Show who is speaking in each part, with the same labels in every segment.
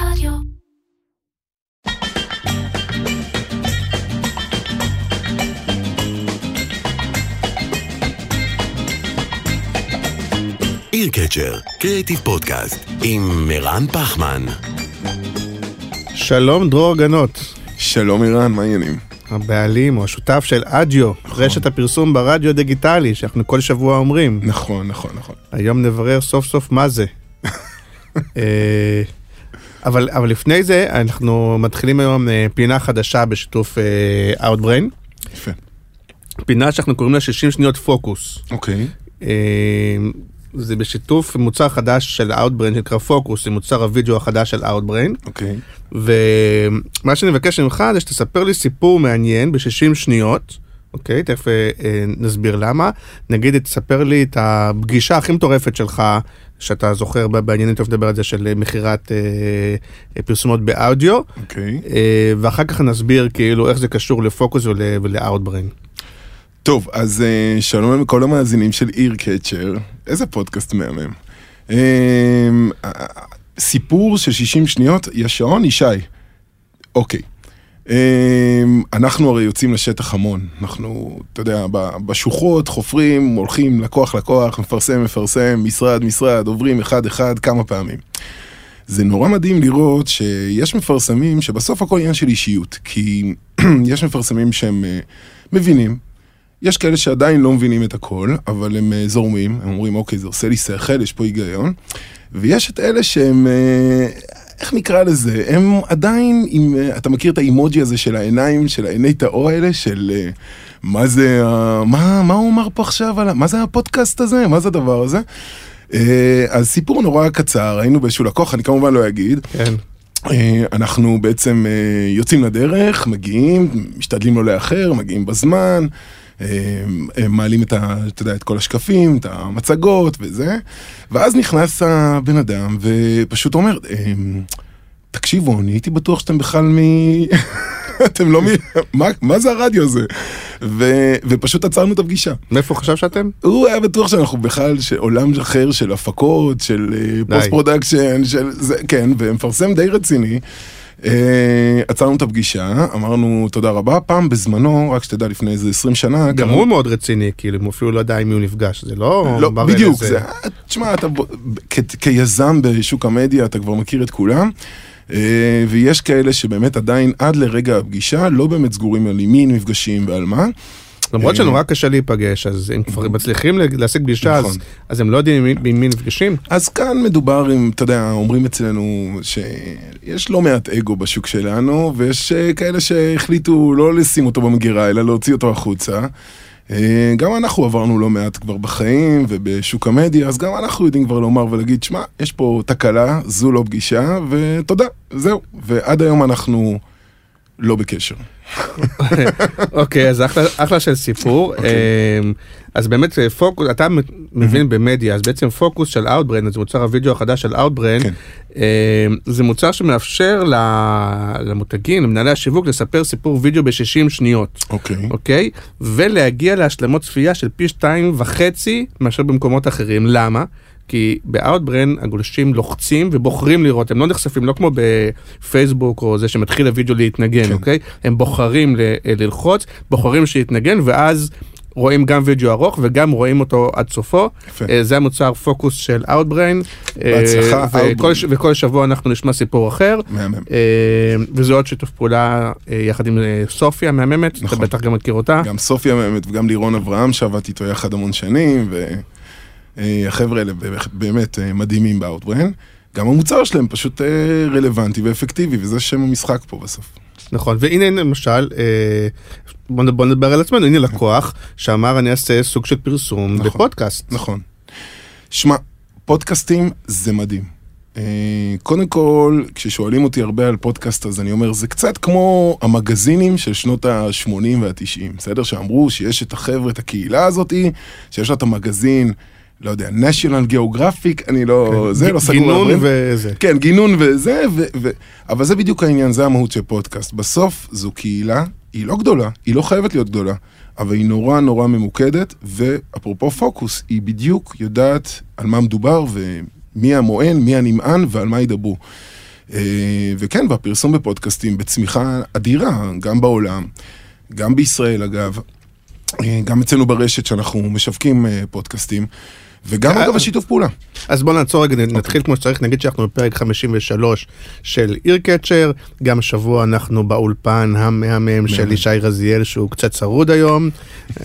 Speaker 1: רדיו.
Speaker 2: עיר קצ'ר, קריאיטיב פודקאסט, עם מירן פחמן.
Speaker 3: שלום דרור גנות,
Speaker 4: שלום אירן, מה העניינים?
Speaker 3: הבעלים או השותף של אדיו, רשת הפרסום ברדיו הדיגיטלי, שאנחנו כל שבוע אומרים.
Speaker 4: נכון, נכון, נכון.
Speaker 3: היום נברר סוף סוף מה זה. אבל, אבל לפני זה, אנחנו מתחילים היום אה, פינה חדשה בשיתוף אה, Outbrain.
Speaker 4: יפה.
Speaker 3: פינה שאנחנו קוראים לה 60 שניות פוקוס.
Speaker 4: אוקיי.
Speaker 3: אה, זה בשיתוף מוצר חדש של Outbrain שנקרא פוקוס, זה מוצר הוידאו החדש של Outbrain.
Speaker 4: אוקיי.
Speaker 3: ומה שאני מבקש ממך זה שתספר לי סיפור מעניין ב-60 שניות, אוקיי? תכף אה, אה, נסביר למה. נגיד, תספר לי את הפגישה הכי מטורפת שלך, שאתה זוכר בעניינים, תכף נדבר על זה, של מכירת אה, אה, פרסומות באודיו,
Speaker 4: אוקיי.
Speaker 3: אה, ואחר כך נסביר כאילו איך זה קשור לפוקוס ול- ולאוטבריין.
Speaker 4: טוב, אז אה, שלום לכל המאזינים של עיר קצ'ר. איזה פודקאסט מהמם. אה, אה, סיפור של 60 שניות, יש שעון, ישי. אוקיי. אה, אנחנו הרי יוצאים לשטח המון. אנחנו, אתה יודע, בשוחות, חופרים, הולכים לקוח לקוח, מפרסם מפרסם, משרד משרד, עוברים אחד אחד כמה פעמים. זה נורא מדהים לראות שיש מפרסמים שבסוף הכל עניין של אישיות, כי יש מפרסמים שהם אה, מבינים, יש כאלה שעדיין לא מבינים את הכל, אבל הם אה, זורמים, הם אומרים אוקיי זה עושה לי שכל, יש פה היגיון, ויש את אלה שהם, אה, איך נקרא לזה, הם עדיין, עם, אה, אתה מכיר את האימוג'י הזה של העיניים, של העיני טהור האלה, של אה, מה זה, מה, מה הוא אמר פה עכשיו, על, מה זה הפודקאסט הזה, מה זה הדבר הזה? אה, אז סיפור נורא קצר, היינו באיזשהו לקוח, אני כמובן לא אגיד,
Speaker 3: כן.
Speaker 4: אנחנו בעצם יוצאים לדרך, מגיעים, משתדלים לא לאחר, מגיעים בזמן, מעלים את, ה, אתה יודע, את כל השקפים, את המצגות וזה, ואז נכנס הבן אדם ופשוט אומר, אה, תקשיבו, אני הייתי בטוח שאתם בכלל מ... אתם לא מ... מה, מה זה הרדיו הזה? ו, ופשוט עצרנו את הפגישה.
Speaker 3: מאיפה חשב שאתם?
Speaker 4: הוא היה בטוח שאנחנו בכלל עולם אחר של הפקות, של. post production, של זה, כן, ומפרסם די רציני. אה, עצרנו את הפגישה, אמרנו תודה רבה, פעם בזמנו, רק שתדע לפני איזה 20 שנה,
Speaker 3: גם הוא מאוד רציני, כאילו, הוא אפילו לא יודע עם מי הוא נפגש, זה לא...
Speaker 4: לא, בדיוק, זה, תשמע, אתה, כיזם בשוק המדיה אתה כבר מכיר את כולם, אה, ויש כאלה שבאמת עדיין עד לרגע הפגישה לא באמת סגורים על עם מי נפגשים ועל מה.
Speaker 3: למרות שנורא קשה להיפגש, אז הם כבר מצליחים להשיג פגישה, אז-
Speaker 4: נכון.
Speaker 3: אז הם לא יודעים עם מי- עם מי נפגשים.
Speaker 4: אז כאן מדובר עם, אתה יודע, אומרים אצלנו שיש לא מעט אגו בשוק שלנו, ויש אה, כאלה שהחליטו לא לשים אותו במגירה, אלא להוציא אותו החוצה. אה, גם אנחנו עברנו לא מעט כבר בחיים ובשוק המדיה, אז גם אנחנו יודעים כבר לומר ולהגיד, שמע, יש פה תקלה, זו לא פגישה, ותודה, זהו. ועד היום אנחנו לא בקשר.
Speaker 3: אוקיי, אז אחלה- של סיפור.
Speaker 4: אוקיי.
Speaker 3: אמ, אז באמת אה, פוקוס, אתה מבין במדיה, אז בעצם פוקוס של Outbrain, זה מוצר הוידאו החדש של Outbrain,
Speaker 4: כן.
Speaker 3: אמ, זה מוצר שמאפשר למותגים, למנהלי השיווק, לספר סיפור וידאו ב-60 שניות.
Speaker 4: אוקיי.
Speaker 3: אוקיי? ולהגיע להשלמות צפייה של פי שתיים וחצי מאשר במקומות אחרים. למה? כי ב-Outbrain הגולשים לוחצים ובוחרים לראות, הם לא נחשפים, לא כמו בפייסבוק או זה שמתחיל הוידאו להתנגן,
Speaker 4: כן.
Speaker 3: אוקיי? הם בוחרים ל- ללחוץ, בוחרים שיתנגן, ואז רואים גם וידאו ארוך וגם רואים אותו עד סופו.
Speaker 4: יפה.
Speaker 3: אה, זה המוצר פוקוס של Outbrain. אה,
Speaker 4: בהצלחה,
Speaker 3: וכל
Speaker 4: Outbrain.
Speaker 3: ש- וכל שבוע אנחנו נשמע סיפור אחר.
Speaker 4: מהמם.
Speaker 3: אה, וזה עוד שיתוף פעולה אה, יחד עם אה, סופיה מהממת, אתה
Speaker 4: נכון.
Speaker 3: בטח גם מכיר אותה.
Speaker 4: גם סופיה מהממת וגם לירון אברהם שעבדתי איתו יחד המון שנים, והחבר'ה האלה באמת אה, מדהימים באוטברן. גם המוצר שלהם פשוט אה, רלוונטי ואפקטיבי, וזה שם המשחק פה בסוף.
Speaker 3: נכון, והנה למשל, אה, בוא נדבר על עצמנו, הנה לקוח שאמר אני אעשה סוג של פרסום
Speaker 4: נכון.
Speaker 3: בפודקאסט.
Speaker 4: נכון. שמע, פודקאסטים זה מדהים. אה, קודם כל, כששואלים אותי הרבה על פודקאסט, אז אני אומר, זה קצת כמו המגזינים של שנות ה-80 וה-90, בסדר? שאמרו שיש את החבר'ה, את הקהילה הזאתי, שיש לה את המגזין, לא יודע, national geographic, אני לא, זה לא סגור.
Speaker 3: כן. גינון. וזה.
Speaker 4: כן, גינון וזה, ו, ו, אבל זה בדיוק העניין, זה המהות של פודקאסט. בסוף זו קהילה, היא לא גדולה, היא לא חייבת להיות גדולה, אבל היא נורא נורא ממוקדת, ואפרופו פוקוס, היא בדיוק יודעת על מה מדובר ומי המוען, מי הנמען ועל מה ידברו. אה, וכן, והפרסום בפודקאסטים בצמיחה אדירה, גם בעולם, גם בישראל אגב, אה, גם אצלנו ברשת שאנחנו משווקים אה, פודקאסטים, וגם
Speaker 3: אה,
Speaker 4: אגב השיתוף פעולה.
Speaker 3: אז בוא נעצור רגע, נתחיל כמו שצריך, נגיד שאנחנו בפרק 53 של אירקצ'ר, גם השבוע אנחנו באולפן המהמם של ישי רזיאל שהוא קצת צרוד היום,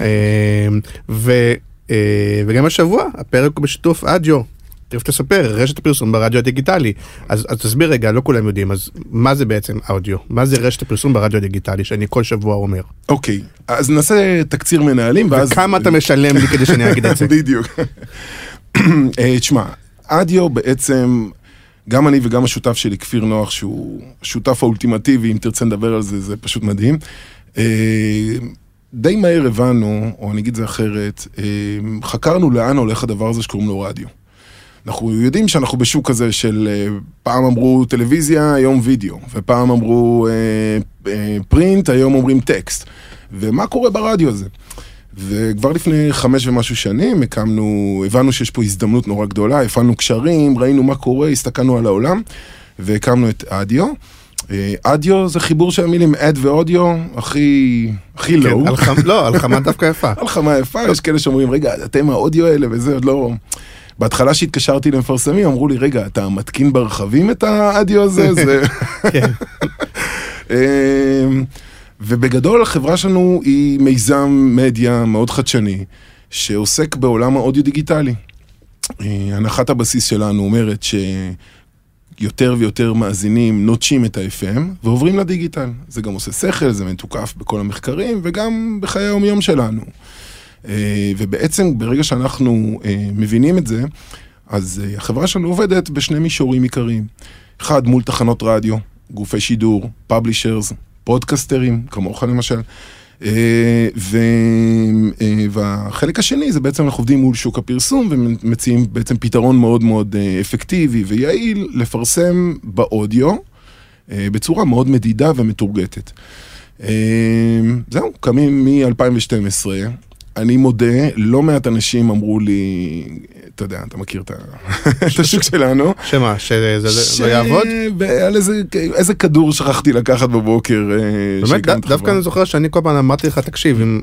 Speaker 3: אה, ו, אה, וגם השבוע הפרק הוא בשיתוף אדיו. תכף תספר, רשת הפרסום ברדיו הדיגיטלי. אז, אז תסביר רגע, לא כולם יודעים, אז מה זה בעצם אודיו? מה זה רשת הפרסום ברדיו הדיגיטלי, שאני כל שבוע אומר?
Speaker 4: אוקיי, אז נעשה תקציר מנהלים, ואז...
Speaker 3: וכמה אתה משלם לי כדי שאני אגיד את זה?
Speaker 4: בדיוק. אה, תשמע, אדיו בעצם, גם אני וגם השותף שלי, כפיר נוח, שהוא השותף האולטימטיבי, אם תרצה לדבר על זה, זה פשוט מדהים. אה, די מהר הבנו, או אני אגיד זה אחרת, אה, חקרנו לאן הולך הדבר הזה שקוראים לו רדיו. אנחנו יודעים שאנחנו בשוק כזה של אה, פעם אמרו טלוויזיה, היום וידאו, ופעם אמרו אה, אה, פרינט, היום אומרים טקסט. ומה קורה ברדיו הזה? וכבר לפני חמש ומשהו שנים הקמנו, הבנו שיש פה הזדמנות נורא גדולה, הפעלנו קשרים, ראינו מה קורה, הסתכלנו על העולם, והקמנו את אדיו. אה, אדיו זה חיבור של המילים אד ואודיו, הכי, הכי לואו.
Speaker 3: כן, הלחמה- לא, הלחמה דווקא יפה.
Speaker 4: הלחמה יפה, יש כאלה שאומרים, רגע, אתם האודיו האלה וזה עוד לא... בהתחלה שהתקשרתי למפרסמים, אמרו לי, רגע, אתה מתקין ברכבים את האדיו הזה? זה...
Speaker 3: כן.
Speaker 4: אמ, ובגדול החברה שלנו היא מיזם מדיה מאוד חדשני, שעוסק בעולם האודיו דיגיטלי. אה, הנחת הבסיס שלנו אומרת שיותר ויותר מאזינים נוטשים את ה-FM ועוברים לדיגיטל. זה גם עושה שכל, זה מתוקף בכל המחקרים וגם בחיי היום-יום שלנו. אה, ובעצם ברגע שאנחנו אה, מבינים את זה, אז אה, החברה שלנו עובדת בשני מישורים עיקריים. אחד, מול תחנות רדיו, גופי שידור, פאבלישרס, פודקסטרים, כמוך למשל. ו, והחלק השני זה בעצם אנחנו עובדים מול שוק הפרסום ומציעים בעצם פתרון מאוד מאוד אפקטיבי ויעיל לפרסם באודיו בצורה מאוד מדידה ומתורגטת. זהו, קמים מ-2012. אני מודה, לא מעט אנשים אמרו לי, אתה יודע, אתה מכיר את השוק שלנו.
Speaker 3: שמה, שזה לא יעבוד?
Speaker 4: ועל איזה, כדור שכחתי לקחת בבוקר. אה,
Speaker 3: באמת, דווקא. אני זוכר שאני כל פעם אמרתי לך, תקשיב, אם,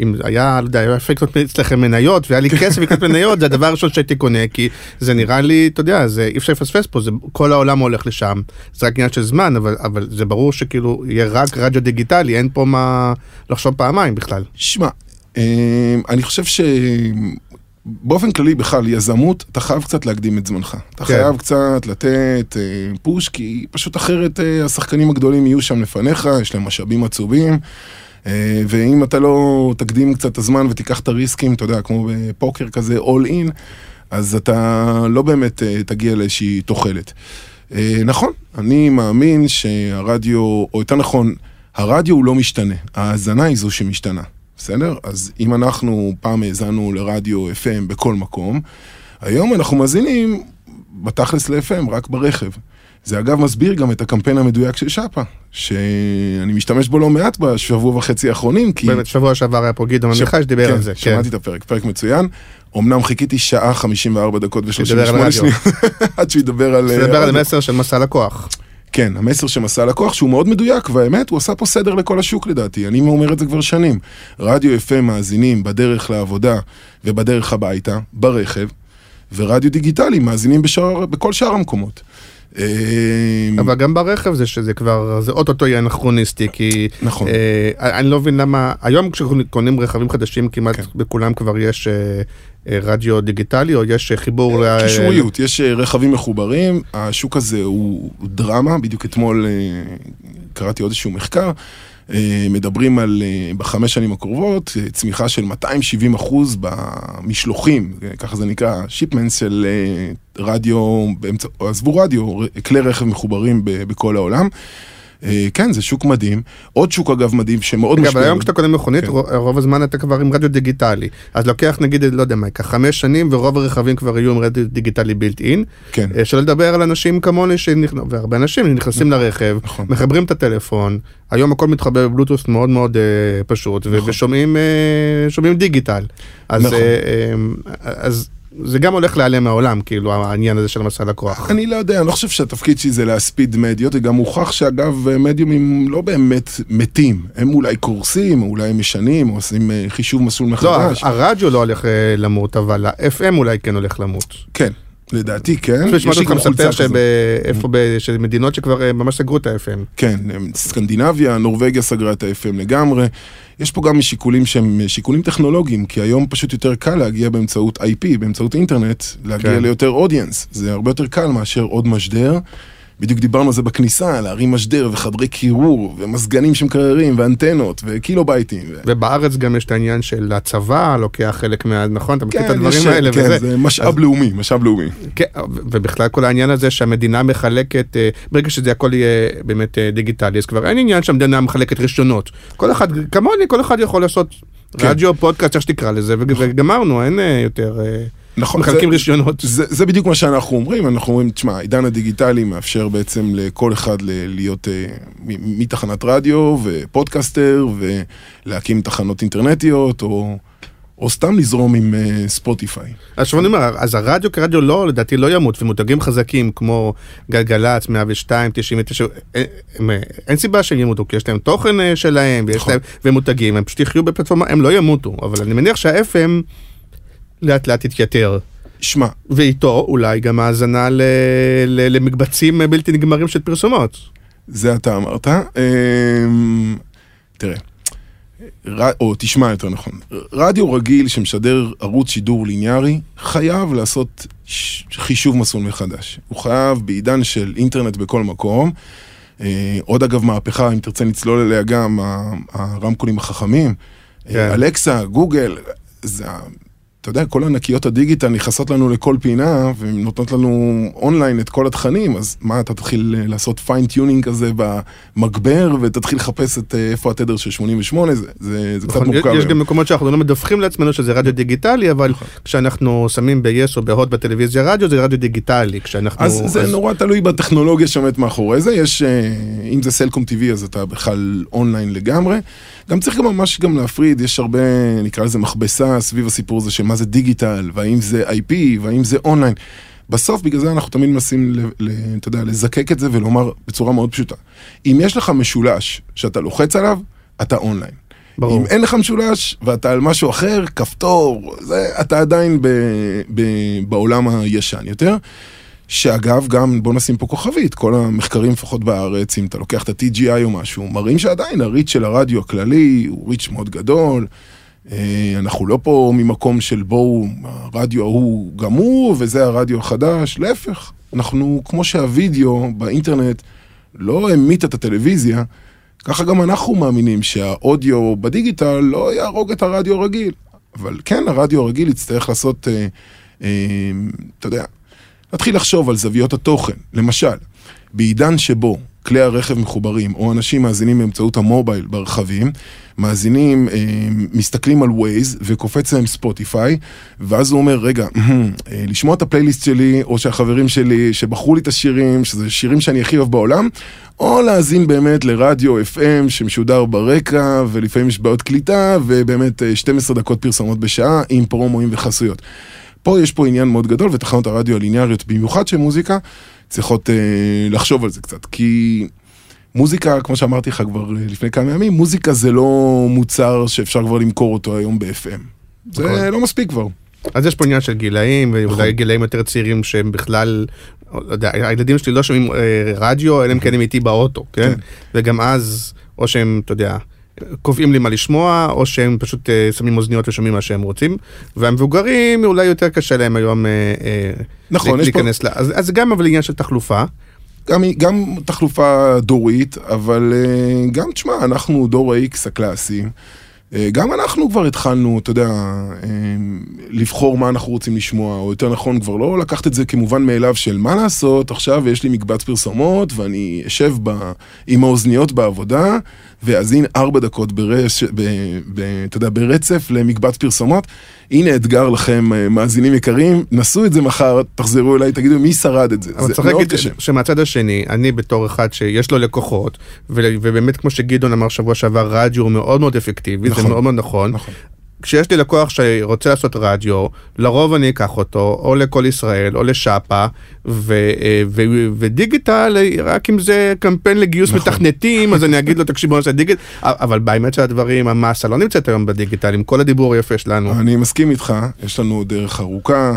Speaker 3: אם היה, לא יודע, היה אפשר לקנות אצלכם מניות, והיה לי כסף לקנות מניות, זה הדבר הראשון שהייתי קונה, כי זה נראה לי, אתה יודע, זה אי אפשר לפספס פה, כל העולם הולך לשם, זה רק עניין של זמן, אבל, אבל זה ברור שכאילו יהיה רק רדיו דיגיטלי, אין פה מה לחשוב פעמיים בכלל.
Speaker 4: שמע, אני חושב שבאופן כללי בכלל, יזמות, אתה חייב קצת להקדים את זמנך. אתה
Speaker 3: כן.
Speaker 4: חייב קצת לתת אה, פוש, כי פשוט אחרת אה, השחקנים הגדולים יהיו שם לפניך, יש להם משאבים עצובים. אה, ואם אתה לא תקדים קצת את הזמן ותיקח את הריסקים, אתה יודע, כמו בפוקר כזה, all in, אז אתה לא באמת אה, תגיע לאיזושהי תוחלת. אה, נכון, אני מאמין שהרדיו, או יותר נכון, הרדיו הוא לא משתנה, ההאזנה היא זו שמשתנה, בסדר? אז אם אנחנו פעם האזנו לרדיו FM בכל מקום, היום אנחנו מאזינים בתכלס ל-FM, רק ברכב. זה אגב מסביר גם את הקמפיין המדויק של שפה, שאני משתמש בו לא מעט בשבוע וחצי האחרונים, כי...
Speaker 3: באמת, שבוע שעבר היה פה גדעון
Speaker 4: ש-
Speaker 3: עמיחי שדיבר
Speaker 4: כן,
Speaker 3: על זה. כן.
Speaker 4: שמעתי את הפרק, פרק מצוין. אמנם חיכיתי שעה 54 דקות
Speaker 3: שידבר על
Speaker 4: ו-38
Speaker 3: רדיו.
Speaker 4: שניות עד שהוא ידבר על... אה,
Speaker 3: על
Speaker 4: רדיו.
Speaker 3: מסר של מסע לקוח.
Speaker 4: כן, המסר שמסע הלקוח שהוא מאוד מדויק, והאמת, הוא עשה פה סדר לכל השוק לדעתי, אני אומר את זה כבר שנים. רדיו יפה מאזינים בדרך לעבודה ובדרך הביתה, ברכב, ורדיו דיגיטלי מאזינים בשאר, בכל שאר המקומות. אה,
Speaker 3: אבל גם ברכב זה שזה כבר, זה אוטוטו יהיה אנכרוניסטי, כי...
Speaker 4: נכון.
Speaker 3: אה, אני לא מבין למה, היום כשקונים רכבים חדשים כמעט
Speaker 4: כן.
Speaker 3: בכולם כבר יש אה, אה, רדיו דיגיטלי, או יש אה, חיבור ל...
Speaker 4: קישוריות, יש אה, רכבים מחוברים, השוק הזה הוא דרמה, בדיוק אתמול אה, קראתי עוד איזשהו מחקר, אה, מדברים על אה, בחמש שנים הקרובות, אה, צמיחה של 270 אחוז במשלוחים, אה, ככה זה נקרא, שיפמנס של אה, רדיו, עזבו רדיו, כלי רכב מחוברים בכל העולם. אה, כן, זה שוק מדהים. עוד שוק אגב מדהים שמאוד
Speaker 3: אגב,
Speaker 4: משפיע.
Speaker 3: היום כשאתה קונה מכונית,
Speaker 4: כן.
Speaker 3: רוב- הזמן אתה כבר עם רדיו דיגיטלי. אז לוקח נגיד, לא יודע מה, ייקח חמש שנים, ורוב הרכבים כבר יהיו עם רדיו דיגיטלי בילט אין.
Speaker 4: כן.
Speaker 3: אה, שלא לדבר על אנשים כמוני, שנכ- והרבה אנשים נכנסים לרכב,
Speaker 4: נכון.
Speaker 3: מחברים את הטלפון, היום הכל מתחבר בבלוטוס מאוד מאוד אה, פשוט,
Speaker 4: נכון.
Speaker 3: ושומעים אה, דיגיטל. אז,
Speaker 4: נכון.
Speaker 3: אה, אה, אז זה גם הולך להיעלם מהעולם, כאילו, העניין הזה של המסע לקוח.
Speaker 4: אני לא יודע, אני לא חושב שהתפקיד שלי זה להספיד מדיות, וגם הוכח שאגב מדיומים לא באמת מתים, הם אולי קורסים, או אולי הם משנים, או עושים אה, חישוב מסלול
Speaker 3: לא,
Speaker 4: מחדש.
Speaker 3: הרדיו לא הולך אה, למות, אבל ה-FM אולי כן הולך למות.
Speaker 4: כן, לדעתי כן. יש לי גם חולצה כזאת.
Speaker 3: שאיפה, שמדינות שכבר אה, ממש סגרו את ה-FM.
Speaker 4: כן, הם- סקנדינביה, נורבגיה סגרה את ה-FM לגמרי. יש פה גם שיקולים שהם שיקולים טכנולוגיים, כי היום פשוט יותר קל להגיע באמצעות IP, באמצעות אינטרנט, להגיע
Speaker 3: כן.
Speaker 4: ליותר אודיאנס. זה הרבה יותר קל מאשר עוד משדר. בדיוק דיברנו על זה בכניסה, להרים משדר וחדרי קירור, ומזגנים שמקררים, ואנטנות, וקילובייטים. ו...
Speaker 3: ובארץ גם יש את העניין של הצבא, לוקח חלק מה... נכון? אתה מכיר את הדברים
Speaker 4: יש-
Speaker 3: האלה
Speaker 4: כן,
Speaker 3: וזה.
Speaker 4: זה משאב לאומי, משאב לאומי.
Speaker 3: כן, ובכלל כל העניין הזה שהמדינה מחלקת, אה, ברגע שזה הכל יהיה באמת אה, דיגיטלי, אז כבר אין עניין שהמדינה מחלקת רישיונות. כל אחד, כמוני, כל אחד יכול לעשות
Speaker 4: כן.
Speaker 3: רדיו, פודקאסט, איך שתקרא לזה, וגמרנו, אין אה, יותר...
Speaker 4: נכון,
Speaker 3: מחלקים
Speaker 4: זה-
Speaker 3: רישיונות.
Speaker 4: זה, זה בדיוק מה שאנחנו אומרים, אנחנו אומרים, תשמע, העידן הדיגיטלי מאפשר בעצם לכל אחד ל- להיות אה, מ- מתחנת רדיו ופודקאסטר ולהקים תחנות אינטרנטיות או, או סתם לזרום עם אה, ספוטיפיי.
Speaker 3: עכשיו אני אומר, אז הרדיו כרדיו לא, לדעתי לא ימות, ומותגים חזקים כמו גלגלצ, 102, 99, אין, הם, אה, אין סיבה שהם ימותו, כי יש להם תוכן שלהם, ויש
Speaker 4: נכון.
Speaker 3: להם, והם מותגים, הם פשוט יחיו בפלטפורמה, הם לא ימותו, אבל אני מניח שה-FM לאט לאט יתייתר.
Speaker 4: שמע,
Speaker 3: ואיתו אולי גם האזנה ל- ל- למקבצים בלתי נגמרים של פרסומות.
Speaker 4: זה אתה אמרת. אמ, תראה, ר... או תשמע יותר נכון, רדיו רגיל שמשדר ערוץ שידור ליניארי, חייב לעשות ש... חישוב מסלול מחדש. הוא חייב בעידן של אינטרנט בכל מקום. אה, עוד אגב מהפכה, אם תרצה נצלול אליה גם, הרמקולים החכמים,
Speaker 3: כן.
Speaker 4: אלקסה, גוגל, זה, אתה יודע, כל ענקיות הדיגיטל נכנסות לנו לכל פינה ונותנות לנו אונליין את כל התכנים, אז מה, אתה תתחיל אה, לעשות fine tuning כזה במגבר ותתחיל לחפש את אה, איפה התדר של 88, זה, זה, זה קצת
Speaker 3: נכון,
Speaker 4: מורכב.
Speaker 3: יש
Speaker 4: היום.
Speaker 3: גם מקומות שאנחנו לא מדווחים לעצמנו שזה רדיו דיגיטלי, אבל כשאנחנו שמים ב-yes או בהוט בטלוויזיה רדיו זה רדיו דיגיטלי, כשאנחנו...
Speaker 4: אז זה נורא תלוי בטכנולוגיה שעומדת מאחורי זה, יש, אה, אם זה סלקום TV אז אתה בכלל אונליין לגמרי. גם צריך גם ממש גם להפריד, יש הרבה, נקרא לזה מכבסה סביב הסיפור הזה של מה זה דיגיטל, והאם זה IP, והאם זה אונליין. בסוף בגלל זה אנחנו תמיד מנסים, אתה יודע, לזקק את זה ולומר בצורה מאוד פשוטה. אם יש לך משולש שאתה לוחץ עליו, אתה אונליין.
Speaker 3: ברור.
Speaker 4: אם אין לך משולש ואתה על משהו אחר, כפתור, זה, אתה עדיין ב, ב, בעולם הישן יותר. שאגב, גם בוא נשים פה כוכבית, כל המחקרים לפחות בארץ, אם אתה לוקח את ה-TGI או משהו, מראים שעדיין הריץ' של הרדיו הכללי הוא ריץ' מאוד גדול. אה, אנחנו לא פה ממקום של בואו, הרדיו ההוא גמור וזה הרדיו החדש, להפך. אנחנו, כמו שהווידאו באינטרנט לא המית את הטלוויזיה, ככה גם אנחנו מאמינים שהאודיו בדיגיטל לא יהרוג את הרדיו הרגיל. אבל כן, הרדיו הרגיל יצטרך לעשות, אה, אה, אתה יודע, להתחיל לחשוב על זוויות התוכן. למשל, בעידן שבו כלי הרכב מחוברים, או אנשים מאזינים באמצעות ה mobile ברכבים, מאזינים, אה, מסתכלים על ווייז וקופץ להם ספוטיפיי, ואז הוא אומר, רגע, אה, לשמוע את הפלייליסט שלי, או שהחברים שלי שבחרו לי את השירים, שזה שירים שאני הכי אוהב בעולם, או להאזין באמת לרדיו FM שמשודר ברקע, ולפעמים יש בעיות קליטה, ובאמת אה, 12 דקות פרסומות בשעה עם פרומואים וחסויות. פה יש פה עניין מאוד גדול, ותחנות הרדיו הליניאריות, במיוחד של מוזיקה, צריכות אה, לחשוב על זה קצת. כי מוזיקה, כמו שאמרתי לך כבר אה, לפני כמה ימים, מוזיקה זה לא מוצר שאפשר כבר למכור אותו היום ב-FM. זה
Speaker 3: נכון.
Speaker 4: לא מספיק כבר.
Speaker 3: אז יש פה עניין של גילאים, ואולי
Speaker 4: נכון.
Speaker 3: גילאים יותר צעירים שהם בכלל, לא יודע, הילדים שלי לא שומעים אה, רדיו, אלא אם כן הם איתי באוטו, כן?
Speaker 4: כן.
Speaker 3: וגם אז, או שהם, אתה יודע, קובעים לי מה לשמוע, או שהם פשוט אה, שמים אוזניות ושומעים מה שהם רוצים, והמבוגרים אולי יותר קשה להם היום אה, אה,
Speaker 4: נכון,
Speaker 3: לה-
Speaker 4: פה-
Speaker 3: להיכנס ל... אז אז זה גם אבל עניין של תחלופה.
Speaker 4: גם, גם תחלופה דורית, אבל אה, גם, תשמע, אנחנו דור ה-X הקלאסי. אה, גם אנחנו כבר התחלנו, אתה יודע, אה, לבחור מה אנחנו רוצים לשמוע, או יותר נכון, כבר לא לקחת את זה כמובן מאליו של מה לעשות, עכשיו יש לי מקבץ פרסומות, ואני אשב ב, עם האוזניות בעבודה, ואזין ארבע דקות ברש, ב, ב, אתה יודע, ברצף למקבץ פרסומות. הנה אתגר לכם, אה, מאזינים יקרים, נסו את זה מחר, תחזרו אליי, תגידו מי שרד את זה.
Speaker 3: אבל
Speaker 4: זה
Speaker 3: צריך להגיד. ש- שמהצד השני, אני בתור אחד שיש לו לקוחות, ו- ובאמת כמו שגדעון אמר שבוע שעבר, רדיו מאוד מאוד אפקטיבי, זה
Speaker 4: נכון.
Speaker 3: מאוד מאוד נכון.
Speaker 4: נכון.
Speaker 3: כשיש לי לקוח שרוצה לעשות רדיו, לרוב אני אקח אותו או לכל ישראל או לשאפה, ו, אה, ו, ודיגיטל, רק אם זה קמפיין לגיוס
Speaker 4: נכון.
Speaker 3: מתכנתים, אז אני אגיד לו, תקשיב, בוא נעשה דיגיטל, אבל באמת של הדברים, המסה לא נמצאת היום בדיגיטל, עם כל הדיבור היפה שלנו.
Speaker 4: אני מסכים איתך, יש לנו דרך ארוכה.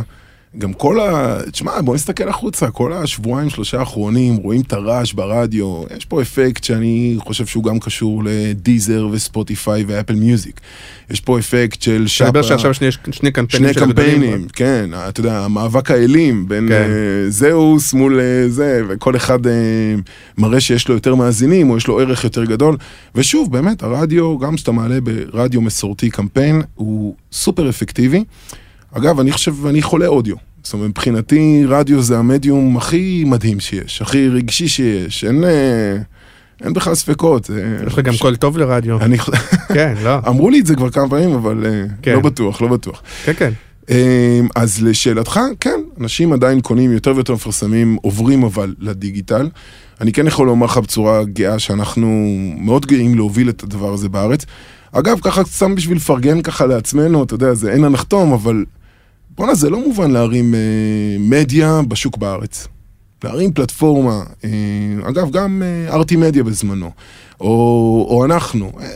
Speaker 4: גם כל ה... תשמע, בוא נסתכל החוצה, כל השבועיים, שלושה האחרונים, רואים את הרעש ברדיו, יש פה אפקט שאני חושב שהוא גם קשור לדיזר וספוטיפיי ואפל מיוזיק. יש פה אפקט של
Speaker 3: אני
Speaker 4: שפה...
Speaker 3: מדבר שעכשיו שני, שני קמפיינים
Speaker 4: שני
Speaker 3: של.
Speaker 4: קמפיינים, כן, אתה יודע, המאבק האלים בין
Speaker 3: כן.
Speaker 4: אה, זהוס מול אה, זה, וכל אחד אה, מראה שיש לו יותר מאזינים, או יש לו ערך יותר גדול. ושוב, באמת, הרדיו, גם כשאתה מעלה ברדיו מסורתי קמפיין, הוא סופר אפקטיבי. אגב, אני חושב, אני חולה אודיו. זאת אומרת, מבחינתי רדיו זה המדיום הכי מדהים שיש, הכי רגשי שיש, אין, אה, אין בכלל ספקות. זה-
Speaker 3: יש לך גם קול טוב לרדיו.
Speaker 4: אני,
Speaker 3: כן, לא.
Speaker 4: אמרו לי את זה כבר כמה פעמים, אבל אה,
Speaker 3: כן.
Speaker 4: לא בטוח, לא בטוח.
Speaker 3: כן, כן.
Speaker 4: אז לשאלתך, כן, אנשים עדיין קונים יותר ויותר מפרסמים, עוברים אבל לדיגיטל. אני כן יכול לומר לך בצורה גאה שאנחנו מאוד גאים להוביל את הדבר הזה בארץ. אגב, ככה סתם בשביל לפרגן ככה לעצמנו, אתה יודע, זה אין הנחתום, אבל בואנה, זה לא מובן להרים אה, מדיה בשוק בארץ. להרים פלטפורמה, אה, אגב, גם אה, ארטי מדיה בזמנו, או, או אנחנו. אה,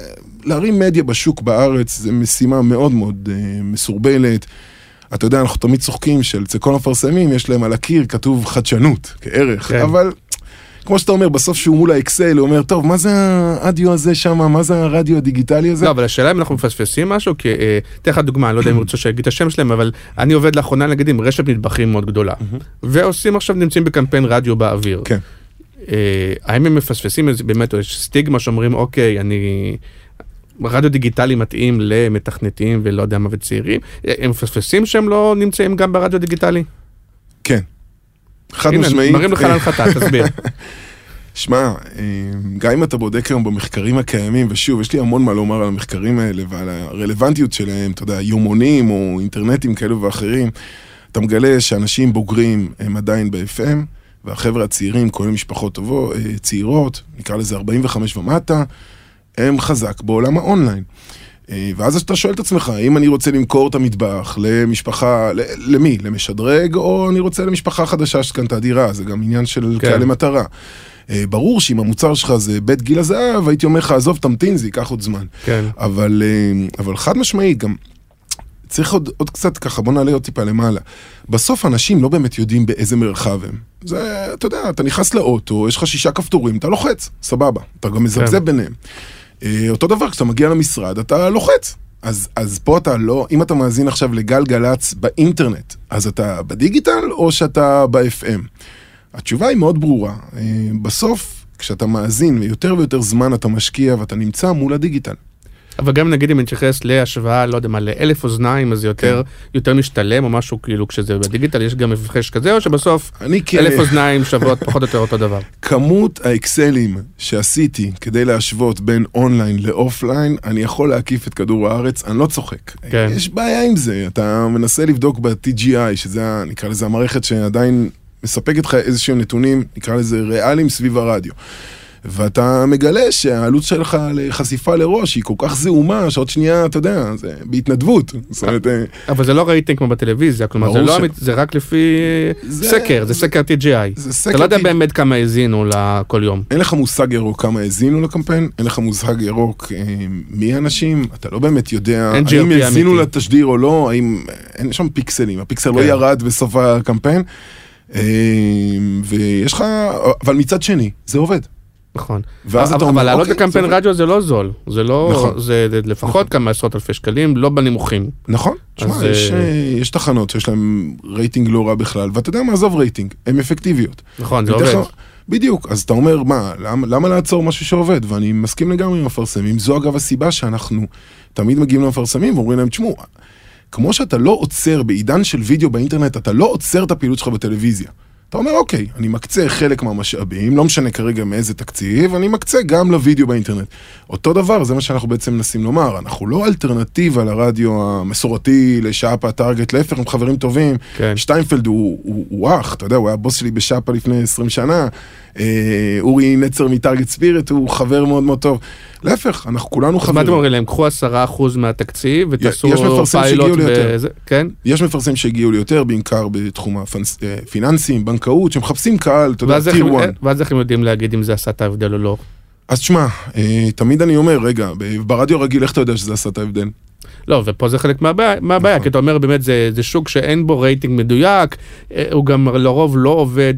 Speaker 4: להרים מדיה בשוק בארץ זה משימה מאוד מאוד אה, מסורבלת. אתה יודע, אנחנו תמיד צוחקים שאצל כל המפרסמים יש להם על הקיר כתוב חדשנות כערך,
Speaker 3: כן.
Speaker 4: אבל כמו שאתה אומר, בסוף שהוא מול האקסל, הוא אומר, טוב, מה זה הרדיו הזה שם, מה זה הרדיו הדיגיטלי הזה?
Speaker 3: לא, אבל השאלה אם אנחנו מפספסים משהו, כי אה, אתן לך דוגמה, אני לא יודע אם רוצה שיגיד את השם שלהם, אבל אני עובד לאחרונה נגיד עם רשת מטבחים מאוד גדולה, ועושים עכשיו, נמצאים בקמפיין רדיו באוויר.
Speaker 4: כן.
Speaker 3: אה, האם הם מפספסים איזה, באמת, יש סטיגמה שאומרים, אוקיי, אני... רדיו דיגיטלי מתאים למתכנתים ולא יודע מה וצעירים, אה, הם מפספסים שהם לא נמצאים גם ברדיו דיגיטלי?
Speaker 4: כן. חד משמעית.
Speaker 3: מרים לך להנחתה, תסביר.
Speaker 4: שמע, אה, גם אם אתה בודק היום במחקרים הקיימים, ושוב, יש לי המון מה לומר על המחקרים האלה ועל הרלוונטיות שלהם, אתה יודע, יומונים או אינטרנטים כאלו ואחרים, אתה מגלה שאנשים בוגרים הם עדיין ב-FM, והחבר'ה הצעירים, כולל משפחות טובות, אה, צעירות, נקרא לזה 45 ומטה, הם חזק בעולם האונליין. אה, ואז אתה שואל את עצמך, האם אני רוצה למכור את המטבח למשפחה, למי? למשדרג, או אני רוצה למשפחה חדשה שקנתה דירה, זה גם עניין של
Speaker 3: כן.
Speaker 4: קהלי מטרה. אה, ברור שאם המוצר שלך זה בית גיל הזהב, הייתי אומר לך, עזוב, תמתין, זה ייקח עוד זמן.
Speaker 3: כן.
Speaker 4: אבל, אה, אבל חד משמעית, גם צריך עוד, עוד קצת ככה, בוא נעלה עוד טיפה למעלה. בסוף אנשים לא באמת יודעים באיזה מרחב הם. זה, אתה יודע, אתה נכנס לאוטו, יש לך שישה כפתורים, אתה לוחץ, סבבה. אתה גם מזבזב
Speaker 3: כן.
Speaker 4: ביניהם. אה, אותו דבר, כשאתה מגיע למשרד, אתה לוחץ. אז, אז פה אתה לא, אם אתה מאזין עכשיו לגלגלצ באינטרנט, אז אתה בדיגיטל או שאתה ב-FM? התשובה היא מאוד ברורה. אה, בסוף, כשאתה מאזין ויותר ויותר זמן אתה משקיע ואתה נמצא מול הדיגיטל.
Speaker 3: אבל גם נגיד אם נתייחס להשוואה, לא יודע מה, לאלף אוזניים, אז זה יותר, יותר משתלם או משהו, כאילו כשזה בדיגיטל יש גם הפרש כזה, או שבסוף
Speaker 4: אני.
Speaker 3: אלף אוזניים שוות פחות או יותר אותו דבר.
Speaker 4: כמות האקסלים שעשיתי כדי להשוות בין online ל offline, אני יכול להקיף את כדור הארץ, אני לא צוחק.
Speaker 3: כן.
Speaker 4: יש בעיה עם זה, אתה מנסה לבדוק ב-TGI, שזה, נקרא לזה המערכת שעדיין מספקת לך איזשהם נתונים, נקרא לזה ריאליים סביב הרדיו. ואתה מגלה שהעלות שלך לחשיפה לראש היא כל כך זעומה, שעוד שנייה, אתה יודע, זה בהתנדבות. זאת אומרת, אה,
Speaker 3: אבל זה לא רייטינג כמו בטלוויזיה, כלומר זה לא,
Speaker 4: ש-
Speaker 3: אמית- זה רק לפי
Speaker 4: זה-
Speaker 3: סקר, זה סקר TGI.
Speaker 4: זה
Speaker 3: אתה לא יודע באמת כמה האזינו לה- כל יום.
Speaker 4: אין לך מושג ירוק כמה האזינו לקמפיין, אין לך מושג ירוק אה, מי האנשים, אתה לא באמת יודע האם האזינו. לתשדיר או לא, האם, אין שם פיקסלים, הפיקסל לא
Speaker 3: כן.
Speaker 4: ירד בסוף הקמפיין, אה, ויש לך, אבל מצד שני, זה עובד.
Speaker 3: נכון.
Speaker 4: ואז אתה אומר,
Speaker 3: אבל לעלות
Speaker 4: אוקיי,
Speaker 3: לקמפיין. רדיו זה לא זול, זה לא,
Speaker 4: נכון.
Speaker 3: זה לפחות כמה עשרות אלפי שקלים, לא בנמוכים.
Speaker 4: נכון, תשמע, יש,
Speaker 3: אה,
Speaker 4: אה, יש תחנות שיש להן רייטינג לא רע בכלל, ואתה יודע מה, עזוב רייטינג, הן אפקטיביות.
Speaker 3: נכון, זה עובד.
Speaker 4: בדיוק, אז אתה אומר, מה, למה, למה לעצור משהו שעובד? ואני מסכים לגמרי עם המפרסמים. זו אגב הסיבה שאנחנו תמיד מגיעים למפרסמים ואומרים להם, תשמעו, כמו שאתה לא עוצר בעידן של וידאו באינטרנט, אתה לא עוצר את הפעילות שלך בטלוויזיה. אתה אומר, אוקיי, אני מקצה חלק מהמשאבים, לא משנה כרגע מאיזה תקציב, אני מקצה גם לוידאו באינטרנט. אותו דבר, זה מה שאנחנו בעצם מנסים לומר, אנחנו לא אלטרנטיבה לרדיו המסורתי, לשאפה, טארגט, להפך, הם חברים טובים.
Speaker 3: כן.
Speaker 4: שטיינפלד הוא, הוא, הוא אח, אתה יודע, הוא היה בוס שלי בשאפה לפני 20 שנה. אה, אורי נצר מטארגט ספיריט הוא חבר מאוד מאוד טוב. להפך, אנחנו כולנו
Speaker 3: אז מה
Speaker 4: חברים.
Speaker 3: אתם אומרים להם? קחו עשרה אחוז מהתקציב
Speaker 4: יש
Speaker 3: ותעשו פיילוט. בזה, כן?
Speaker 4: יש מפרסמים שהגיעו ליותר, בעיקר בתחום הפיננסים, בנקאות, שמחפשים קהל, אתה יודע,
Speaker 3: tier
Speaker 4: 1.
Speaker 3: ואז איך הם יודעים להגיד אם זה עשה את ההבדל או לא?
Speaker 4: אז תשמע, אה, תמיד אני אומר, רגע, ברדיו רגיל, איך אתה יודע שזה עשה את ההבדל?
Speaker 3: לא, ופה זה חלק מהבעיה, מהבעיה
Speaker 4: נכון.
Speaker 3: כי אתה אומר באמת זה, זה שוק שאין בו רייטינג מדויק, אה, הוא גם לרוב לא עובד.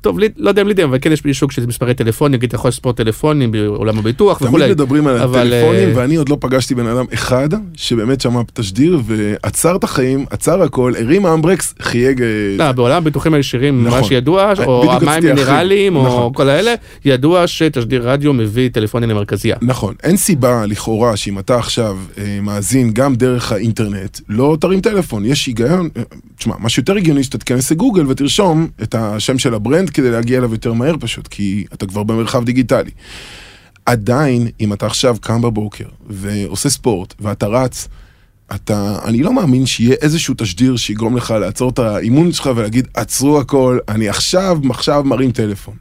Speaker 3: טוב, לי, לא יודע אם לידי, אבל כן יש לי שוק של מספרי טלפון, נגיד אתה יכול לספור טלפונים בעולם הביטוח
Speaker 4: תמיד
Speaker 3: וכולי.
Speaker 4: מדברים על
Speaker 3: אבל,
Speaker 4: הטלפונים,
Speaker 3: אה,
Speaker 4: ואני עוד לא פגשתי בן אדם אחד שבאמת שמע תשדיר ועצר את החיים, עצר הכל, הרים אמברקס, חייג... אה,
Speaker 3: לא, בעולם הביטוחים הישירים,
Speaker 4: נכון.
Speaker 3: מה שידוע, או
Speaker 4: בדיוק
Speaker 3: המים. מינרליים, או
Speaker 4: נכון.
Speaker 3: כל האלה, ידוע שתשדיר רדיו מביא טלפונים למרכזייה.
Speaker 4: נכון, אין סיבה לכאורה שאם אתה עכשיו אה, מאזין גם דרך האינטרנט, לא תרים טלפון, יש היגיון, אה, תשמע, מה שיותר הגיוני שאתה תיכנס לגוגל ותרשום את השם של ה brand כדי להגיע אליו יותר מהר פשוט, כי אתה כבר במרחב דיגיטלי. עדיין, אם אתה עכשיו קם בבוקר ועושה ספורט ואתה רץ, אתה, אני לא מאמין שיהיה איזשהו תשדיר שיגרום לך לעצור את האימון שלך ולהגיד, עצרו הכל, אני עכשיו, עכשיו מרים טלפון.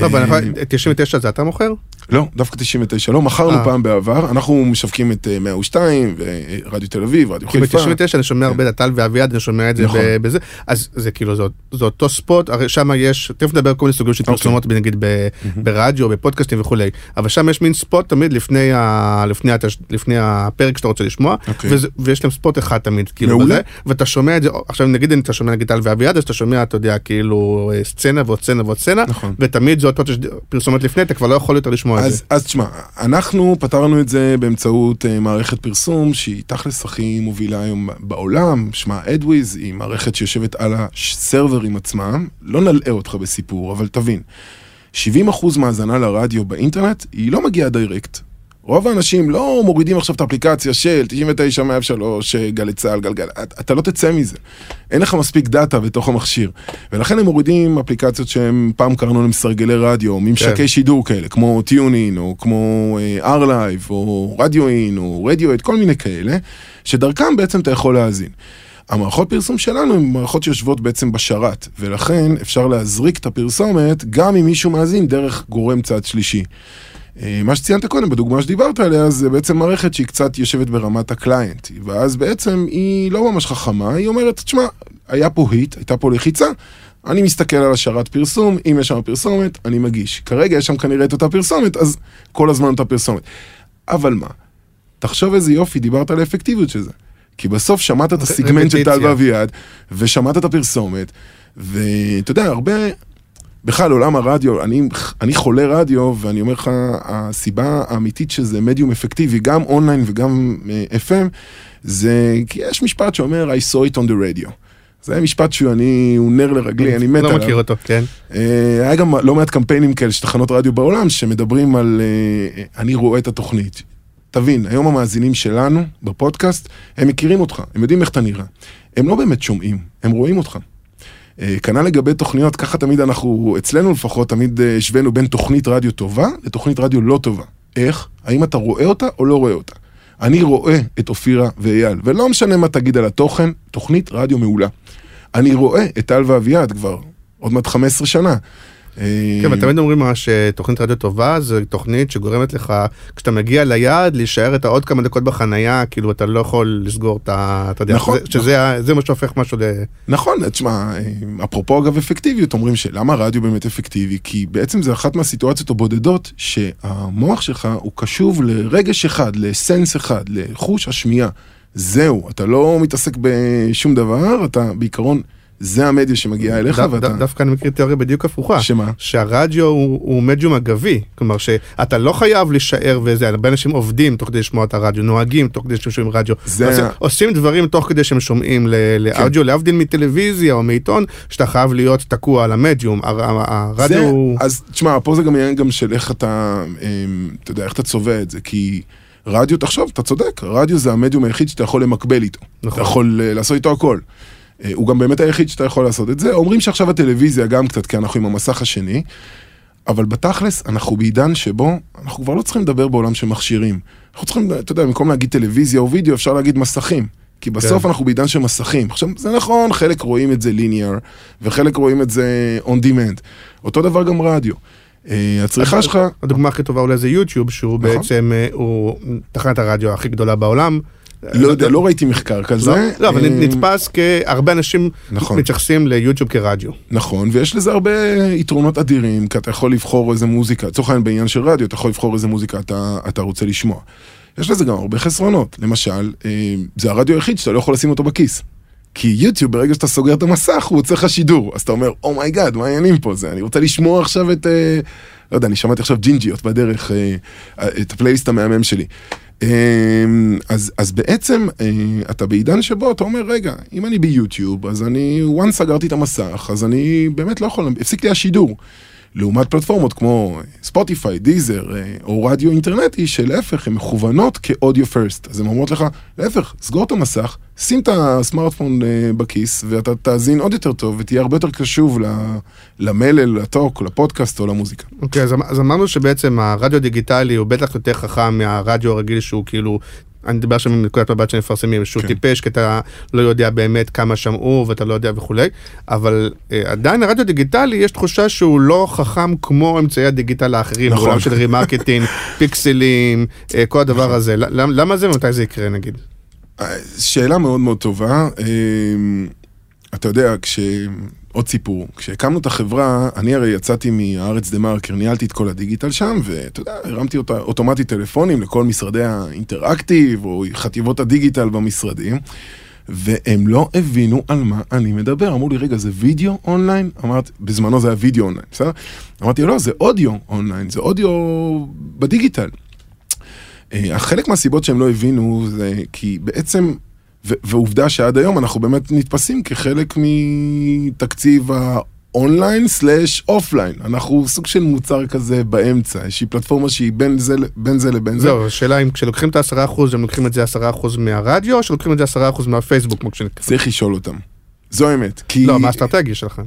Speaker 3: לא, אבל
Speaker 4: אה,
Speaker 3: אנחנו- 99 זה אתה מוכר?
Speaker 4: לא, דווקא 99 לא, מכרנו
Speaker 3: אה.
Speaker 4: פעם בעבר, אנחנו משווקים את אה, 102 ורדיו תל אביב, רדיו חיפה.
Speaker 3: ב-99 אני שומע הרבה את טל ואביעד, אני שומע את זה
Speaker 4: נכון.
Speaker 3: בזה, אז זה כאילו, זה- זה אותו ספוט, הרי שם יש, תכף נדבר כל מיני סוגים של
Speaker 4: אוקיי.
Speaker 3: פרסומות, נגיד ב- ברדיו, בפודקאסטים וכולי, אבל שם יש מין ספוט תמיד לפני ה- לפני התש- לפני הפרק שאתה רוצה לשמוע,
Speaker 4: אוקיי.
Speaker 3: וזה- ויש להם ספוט אחד תמיד, כאילו,
Speaker 4: מעולה.
Speaker 3: בזה, ואתה שומע את זה, עכשיו נגיד אם אתה שומע נגיד טל ואביעד, אז אתה שומע, אתה יודע, כאילו, אה, סצנה ועוד סצנה ועוד סצנה,
Speaker 4: נכון.
Speaker 3: ותמיד זה אותו פרסומת לפני, אתה כבר לא יכול יותר לשמוע את זה.
Speaker 4: אז, אז תשמע, אנחנו פתרנו את זה באמצעות uh, מערכת פרסום שהיא תכלס הכי מובילה היום בעולם, שמה אדוויז, היא מערכת שיושבת על הסרברים עצמם, לא נלאה אותך בסיפור, אבל תבין, 70% מהאזנה לרדיו באינטרנט היא לא מגיעה direct. רוב האנשים לא מורידים עכשיו את האפליקציה של 99, 103, גלי צה"ל, גלגלצ, אתה, לא תצא מזה. אין לך מספיק data בתוך המכשיר. ולכן הם מורידים אפליקציות שהם פעם קראנו להם סרגלי רדיו, ממשקי
Speaker 3: כן.
Speaker 4: שידור כאלה, כמו TuneIn, או כמו אה, R-Live, או RadioIn, או RadioAt, כל מיני כאלה, שדרכם בעצם אתה יכול להאזין. המערכות פרסום שלנו הן מערכות שיושבות בעצם בשרת, ולכן אפשר להזריק את הפרסומת גם אם מישהו מאזין דרך גורם צד שלישי. אה, מה שציינת קודם, בדוגמה שדיברת עליה, זה בעצם מערכת שהיא קצת יושבת ברמת הקליינט, ואז בעצם היא לא ממש חכמה, היא אומרת, תשמע, היה פה היט, הייתה פה לחיצה, אני מסתכל על השרת פרסום, אם יש שם פרסומת, אני מגיש. כרגע יש שם כנראה את אותה פרסומת, אז כל הזמן אותה פרסומת. אבל מה, תחשוב איזה יופי, דיברת על האפקטיביות של זה. כי בסוף שמעת את הסיגמנט של טל. ואביעד, ושמעת את הפרסומת, ואתה יודע, הרבה, בכלל עולם הרדיו, אני, אני חולה רדיו, ואני אומר לך, הסיבה האמיתית שזה מדיום אפקטיבי, גם אונליין וגם uh, FM, זה כי יש משפט שאומר I saw it on the radio. זה משפט שהוא אני, הוא נר לרגלי, אני מת
Speaker 3: לא
Speaker 4: עליו.
Speaker 3: מכיר אותו, כן.
Speaker 4: אה, היה גם לא מעט קמפיינים כאלה של תחנות רדיו בעולם שמדברים על אה, אני רואה את התוכנית. תבין, היום המאזינים שלנו בפודקאסט, הם מכירים אותך, הם יודעים איך אתה נראה. הם לא באמת שומעים, הם רואים אותך. אה, כנ"ל לגבי תוכניות, ככה תמיד אנחנו, אצלנו לפחות, תמיד אה, השווינו בין תוכנית רדיו טובה לתוכנית רדיו לא טובה. איך? האם אתה רואה אותה או לא רואה אותה? אני רואה את אופירה ואייל, ולא משנה מה תגיד על התוכן, תוכנית רדיו מעולה. אני רואה את טל ואביעד כבר עוד מעט 15 שנה.
Speaker 3: כן, ותמיד אומרים מה שתוכנית רדיו טובה זו תוכנית שגורמת לך, כשאתה מגיע ליעד, להישאר את העוד כמה דקות בחנייה, כאילו אתה לא יכול לסגור את ה... אתה יודע,
Speaker 4: נכון,
Speaker 3: זה- שזה זה מה שהופך משהו ל...
Speaker 4: נכון, תשמע, אה, אפרופו אגב אפקטיביות, אומרים שלמה הרדיו באמת אפקטיבי? כי בעצם זה אחת מהסיטואציות הבודדות שהמוח שלך הוא קשוב לרגש אחד, לסנס אחד, לחוש השמיעה. זהו, אתה לא מתעסק בשום דבר, אתה בעיקרון, זה המדיה שמגיעה אליך
Speaker 3: דו-
Speaker 4: ואתה...
Speaker 3: דו- דווקא אני מכיר תיאוריה בדיוק הפוכה.
Speaker 4: שמה?
Speaker 3: שהרדיו הוא, הוא מדיום אגבי, כלומר שאתה לא חייב להישאר וזה, הרבה אנשים עובדים תוך כדי לשמוע את הרדיו, נוהגים תוך כדי שהם שומעים רדיו,
Speaker 4: זה
Speaker 3: עושים,
Speaker 4: כן.
Speaker 3: עושים דברים תוך כדי שהם שומעים ל- לאודיו, להבדיל מטלוויזיה או מעיתון, שאתה חייב להיות תקוע על המדיום, הר- הרדיו
Speaker 4: זה,
Speaker 3: הוא...
Speaker 4: אז תשמע, פה זה גם עניין גם של איך אתה, אמ, אתה יודע, איך אתה צובע את זה, כי רדיו, תחשוב, אתה צודק, רדיו זה המדיום היחיד שאתה יכול למקבל איתו.
Speaker 3: נכון.
Speaker 4: אתה יכול אה, לעשות איתו הכל. אה, הוא גם באמת היחיד שאתה יכול לעשות את זה. אומרים שעכשיו הטלוויזיה גם קצת, כי אנחנו עם המסך השני, אבל בתכלס, אנחנו בעידן שבו אנחנו כבר לא צריכים לדבר בעולם של מכשירים. אנחנו צריכים, אתה יודע, במקום להגיד טלוויזיה או וידאו, אפשר להגיד מסכים. כי בסוף
Speaker 3: כן.
Speaker 4: אנחנו בעידן של מסכים. עכשיו, זה נכון, חלק רואים את זה ליניאר, וחלק רואים את זה on demand. אותו דבר גם רדיו. אה, הצריכה שלך...
Speaker 3: הדוגמה הכי טובה אולי זה יוטיוב, שהוא
Speaker 4: נכון.
Speaker 3: בעצם, אה, הוא תחנת הרדיו הכי גדולה בעולם.
Speaker 4: לא יודע, לא ראיתי מחקר כזה.
Speaker 3: לא, לא, אבל
Speaker 4: אה,
Speaker 3: נתפס כהרבה אנשים
Speaker 4: נכון.
Speaker 3: מתייחסים ליוטיוב כרדיו.
Speaker 4: נכון, ויש לזה הרבה יתרונות אדירים, כי אתה יכול לבחור איזה מוזיקה, לצורך העניין בעניין של רדיו, אתה יכול לבחור איזה מוזיקה אתה, רוצה לשמוע. יש לזה גם הרבה חסרונות, למשל, אה, זה הרדיו היחיד שאתה לא יכול לשים אותו בכיס. כי יוטיוב, ברגע שאתה סוגר את המסך, הוא יוצא לך שידור. אז אתה אומר, oh my god, מה העניינים פה? זה, אני רוצה לשמוע עכשיו את... אה, לא יודע, אני שמעתי עכשיו ג'ינג'יות בדרך, את הפלייליסט המהמם שלי. אה, אז, אז בעצם אה, אתה בעידן שבו אתה אומר, רגע, אם אני ביוטיוב, אז אני, once סגרתי את המסך, אז אני באמת לא יכול, הפסיק לי השידור. לעומת פלטפורמות כמו ספוטיפיי, דיזר אה, או רדיו אינטרנטי, שלהפך, הן מכוונות כאודיו first. אז הן אומרות לך, להפך, סגור את המסך, שים את הסמארטפון אה, בכיס, ואתה תאזין עוד יותר טוב, ותהיה הרבה יותר קשוב למלל, ל talk, לפודקאסט או למוזיקה.
Speaker 3: אוקיי, אז, אמ- אז אמרנו שבעצם הרדיו הדיגיטלי הוא בטח יותר חכם מהרדיו הרגיל שהוא כאילו, אני מדבר עכשיו מנקודת מבט שמפרסמים, שהוא
Speaker 4: כן.
Speaker 3: טיפש, כי אתה לא יודע באמת כמה שמעו ואתה לא יודע וכולי, אבל אה, עדיין הרדיו דיגיטלי, יש תחושה שהוא לא חכם כמו אמצעי הדיגיטל האחרים,
Speaker 4: נכון.
Speaker 3: בעולם של remarketing, פיקסלים, אה, כל הדבר
Speaker 4: נכון.
Speaker 3: הזה. למ- למה זה ומתי זה יקרה נגיד?
Speaker 4: שאלה מאוד מאוד טובה. אה, אתה יודע, כש... עוד סיפור, כשהקמנו את החברה, אני הרי יצאתי מהארץ דה מרקר, ניהלתי את כל הדיגיטל שם, ואתה יודע, הרמתי אותה אוטומטית טלפונים לכל משרדי האינטראקטיב, או חטיבות הדיגיטל במשרדים, והם לא הבינו על מה אני מדבר. אמרו לי, רגע, זה וידאו אונליין? אמרתי, בזמנו זה היה וידאו אונליין, בסדר? אמרתי, לא, זה אודיו אונליין, זה אודיו בדיגיטל. אה, חלק מהסיבות שהם לא הבינו זה כי בעצם, ו- ועובדה שעד היום אנחנו באמת נתפסים כחלק מתקציב ה online slash offline. אנחנו סוג של מוצר כזה באמצע, איזושהי פלטפורמה שהיא בין זה, בין זה לבין זה.
Speaker 3: זהו, השאלה אם כשלוקחים את העשרה אחוז, הם לוקחים את זה עשרה אחוז מהרדיו, או שלוקחים את זה עשרה אחוז מהפייסבוק, כמו שנקרא.
Speaker 4: צריך לשאול אותם. זו האמת. כי
Speaker 3: לא, מה האסטרטגיה שלכם?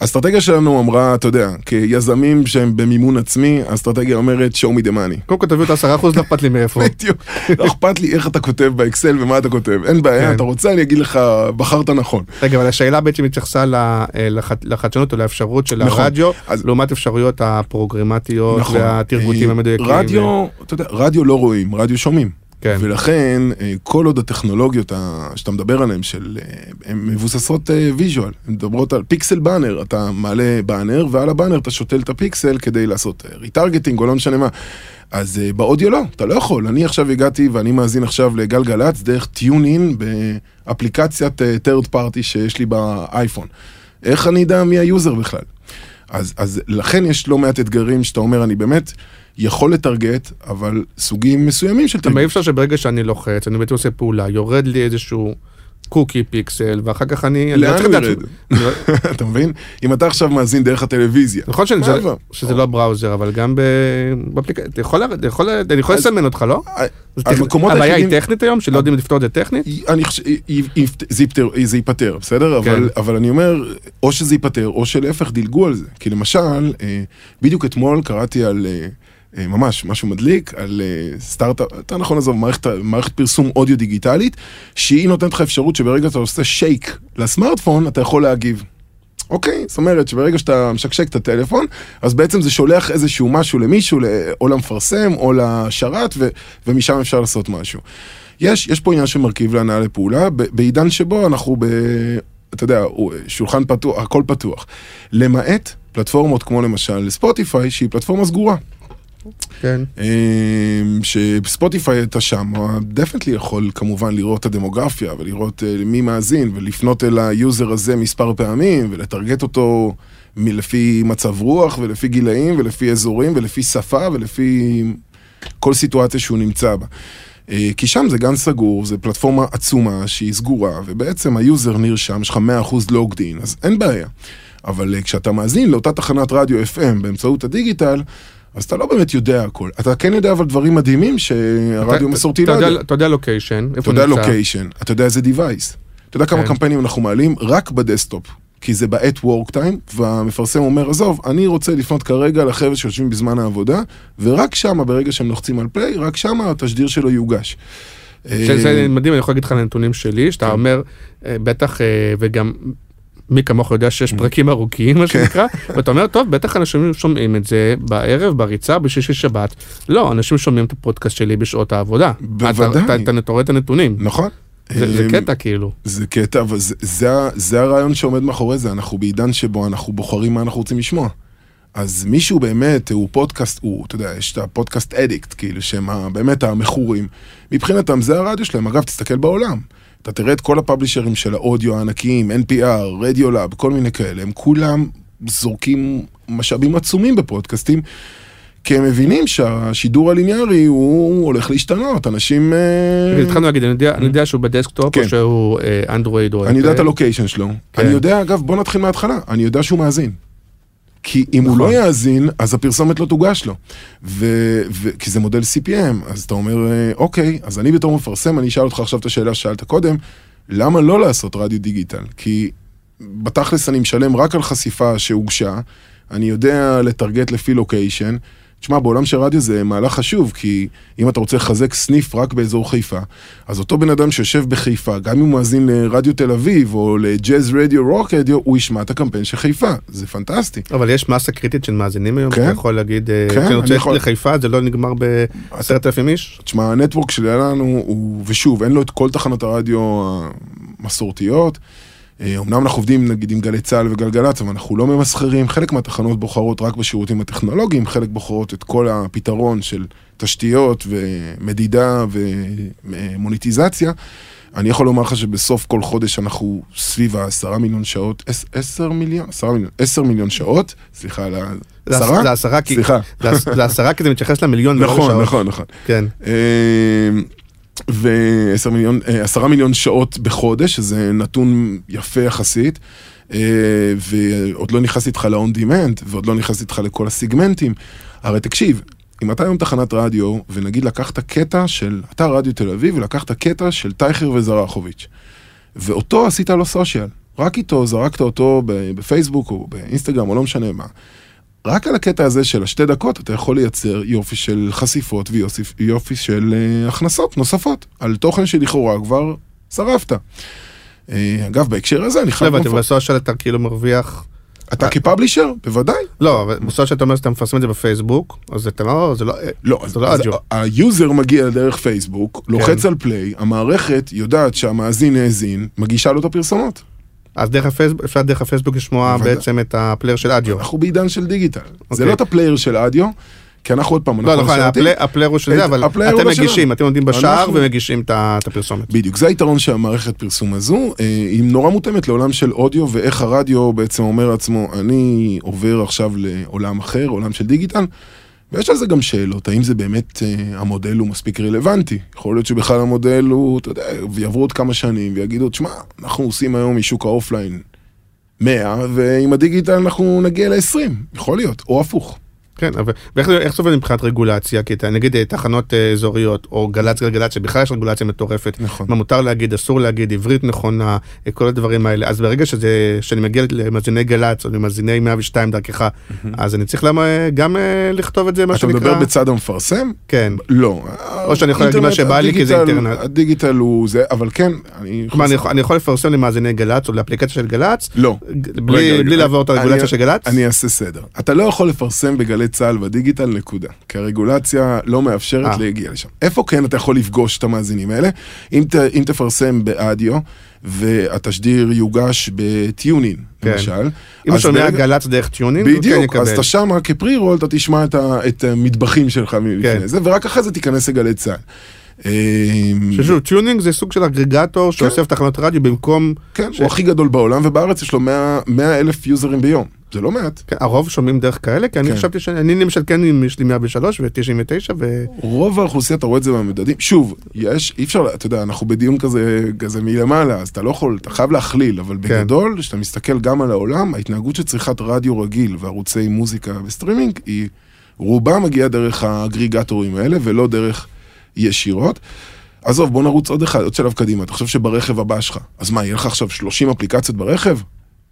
Speaker 4: האסטרטגיה שלנו אמרה, אתה יודע, כיזמים שהם במימון עצמי, האסטרטגיה אומרת show me the money.
Speaker 3: קודם כל תביאו את העשרה אחוז, לא אכפת לי מאיפה.
Speaker 4: בדיוק. לא אכפת לי איך אתה כותב באקסל ומה אתה כותב. אין בעיה,
Speaker 3: כן.
Speaker 4: אתה רוצה, אני אגיד לך, בחרת נכון.
Speaker 3: רגע, אבל השאלה בעצם התייחסה אה, לח- לחדשנות או לאפשרות של
Speaker 4: נכון.
Speaker 3: הרדיו, לעומת אפשרויות הפרוגרמטיות
Speaker 4: נכון.
Speaker 3: והתרגותים
Speaker 4: אה,
Speaker 3: המדויקים.
Speaker 4: רדיו, אתה יודע, רדיו לא רואים, רדיו שומעים.
Speaker 3: כן.
Speaker 4: ולכן, אה, כל עוד הטכנולוגיות שאתה מדבר עליהן, של, אה, הן מבוססות visual, הן מדברות על פיקסל באנר, אתה מעלה באנר, ועל הבאנר אתה שותל את הפיקסל כדי לעשות retargeting או לא משנה מה. אז אה, באודיו לא, אתה לא יכול. אני עכשיו הגעתי ואני מאזין עכשיו לגלגלצ דרך TuneIn באפליקציית אה, third party שיש לי באייפון. איך אני אדע מי ה user בכלל? אז, אז לכן יש לא מעט אתגרים שאתה אומר, אני באמת יכול לטרגט, אבל סוגים מסוימים של
Speaker 3: אבל אי
Speaker 4: טרגט.
Speaker 3: אפשר שברגע שאני לוחץ, אני בעצם עושה פעולה, יורד לי איזשהו קוקי פיקסל, ואחר כך אני... לא
Speaker 4: לאן הוא ירד?
Speaker 3: אני לא-
Speaker 4: אתה מבין? אם אתה עכשיו מאזין דרך הטלוויזיה.
Speaker 3: נכון שזה-
Speaker 4: עבר?
Speaker 3: שזה לא בראוזר, אבל גם באפליקציה, אתה יכול אני יכול לסמן אותך, לא?
Speaker 4: המקומות
Speaker 3: הבעיה היא טכנית היום, שלא יודעים לפתור את זה טכנית?
Speaker 4: זה ייפתר, בסדר?
Speaker 3: כן.
Speaker 4: אבל, אני אומר, או שזה ייפתר, או שלהפך דילגו על זה. כי למשל, אה, בדיוק אתמול קראתי על, אה, אה, ממש, משהו מדליק, על אה, סטארט-אפ, יותר נכון עזוב, מערכת, מערכת פרסום אודיו דיגיטלית, שהיא נותנת לך אפשרות שברגע אתה עושה שייק לסמארטפון, אתה יכול להגיב. אוקיי, זאת אומרת שברגע שאתה משקשק את הטלפון, אז בעצם זה שולח איזשהו משהו למישהו, או למפרסם, או לשרת, ו, ומשם אפשר לעשות משהו. יש, יש פה עניין של מרכיב להנאה לפעולה, בעידן שבו אנחנו ב... אתה יודע, שולחן פתוח, הכל פתוח. למעט פלטפורמות כמו למשל ספוטיפיי, שהיא פלטפורמה סגורה.
Speaker 3: כן.
Speaker 4: אמ, שספוטיפיי אתה שם, definitely יכול כמובן לראות את הדמוגרפיה ולראות אה, מי מאזין ולפנות אל ה user הזה מספר פעמים ולטרגט אותו מ- לפי מצב רוח ולפי גילאים ולפי אזורים ולפי שפה ולפי כל סיטואציה שהוא נמצא בה. אה, כי שם זה גן סגור, זה פלטפורמה עצומה שהיא סגורה, ובעצם ה user נרשם, יש לך 100% logged in, אז אין בעיה. אבל אה, כשאתה מאזין לאותה תחנת רדיו FM באמצעות הדיגיטל, אז אתה לא באמת יודע הכל. אתה כן יודע אבל דברים מדהימים שהרדיו
Speaker 3: אתה-
Speaker 4: המסורתי
Speaker 3: אתה
Speaker 4: לא
Speaker 3: יודע-
Speaker 4: יודע.
Speaker 3: אתה יודע location,
Speaker 4: אתה
Speaker 3: איפה
Speaker 4: יודע
Speaker 3: נמצא.
Speaker 4: location, אתה יודע איזה device. אתה יודע כמה
Speaker 3: כן.
Speaker 4: קמפיינים אנחנו מעלים רק ב desktop. כי זה ב-at work time, והמפרסם אומר, עזוב, אני רוצה לפנות כרגע לחבר'ה שיושבים בזמן העבודה, ורק שמה, ברגע שהם לוחצים על play, רק שמה התשדיר שלו יוגש.
Speaker 3: שזה מדהים, אני יכול להגיד לך על הנתונים שלי, שאתה
Speaker 4: כן.
Speaker 3: אומר, אה, בטח, אה, וגם מי כמוך יודע שיש פרקים ארוכים, מה. שנקרא, ואתה אומר, טוב, בטח אנשים שומעים את זה בערב, בריצה, בשישי שבת. לא, אנשים שומעים את הפודקאסט שלי בשעות העבודה.
Speaker 4: בוודאי.
Speaker 3: אתה- רואה את הנתונים.
Speaker 4: נכון.
Speaker 3: זה זה קטע כאילו.
Speaker 4: זה קטע, אבל זה, זה, ה- זה הרעיון שעומד מאחורי זה, אנחנו בעידן שבו אנחנו בוחרים מה אנחנו רוצים לשמוע. אז מישהו באמת, הוא פודקאסט, הוא, אתה יודע, יש את הפודקאסט אדיקט, כאילו, שהם באמת המכורים. מבחינתם זה הרדיו שלהם. אגב, תסתכל בעולם. אתה תראה את כל הפאבלישרים של האודיו הענקיים, NPR, Radiolab, כל מיני כאלה, הם כולם זורקים משאבים עצומים בפודקאסטים, כי הם מבינים שהשידור הליניארי הוא הולך להשתנות, אנשים... אה,
Speaker 3: התחלנו להגיד, אני יודע- יודע שהוא ב desktop, או
Speaker 4: כן.
Speaker 3: שהוא אה, אנדרואיד או...
Speaker 4: אני יודע את.
Speaker 3: ה
Speaker 4: location שלו.
Speaker 3: כן.
Speaker 4: אני יודע, אגב, בוא נתחיל מההתחלה, אני יודע שהוא מאזין. כי אם הוא
Speaker 3: נכון.
Speaker 4: לא יאזין, אז הפרסומת לא תוגש לו. ו... ו... כי זה מודל CPM, אז אתה אומר, אה, אוקיי, אז אני בתור מפרסם, אני אשאל אותך עכשיו את השאלה ששאלת קודם, למה לא לעשות רדיו דיגיטל? כי בתכלס אני משלם רק על חשיפה שהוגשה, אני יודע לטרגט לפי לוקיישן. תשמע, בעולם של רדיו זה מהלך חשוב, כי אם אתה רוצה לחזק סניף רק באזור חיפה, אז אותו בן אדם שיושב בחיפה, גם אם הוא מאזין לרדיו תל אביב, או לג'אז רדיו, רוק רדיו, הוא ישמע את הקמפיין של חיפה. זה פנטסטי.
Speaker 3: אבל יש מסה קריטית של מאזינים היום,
Speaker 4: כן.
Speaker 3: אתה יכול להגיד, אה,
Speaker 4: כן,
Speaker 3: כשאני רוצה
Speaker 4: יכול-
Speaker 3: לחיפה, זה לא נגמר בעשרת אלפים איש?
Speaker 4: תשמע, הנטוורק שלנו הוא, ושוב, אין לו את כל תחנות הרדיו המסורתיות. אה, אמנם אנחנו עובדים נגיד עם גלי צה"ל וגלגלצ, אבל אנחנו לא ממסחרים. חלק מהתחנות בוחרות רק בשירותים הטכנולוגיים, חלק בוחרות את כל הפתרון של תשתיות ומדידה ומוניטיזציה. אני יכול לומר לך שבסוף כל חודש אנחנו סביב העשרה מיליון שעות, עש- עשר מיליון, עשרה מיליון, עשר מיליון שעות, סליחה על ה... עשרה?
Speaker 3: זה עשרה, כי-
Speaker 4: סליחה.
Speaker 3: זה עשרה כי זה מתייחס למיליון
Speaker 4: נכון. נכון, נכון.
Speaker 3: כן.
Speaker 4: ועשר מיליון, אה, מיליון שעות בחודש, שזה נתון יפה יחסית, אה, ועוד לא נכנס איתך ל-on demand, ועוד לא נכנס איתך לכל הסיגמנטים. הרי תקשיב, אם אתה היום תחנת רדיו, ונגיד לקחת קטע של, אתה רדיו תל אביב, ולקחת קטע של טייכר וזרחוביץ', ואותו עשית לו סושיאל, רק איתו זרקת אותו בפייסבוק או באינסטגרם או לא משנה מה. רק על הקטע הזה של השתי דקות אתה יכול לייצר יופי של חשיפות ויופי של אה, הכנסות נוספות על תוכן שלכאורה כבר שרפת. אה, אגב, בהקשר הזה אני
Speaker 3: לא
Speaker 4: חייב...
Speaker 3: הבנתי,
Speaker 4: לפ-
Speaker 3: ב social אתה כאילו מרוויח...
Speaker 4: אתה כ publisher? בוודאי.
Speaker 3: לא, אבל ב social אתה אומר שאתה מפרסם את זה בפייסבוק, אז אתה לא, זה לא...
Speaker 4: לא,
Speaker 3: לא
Speaker 4: אז.
Speaker 3: ה-
Speaker 4: ה user מגיע דרך פייסבוק, לוחץ על play, המערכת יודעת שהמאזין האזין, מגישה לו את הפרסומות.
Speaker 3: אז דרך הפייסבוק, אפשר דרך הפייסבוק לשמוע. בעצם את ה player של אדיו.
Speaker 4: אנחנו בעידן של דיגיטל. זה
Speaker 3: אוקיי.
Speaker 4: לא את ה player של אדיו, כי אנחנו עוד פעם,
Speaker 3: לא,
Speaker 4: אנחנו
Speaker 3: נכון, ה player הוא של זה, אבל אתם
Speaker 4: לא.
Speaker 3: מגישים, אתם עומדים בשער ומגישים את הפרסומת.
Speaker 4: בדיוק, זה היתרון של המערכת פרסום הזו, אה, היא נורא מותאמת לעולם של אודיו, ואיך הרדיו בעצם אומר לעצמו, אני עובר עכשיו לעולם אחר, עולם של דיגיטל, ויש על זה גם שאלות, האם זה באמת, אה, המודל הוא מספיק רלוונטי? יכול להיות שבכלל המודל הוא, אתה יודע, ויעברו עוד כמה שנים ויגידו, תשמע, אנחנו עושים היום משוק ה offline 100, ועם הדיגיטל אנחנו נגיע ל-20, יכול להיות, או הפוך.
Speaker 3: כן, אבל ואיך זה- איך זה עובד מבחינת רגולציה? כי אתה נגיד אה, תחנות אה, אזוריות, או גל"צ גלגלצ, שבכלל יש רגולציה מטורפת.
Speaker 4: נכון.
Speaker 3: מה מותר להגיד, אסור להגיד, עברית נכונה, אה, כל הדברים האלה. אז ברגע שזה, שאני מגיע למאזיני גל"צ, או למאזיני 102 דרכך, אז אני צריך למה, גם לכתוב את זה, מה
Speaker 4: אתה
Speaker 3: שנקרא?
Speaker 4: מדבר בצד המפרסם?
Speaker 3: כן.
Speaker 4: לא.
Speaker 3: או שאני יכול להגיד מה שבא לי, כי זה
Speaker 4: הדיגיטל-
Speaker 3: אינטרנט.
Speaker 4: הדיגיטל הוא זה, אבל כן, אני...
Speaker 3: כלומר, אני יכול- אני יכול לפרסם למאזיני גל"צ, או לאפליקציה של גל"צ,
Speaker 4: לא.
Speaker 3: בלי
Speaker 4: רגע,
Speaker 3: בלי
Speaker 4: רגע,
Speaker 3: לעבור את הרגולציה של גל"צ?
Speaker 4: אני אעשה סדר. אתה לא יכול לפרסם בגלי צה"ל בדיגיטל, נקודה. כי הרגולציה לא מאפשרת
Speaker 3: אה.
Speaker 4: להגיע לשם. איפה כן אתה יכול לפגוש את המאזינים האלה? אם, ת, אם תפרסם באדיו, והתשדיר יוגש ב TuneIn,
Speaker 3: כן.
Speaker 4: למשל.
Speaker 3: אם הוא
Speaker 4: אז
Speaker 3: שומע
Speaker 4: ברגע-
Speaker 3: גל"צ דרך TuneIn, הוא כן
Speaker 4: בדיוק,
Speaker 3: יקבל.
Speaker 4: אז אתה שמה כ pre-roll, אתה תשמע את, ה, את המטבחים שלך מלפני
Speaker 3: כן.
Speaker 4: זה, ורק אחרי זה תיכנס לגלי צה"ל. אמ,
Speaker 3: ששוב, TuneIn זה סוג של aggregator שאוסף תחנות רדיו במקום...
Speaker 4: כן, הוא הכי גדול בעולם, ובארץ יש לו 100 100 אלף יוזרים ביום. זה לא מעט.
Speaker 3: כן, הרוב שומעים דרך כאלה, כי אני
Speaker 4: כן.
Speaker 3: חשבתי שאני למשל כן, יש לי 103 ו-99 ו...
Speaker 4: רוב האוכלוסייה, אתה רואה את זה במדדים. שוב, יש, אי אפשר, אתה יודע, אנחנו בדיון כזה, כזה מלמעלה, אז אתה לא יכול, אתה חייב להכליל, אבל
Speaker 3: כן.
Speaker 4: בגדול, כשאתה מסתכל גם על העולם, ההתנהגות של צריכת רדיו רגיל וערוצי מוזיקה וסטרימינג, היא רובה מגיעה דרך האגריגטורים האלה, ולא דרך ישירות. עזוב, בוא נרוץ עוד אחד, עוד שלב קדימה. אתה חושב שברכב הבא שלך, אז מה, יהיה לך עכשיו 30 אפליקציות ברכב?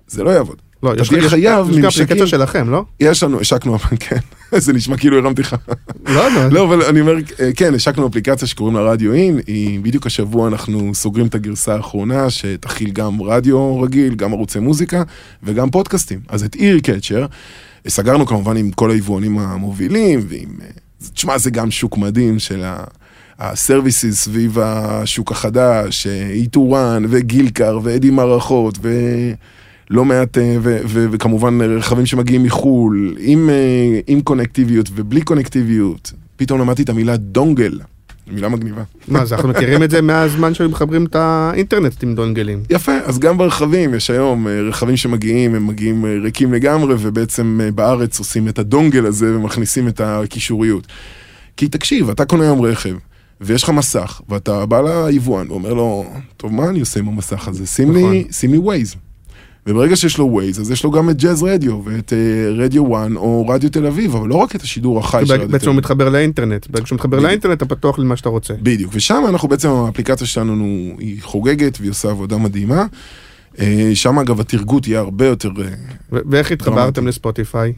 Speaker 4: זה לא יעבוד.
Speaker 3: לא, יש יש-
Speaker 4: חייב
Speaker 3: יש גם
Speaker 4: ממשקים.
Speaker 3: אפליקציה שלכם, לא?
Speaker 4: יש לנו, השקנו, כן, זה נשמע כאילו הרמתי לך.
Speaker 3: לא, לא.
Speaker 4: לא, אבל אני אומר, אה, כן, השקנו אפליקציה שקוראים לה רדיו אין, היא בדיוק השבוע אנחנו סוגרים את הגרסה האחרונה, שתכיל גם רדיו רגיל, גם ערוצי מוזיקה וגם פודקאסטים. אז את איר קצ'ר, סגרנו כמובן עם כל היבואנים המובילים, ועם... אה, תשמע, זה גם שוק מדהים של ה... הסרוויסיס סביב השוק החדש, איטורן וגילקר ואדי מערכות ולא מעט, אה, ו- ו- וכמובן רכבים שמגיעים מחו"ל, עם, אה, עם קונקטיביות ובלי קונקטיביות. פתאום למדתי את המילה דונגל, מילה מגניבה.
Speaker 3: מה זה, אנחנו מכירים את זה מהזמן שהיו מחברים את האינטרנט עם דונגלים.
Speaker 4: יפה, אז גם ברכבים יש היום אה, רכבים שמגיעים, הם מגיעים ריקים לגמרי, ובעצם בארץ עושים את הדונגל הזה ומכניסים את הקישוריות. כי תקשיב, אתה קונה היום רכב, ויש לך מסך, ואתה בא ליבואן ואומר לו, טוב, מה אני עושה עם המסך הזה? שים
Speaker 3: נכון.
Speaker 4: לי, שים לי ווייז. וברגע שיש לו ווייז, אז יש לו גם את ג'אז רדיו, ואת אה, רדיו 1 או רדיו תל אביב, אבל לא רק את השידור החי של רדיו תל
Speaker 3: בעצם הוא. מתחבר לאינטרנט. ברגע שהוא מתחבר. לאינטרנט, אתה פתוח למה שאתה רוצה.
Speaker 4: בדיוק, ושם אנחנו בעצם, האפליקציה שלנו היא חוגגת והיא עושה עבודה מדהימה. אה, שם אגב התרגות יהיה הרבה יותר, אה,
Speaker 3: ואיך התחברתם. לספוטיפיי?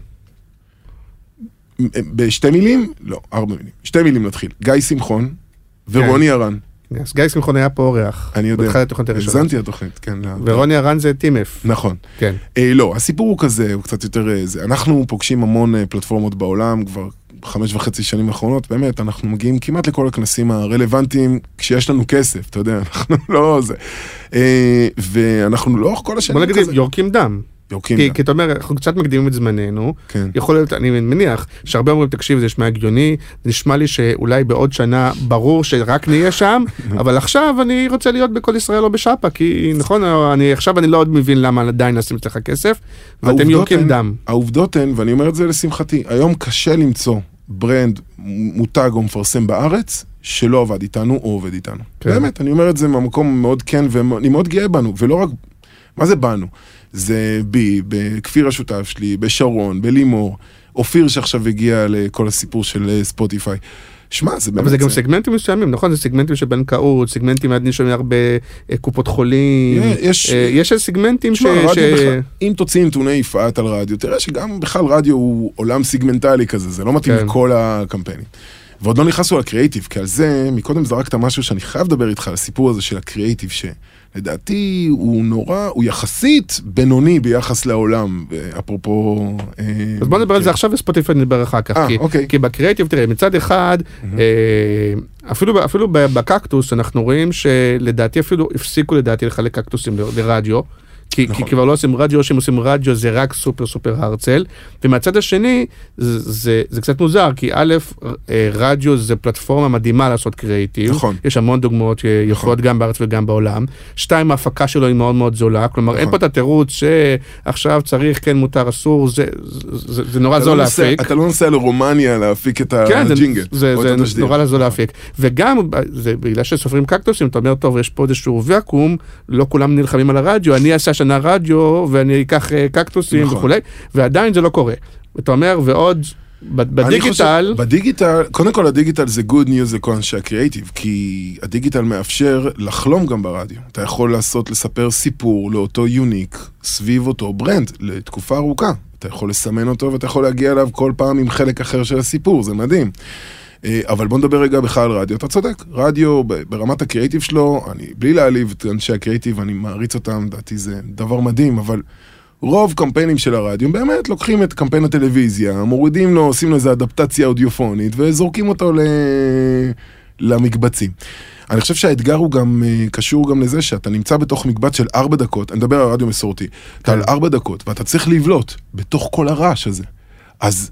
Speaker 4: בשתי מילים? לא, ארבע מילים. שתי מילים נתחיל. גיא שמחון ורוני ארן.
Speaker 3: אז גיא שמחון היה פה אורח.
Speaker 4: אני יודע.
Speaker 3: בתחילת התוכנית הראשונה.
Speaker 4: האזנתי לתוכנית, כן.
Speaker 3: ורוני ארן זה טימף.
Speaker 4: נכון.
Speaker 3: כן.
Speaker 4: אה, לא, הסיפור הוא כזה, הוא קצת יותר... אה. אנחנו פוגשים המון אה, פלטפורמות בעולם כבר חמש וחצי שנים האחרונות, באמת, אנחנו מגיעים כמעט לכל הכנסים הרלוונטיים כשיש לנו כסף, אתה יודע, אנחנו לא זה. ואנחנו לאורך כל השנים
Speaker 3: בוא נגיד
Speaker 4: כזה...
Speaker 3: יורקים דם.
Speaker 4: יורקים.
Speaker 3: כי. כי אתה אומר, אנחנו קצת מקדימים את זמננו.
Speaker 4: כן.
Speaker 3: יכול להיות, אני מניח, שהרבה אומרים, תקשיב, זה נשמע הגיוני, נשמע לי שאולי בעוד שנה ברור שרק נהיה שם, אבל עכשיו אני רוצה להיות בכל ישראל או בשאפה, כי נכון, אני עכשיו אני לא עוד מבין למה עדיין נשים אצלך כסף, ואתם יורקים
Speaker 4: הן-
Speaker 3: דם.
Speaker 4: העובדות הן, ואני אומר את זה לשמחתי, היום קשה למצוא brand מותג או מפרסם בארץ שלא עבד איתנו או עובד איתנו.
Speaker 3: כן.
Speaker 4: באמת, אני אומר את זה מהמקום מאוד כן, ואני מאוד גאה בנו, ולא רק, מה זה בנו? זה בי, בכפיר השותף שלי, בשרון, בלימור, אופיר שעכשיו הגיע לכל הסיפור של אה, ספוטיפיי. שמע, זה באמת...
Speaker 3: אבל זה גם סגמנטים מסוימים, נכון? זה סגמנטים של בנקאות, סגמנטים, אני שומע הרבה אה, קופות חולים.
Speaker 4: יש-
Speaker 3: אה, יש סגמנטים ש... ש-
Speaker 4: אם תוציא נתוני יפעת על רדיו, תראה שגם בכלל רדיו הוא עולם סיגמנטלי כזה, זה לא מתאים
Speaker 3: כן.
Speaker 4: לכל הקמפיינים. ועוד לא נכנסנו לקריאייטיב, כי על זה, מקודם זרקת משהו שאני חייב לדבר איתך, על הסיפור הזה של הקריאייטיב, שלדעתי הוא נורא, הוא יחסית בינוני ביחס לעולם, אפרופו... אה,
Speaker 3: אז בוא נדבר על זה
Speaker 4: כן.
Speaker 3: עכשיו וספוטיפיי נדבר אחר כך.
Speaker 4: אה,
Speaker 3: כי-
Speaker 4: אוקיי.
Speaker 3: כי בקריאיטיב, תראה, מצד אחד, אה, אפילו אפילו בקקטוס אנחנו רואים שלדעתי אפילו הפסיקו לדעתי לחלק קקטוסים לרדיו. כי,
Speaker 4: נכון.
Speaker 3: כי כבר לא עושים רדיו, שהם עושים רדיו זה רק סופר סופר הרצל. ומהצד השני, זה, זה, זה קצת מוזר, כי א', אה, רדיו זה פלטפורמה מדהימה לעשות קריאיטיב.
Speaker 4: נכון.
Speaker 3: יש המון דוגמאות יפות גם בארץ וגם בעולם. שתיים, ההפקה שלו היא מאוד מאוד זולה, כלומר אין
Speaker 4: נכון.
Speaker 3: פה את התירוץ שעכשיו צריך, כן, מותר, אסור, זה, זה, זה, זה נורא זול
Speaker 4: לא
Speaker 3: להפיק.
Speaker 4: אתה לא נוסע לרומניה להפיק את
Speaker 3: כן, זה,
Speaker 4: הג'ינגל.
Speaker 3: זה, זה
Speaker 4: את התשדיר.
Speaker 3: נורא זול להפיק. וגם, זה בגלל שסופרים קקטוסים, אתה אומר, טוב, יש פה איזשהו ואקום, לא כולם נלחמים על הרדיו, אני אעשה השנה רדיו, ואני אקח אה, קקטוסים
Speaker 4: נכון.
Speaker 3: וכולי, ועדיין זה לא קורה. ואתה אומר, ועוד, בדיגיטל,
Speaker 4: חושב, בדיגיטל, קודם כל הדיגיטל זה good news לכל אנשי הקריאיטיב, כי הדיגיטל מאפשר לחלום גם ברדיו. אתה יכול לעשות, לספר סיפור לאותו unique סביב אותו brand לתקופה ארוכה. אתה יכול לסמן אותו ואתה יכול להגיע אליו כל פעם עם חלק אחר של הסיפור, זה מדהים. אה, אבל בוא נדבר רגע בכלל על רדיו, אתה צודק, רדיו ברמת הקריאיטיב שלו, אני בלי להעליב את אנשי הקריאיטיב, אני מעריץ אותם, לדעתי זה דבר מדהים, אבל רוב קמפיינים של הרדיו באמת לוקחים את קמפיין הטלוויזיה, מורידים לו, עושים לו איזה אדפטציה אודיופונית וזורקים אותו ל... למקבצים. אני חושב שהאתגר הוא גם אה, קשור גם לזה שאתה נמצא בתוך מקבץ של ארבע דקות, אני מדבר על רדיו מסורתי, אתה על ארבע דקות ואתה צריך לבלוט בתוך כל הרעש הזה. אז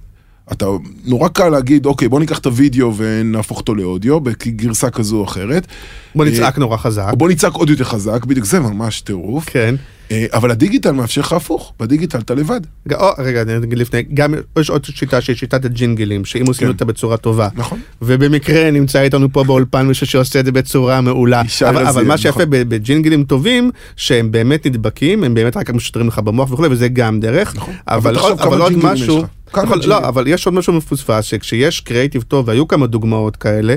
Speaker 4: אתה, נורא קל להגיד, אוקיי, בוא ניקח את הוידאו ונהפוך אותו לאודיו בגרסה כזו או אחרת.
Speaker 3: בוא
Speaker 4: אה,
Speaker 3: נצעק נורא חזק.
Speaker 4: בוא נצעק עוד יותר חזק, בדיוק זה ממש טירוף.
Speaker 3: כן.
Speaker 4: אה, אבל הדיגיטל מאפשר לך הפוך, בדיגיטל אתה לבד.
Speaker 3: או, רגע, אני אגיד לפני, גם יש עוד שיטה שהיא שיטת הג'ינגלים, שאם עושים
Speaker 4: כן.
Speaker 3: אותה בצורה טובה,
Speaker 4: נכון.
Speaker 3: ובמקרה נמצא איתנו פה באולפן מישהו שעושה את זה בצורה מעולה, אבל, מה שיפה
Speaker 4: נכון.
Speaker 3: ב- בג'ינגלים טובים, שהם באמת נדבקים, הם באמת רק משדרים לך במוח וכולי, וזה גם דרך,
Speaker 4: נכון.
Speaker 3: אבל עוד- משהו,
Speaker 4: ג'ינים.
Speaker 3: לא, אבל יש עוד משהו מפוספס, שכשיש קריאיטיב טוב, והיו כמה דוגמאות כאלה,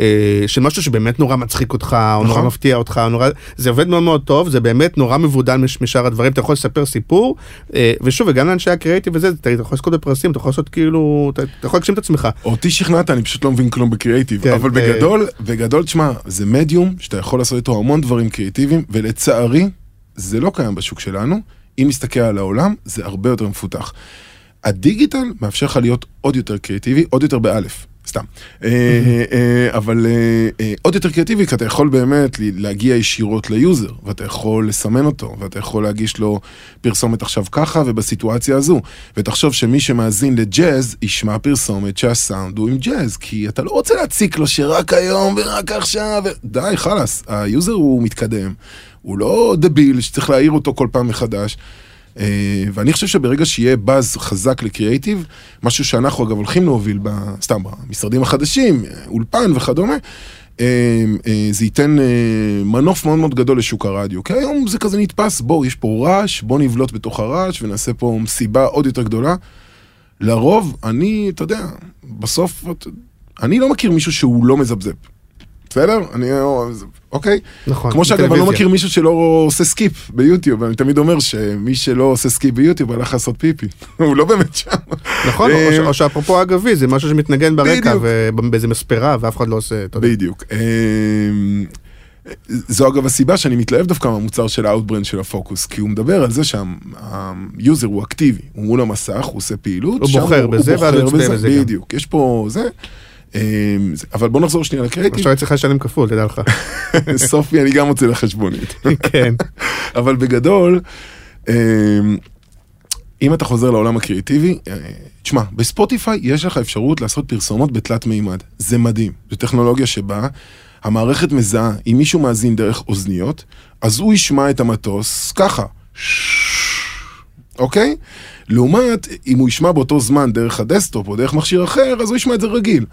Speaker 3: אה, של משהו שבאמת נורא מצחיק אותך, או נורא
Speaker 4: נכון.
Speaker 3: מפתיע אותך, או נורא, זה עובד מאוד מאוד טוב, זה באמת נורא מבודל מש- משאר הדברים, אתה יכול לספר סיפור, אה, ושוב, וגם לאנשי הקריאיטיב וזה, אתה אתה יכול לזכות בפרסים, אתה יכול לעשות כאילו, אתה אתה יכול להגשים את עצמך.
Speaker 4: אותי שכנעת, אני פשוט לא מבין כלום בקריאיטיב.
Speaker 3: כן,
Speaker 4: אבל
Speaker 3: אה,
Speaker 4: בגדול, בגדול, תשמע, זה מדיום שאתה יכול לעשות איתו המון דברים קריאיטיביים, ולצערי, זה לא קיים בשוק שלנו. אם נסתכל על העולם, זה הרבה יותר מפותח. הדיגיטל מאפשר לך להיות עוד יותר קריאיטיבי, עוד יותר באלף, סתם. אה, אה, אבל אה, אה, עוד יותר קריאיטיבי, כי אתה יכול באמת להגיע ישירות ליוזר, ואתה יכול לסמן אותו, ואתה יכול להגיש לו פרסומת עכשיו ככה ובסיטואציה הזו. ותחשוב שמי שמאזין לג'אז, ישמע פרסומת שהסאונד הוא עם ג'אז, כי אתה לא רוצה להציק לו שרק היום ורק עכשיו. די, חלאס, היוזר הוא מתקדם. הוא לא דביל שצריך להעיר אותו כל פעם מחדש. אה, ואני חושב שברגע שיהיה באז חזק לקריאייטיב, משהו שאנחנו אגב הולכים להוביל, סתם במשרדים החדשים, אולפן וכדומה, אה, אה, זה ייתן מנוף מאוד מאוד גדול לשוק הרדיו. כי היום זה כזה נתפס, בואו, יש פה רעש, בואו נבלוט בתוך הרעש ונעשה פה מסיבה עוד יותר גדולה. לרוב, אני, אתה יודע, בסוף, אני לא מכיר מישהו שהוא לא מזפזפ. בסדר? אני, אוקיי?
Speaker 3: נכון.
Speaker 4: כמו שאגב, אני לא. מכיר מישהו שלא עושה skip ביוטיוב, אני תמיד אומר שמי שלא עושה skip ביוטיוב הלך לעשות פיפי. הוא לא באמת שם.
Speaker 3: נכון,
Speaker 4: אה,
Speaker 3: או או שאפרופו אגבי, זה משהו שמתנגן ברקע. ובאיזה מספרה, ואף אחד לא עושה.
Speaker 4: בדיוק. אמ, זו אגב הסיבה שאני מתלהב דווקא מהמוצר של האוטברנד של הפוקוס, כי הוא מדבר על זה שהיוזר הוא אקטיבי, הוא מול המסך, הוא עושה פעילות,
Speaker 3: הוא בוחר בזה, ואז הוא בזה.
Speaker 4: בדיוק, יש פה זה. אמ, אבל בוא נחזור שנייה לקריאיטיב,
Speaker 3: עכשיו צריך לשלם כפול, תדע לך.
Speaker 4: סופי אני גם רוצה לחשבונית.
Speaker 3: כן.
Speaker 4: אבל בגדול, אמ, אם אתה חוזר לעולם הקריאיטיבי, אה, תשמע, בספוטיפיי יש לך אפשרות לעשות פרסומות בתלת מימד. זה מדהים. זו טכנולוגיה שבה המערכת מזהה, אם מישהו מאזין דרך אוזניות, אז הוא ישמע את המטוס ככה. אוקיי? לעומת, אם הוא ישמע באותו זמן דרך ה desktop או דרך מכשיר אחר, אז הוא ישמע את זה רגיל.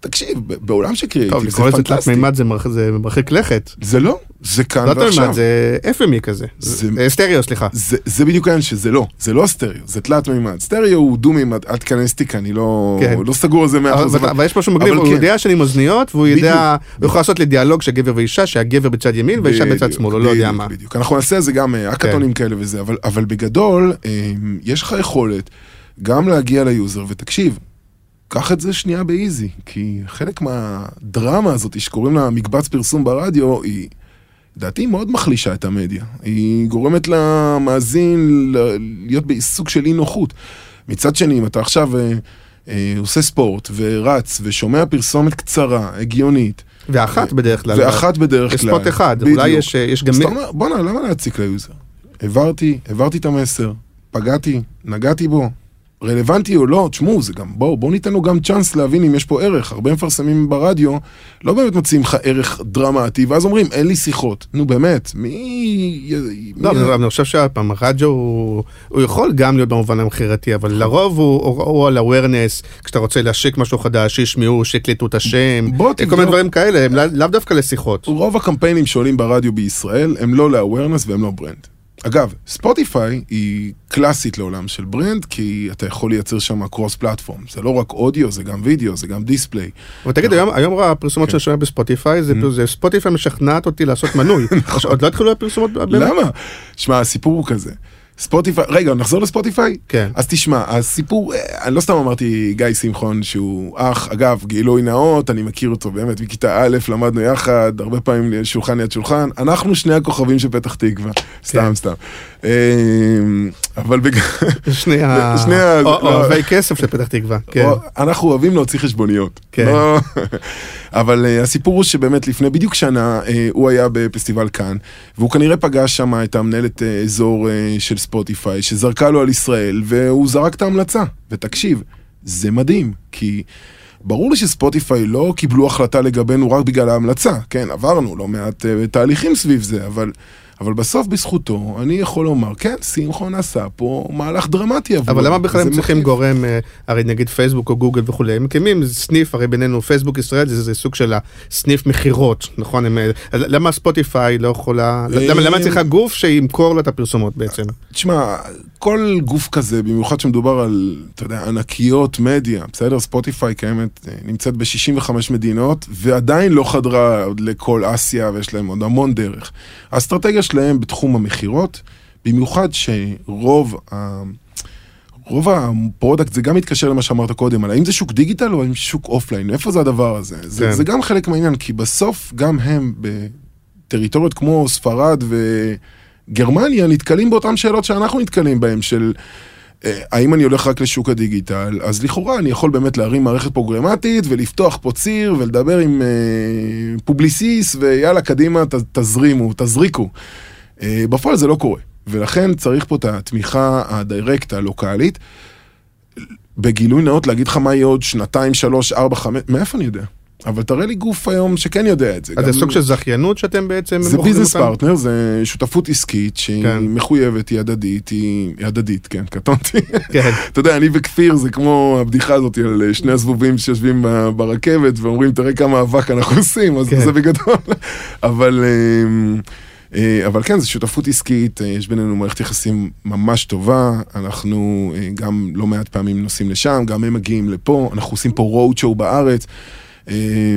Speaker 4: תקשיב, בעולם של
Speaker 3: טוב,
Speaker 4: קריאיטיב זה
Speaker 3: לקרוא לזה תלת
Speaker 4: פנטסטי.
Speaker 3: מימד זה מרח- זה מרחיק לכת.
Speaker 4: זה לא, זה כאן
Speaker 3: לא תלת
Speaker 4: ועכשיו.
Speaker 3: מימד, זה FME כזה.
Speaker 4: זה-
Speaker 3: אה, סטריאו, סליחה.
Speaker 4: זה, זה בדיוק העניין שזה לא, זה לא הסטריאו, זה תלת מימד. סטריאו הוא דו מימד, אל תיכנס כי אני לא,
Speaker 3: כן.
Speaker 4: לא סגור על זה מאה אחוז.
Speaker 3: אבל יש משהו מגניב, הוא
Speaker 4: כן.
Speaker 3: יודע שאני עם אוזניות, והוא יודע. הוא יכול לעשות לי דיאלוג של גבר ואישה, שהגבר בצד ימין והאישה בצד שמאל, הוא לא יודע מה. כן.
Speaker 4: בדיוק, אנחנו נעשה על זה גם אה, האקאתונים כאלה וזה, אבל, אבל בגדול, אה, יש לך יכולת גם להגיע ליוזר, ותקשיב, קח את זה שנייה ב easy, כי חלק מהדרמה הזאת שקוראים לה מקבץ פרסום ברדיו, היא... לדעתי מאוד מחלישה את המדיה. היא גורמת למאזין להיות בסוג של אי נוחות. מצד שני, אם אתה עכשיו אה, אה, עושה ספורט ורץ ושומע פרסומת קצרה, הגיונית,
Speaker 3: ואחת בדרך כלל.
Speaker 4: ואחת בדרך
Speaker 3: יש
Speaker 4: כלל.
Speaker 3: ספוט אחד,
Speaker 4: בדיוק.
Speaker 3: אולי יש אה, יש גם...
Speaker 4: אז אתה אומר, בואנה, למה להציק ליוזר? העברתי, העברתי את המסר, פגעתי, נגעתי בו, רלוונטי או לא, תשמעו, זה גם, בואו, בואו ניתן לו גם צ'אנס להבין אם יש פה ערך. הרבה מפרסמים ברדיו, לא באמת מציעים לך ערך דרמטי, ואז אומרים, אין לי שיחות. נו באמת, מי...
Speaker 3: לא,
Speaker 4: מי-
Speaker 3: אני חושב שהפעם הרדיו הוא הוא יכול גם להיות במובן המכירתי, אבל לרוב הוא הוא- הוא על awareness, כשאתה רוצה להשיק משהו חדש, שישמעו, שיקלטו את השם,
Speaker 4: בוא
Speaker 3: כל. מיני דברים כאלה, הם לאו דווקא לשיחות.
Speaker 4: רוב הקמפיינים שעולים ברדיו בישראל הם לא ל-awareness והם לא ברנד. אגב, ספוטיפיי היא קלאסית לעולם של brand, כי אתה יכול לייצר שם cross platform. זה לא רק אודיו, זה גם וידאו, זה גם display.
Speaker 3: אבל תגיד, היום- היום הפרסומות
Speaker 4: כן.
Speaker 3: שאני שומע בספוטיפיי. זה זה ספוטיפיי משכנעת אותי לעשות מנוי. עכשיו, עוד לא התחילו הפרסומות?
Speaker 4: למה? שמע, הסיפור הוא כזה. ספוטיפיי, רגע, נחזור לספוטיפיי?
Speaker 3: כן.
Speaker 4: אז תשמע, הסיפור, אה, אני לא סתם אמרתי גיא שמחון שהוא אח, אגב, גילוי נאות, אני מכיר אותו באמת מכיתה א', למדנו יחד, הרבה פעמים שולחן ליד שולחן, אנחנו שני הכוכבים של פתח תקווה, סתם,
Speaker 3: כן.
Speaker 4: סתם. אה, אבל בג...
Speaker 3: שני ה-
Speaker 4: שני ה-
Speaker 3: או-
Speaker 4: לא.
Speaker 3: אוהבי כסף של פתח תקווה. כן.
Speaker 4: אנחנו אוהבים להוציא חשבוניות.
Speaker 3: כן.
Speaker 4: לא... אבל uh, הסיפור הוא שבאמת לפני בדיוק שנה uh, הוא היה בפסטיבל כאן, והוא כנראה פגש שם את המנהלת אזור של ספוטיפיי, שזרקה לו על ישראל, והוא זרק את ההמלצה. ותקשיב, זה מדהים, כי... ברור לי שספוטיפיי לא קיבלו החלטה לגבינו רק בגלל ההמלצה, כן, עברנו לא מעט uh, תהליכים סביב זה, אבל אבל בסוף בזכותו, אני יכול לומר, כן, שמחון עשה פה מהלך דרמטי עבורו.
Speaker 3: אבל למה בכלל הם צריכים
Speaker 4: מקיף.
Speaker 3: גורם, אה, הרי נגיד פייסבוק או גוגל וכולי, הם מקימים סניף, הרי בינינו פייסבוק ישראל זה, זה סוג של הסניף מכירות, נכון? הם, אה, למה ספוטיפיי לא יכולה, למה, למה צריכה גוף שימכור לה את הפרסומות בעצם?
Speaker 4: תשמע, כל גוף כזה, במיוחד שמדובר על, אתה יודע, ענקיות מדיה, בסדר? ספוטיפיי קיימת, אה, נמצאת ב-65 מדינות, ועדיין לא חדרה לכל אסיה, ויש להם עוד המון דרך. האסטרטגיה שלהם בתחום המכירות, במיוחד שרוב ה... רוב ה product זה גם מתקשר למה שאמרת קודם, על האם זה שוק דיגיטל או האם שוק offline, איפה זה הדבר הזה? זה,
Speaker 3: כן.
Speaker 4: זה גם חלק מהעניין, כי בסוף גם הם בטריטוריות כמו ספרד וגרמניה נתקלים באותן שאלות שאנחנו נתקלים בהן, של האם אני הולך רק לשוק הדיגיטל, אז לכאורה אני יכול באמת להרים מערכת פרוגרמטית ולפתוח פה ציר ולדבר עם אה, פובליסיס ויאללה קדימה ת, תזרימו, תזריקו. אה, בפועל זה לא קורה, ולכן צריך פה את התמיכה ה direct הלוקאלית. בגילוי נאות להגיד לך מה יהיה עוד שנתיים, שלוש, ארבע, חמש, מאיפה אני יודע? אבל תראה לי גוף היום שכן יודע את זה.
Speaker 3: אז זה סוג של זכיינות שאתם בעצם...
Speaker 4: זה
Speaker 3: business?
Speaker 4: partner, זה שותפות עסקית שהיא
Speaker 3: כן.
Speaker 4: מחויבת, היא הדדית, היא היא הדדית, כן, קטונתי.
Speaker 3: כן.
Speaker 4: אתה יודע, אני וכפיר זה כמו הבדיחה הזאת על אה, שני הזבובים שיושבים ברכבת ואומרים, תראה כמה אבק אנחנו עושים, אז
Speaker 3: כן.
Speaker 4: זה בגדול. אבל... אה, אה, אבל כן, זו שותפות עסקית, אה, יש בינינו מערכת יחסים ממש טובה, אנחנו גם לא מעט פעמים נוסעים לשם, גם הם מגיעים לפה, אנחנו עושים פה רואוד שואו בארץ,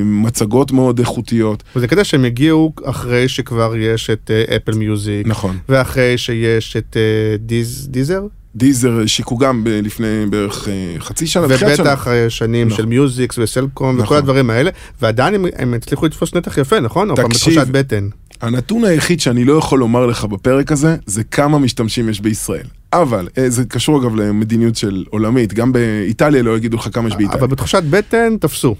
Speaker 4: מצגות מאוד איכותיות,
Speaker 3: וזה קטע שהם הגיעו אחרי שכבר יש את אפל מיוזיק,
Speaker 4: נכון.
Speaker 3: ואחרי שיש את אה, דיז, דיזר,
Speaker 4: דיזר שיקו גם ב- לפני בערך אה, חצי שנה, שנה.
Speaker 3: ובטח אה, שנים
Speaker 4: נכון.
Speaker 3: של מיוזיקס וסלקום וכל
Speaker 4: נכון.
Speaker 3: הדברים האלה, ועדיין הם, הם הצליחו לתפוס נתח יפה, נכון?
Speaker 4: תקשיב. הנתון היחיד שאני לא יכול לומר לך בפרק הזה, זה כמה משתמשים יש בישראל. אבל, אה, זה קשור אגב למדיניות של עולמית, גם באיטליה לא יגידו לך כמה יש באיטליה.
Speaker 3: אבל בתחושת בטן תפסו,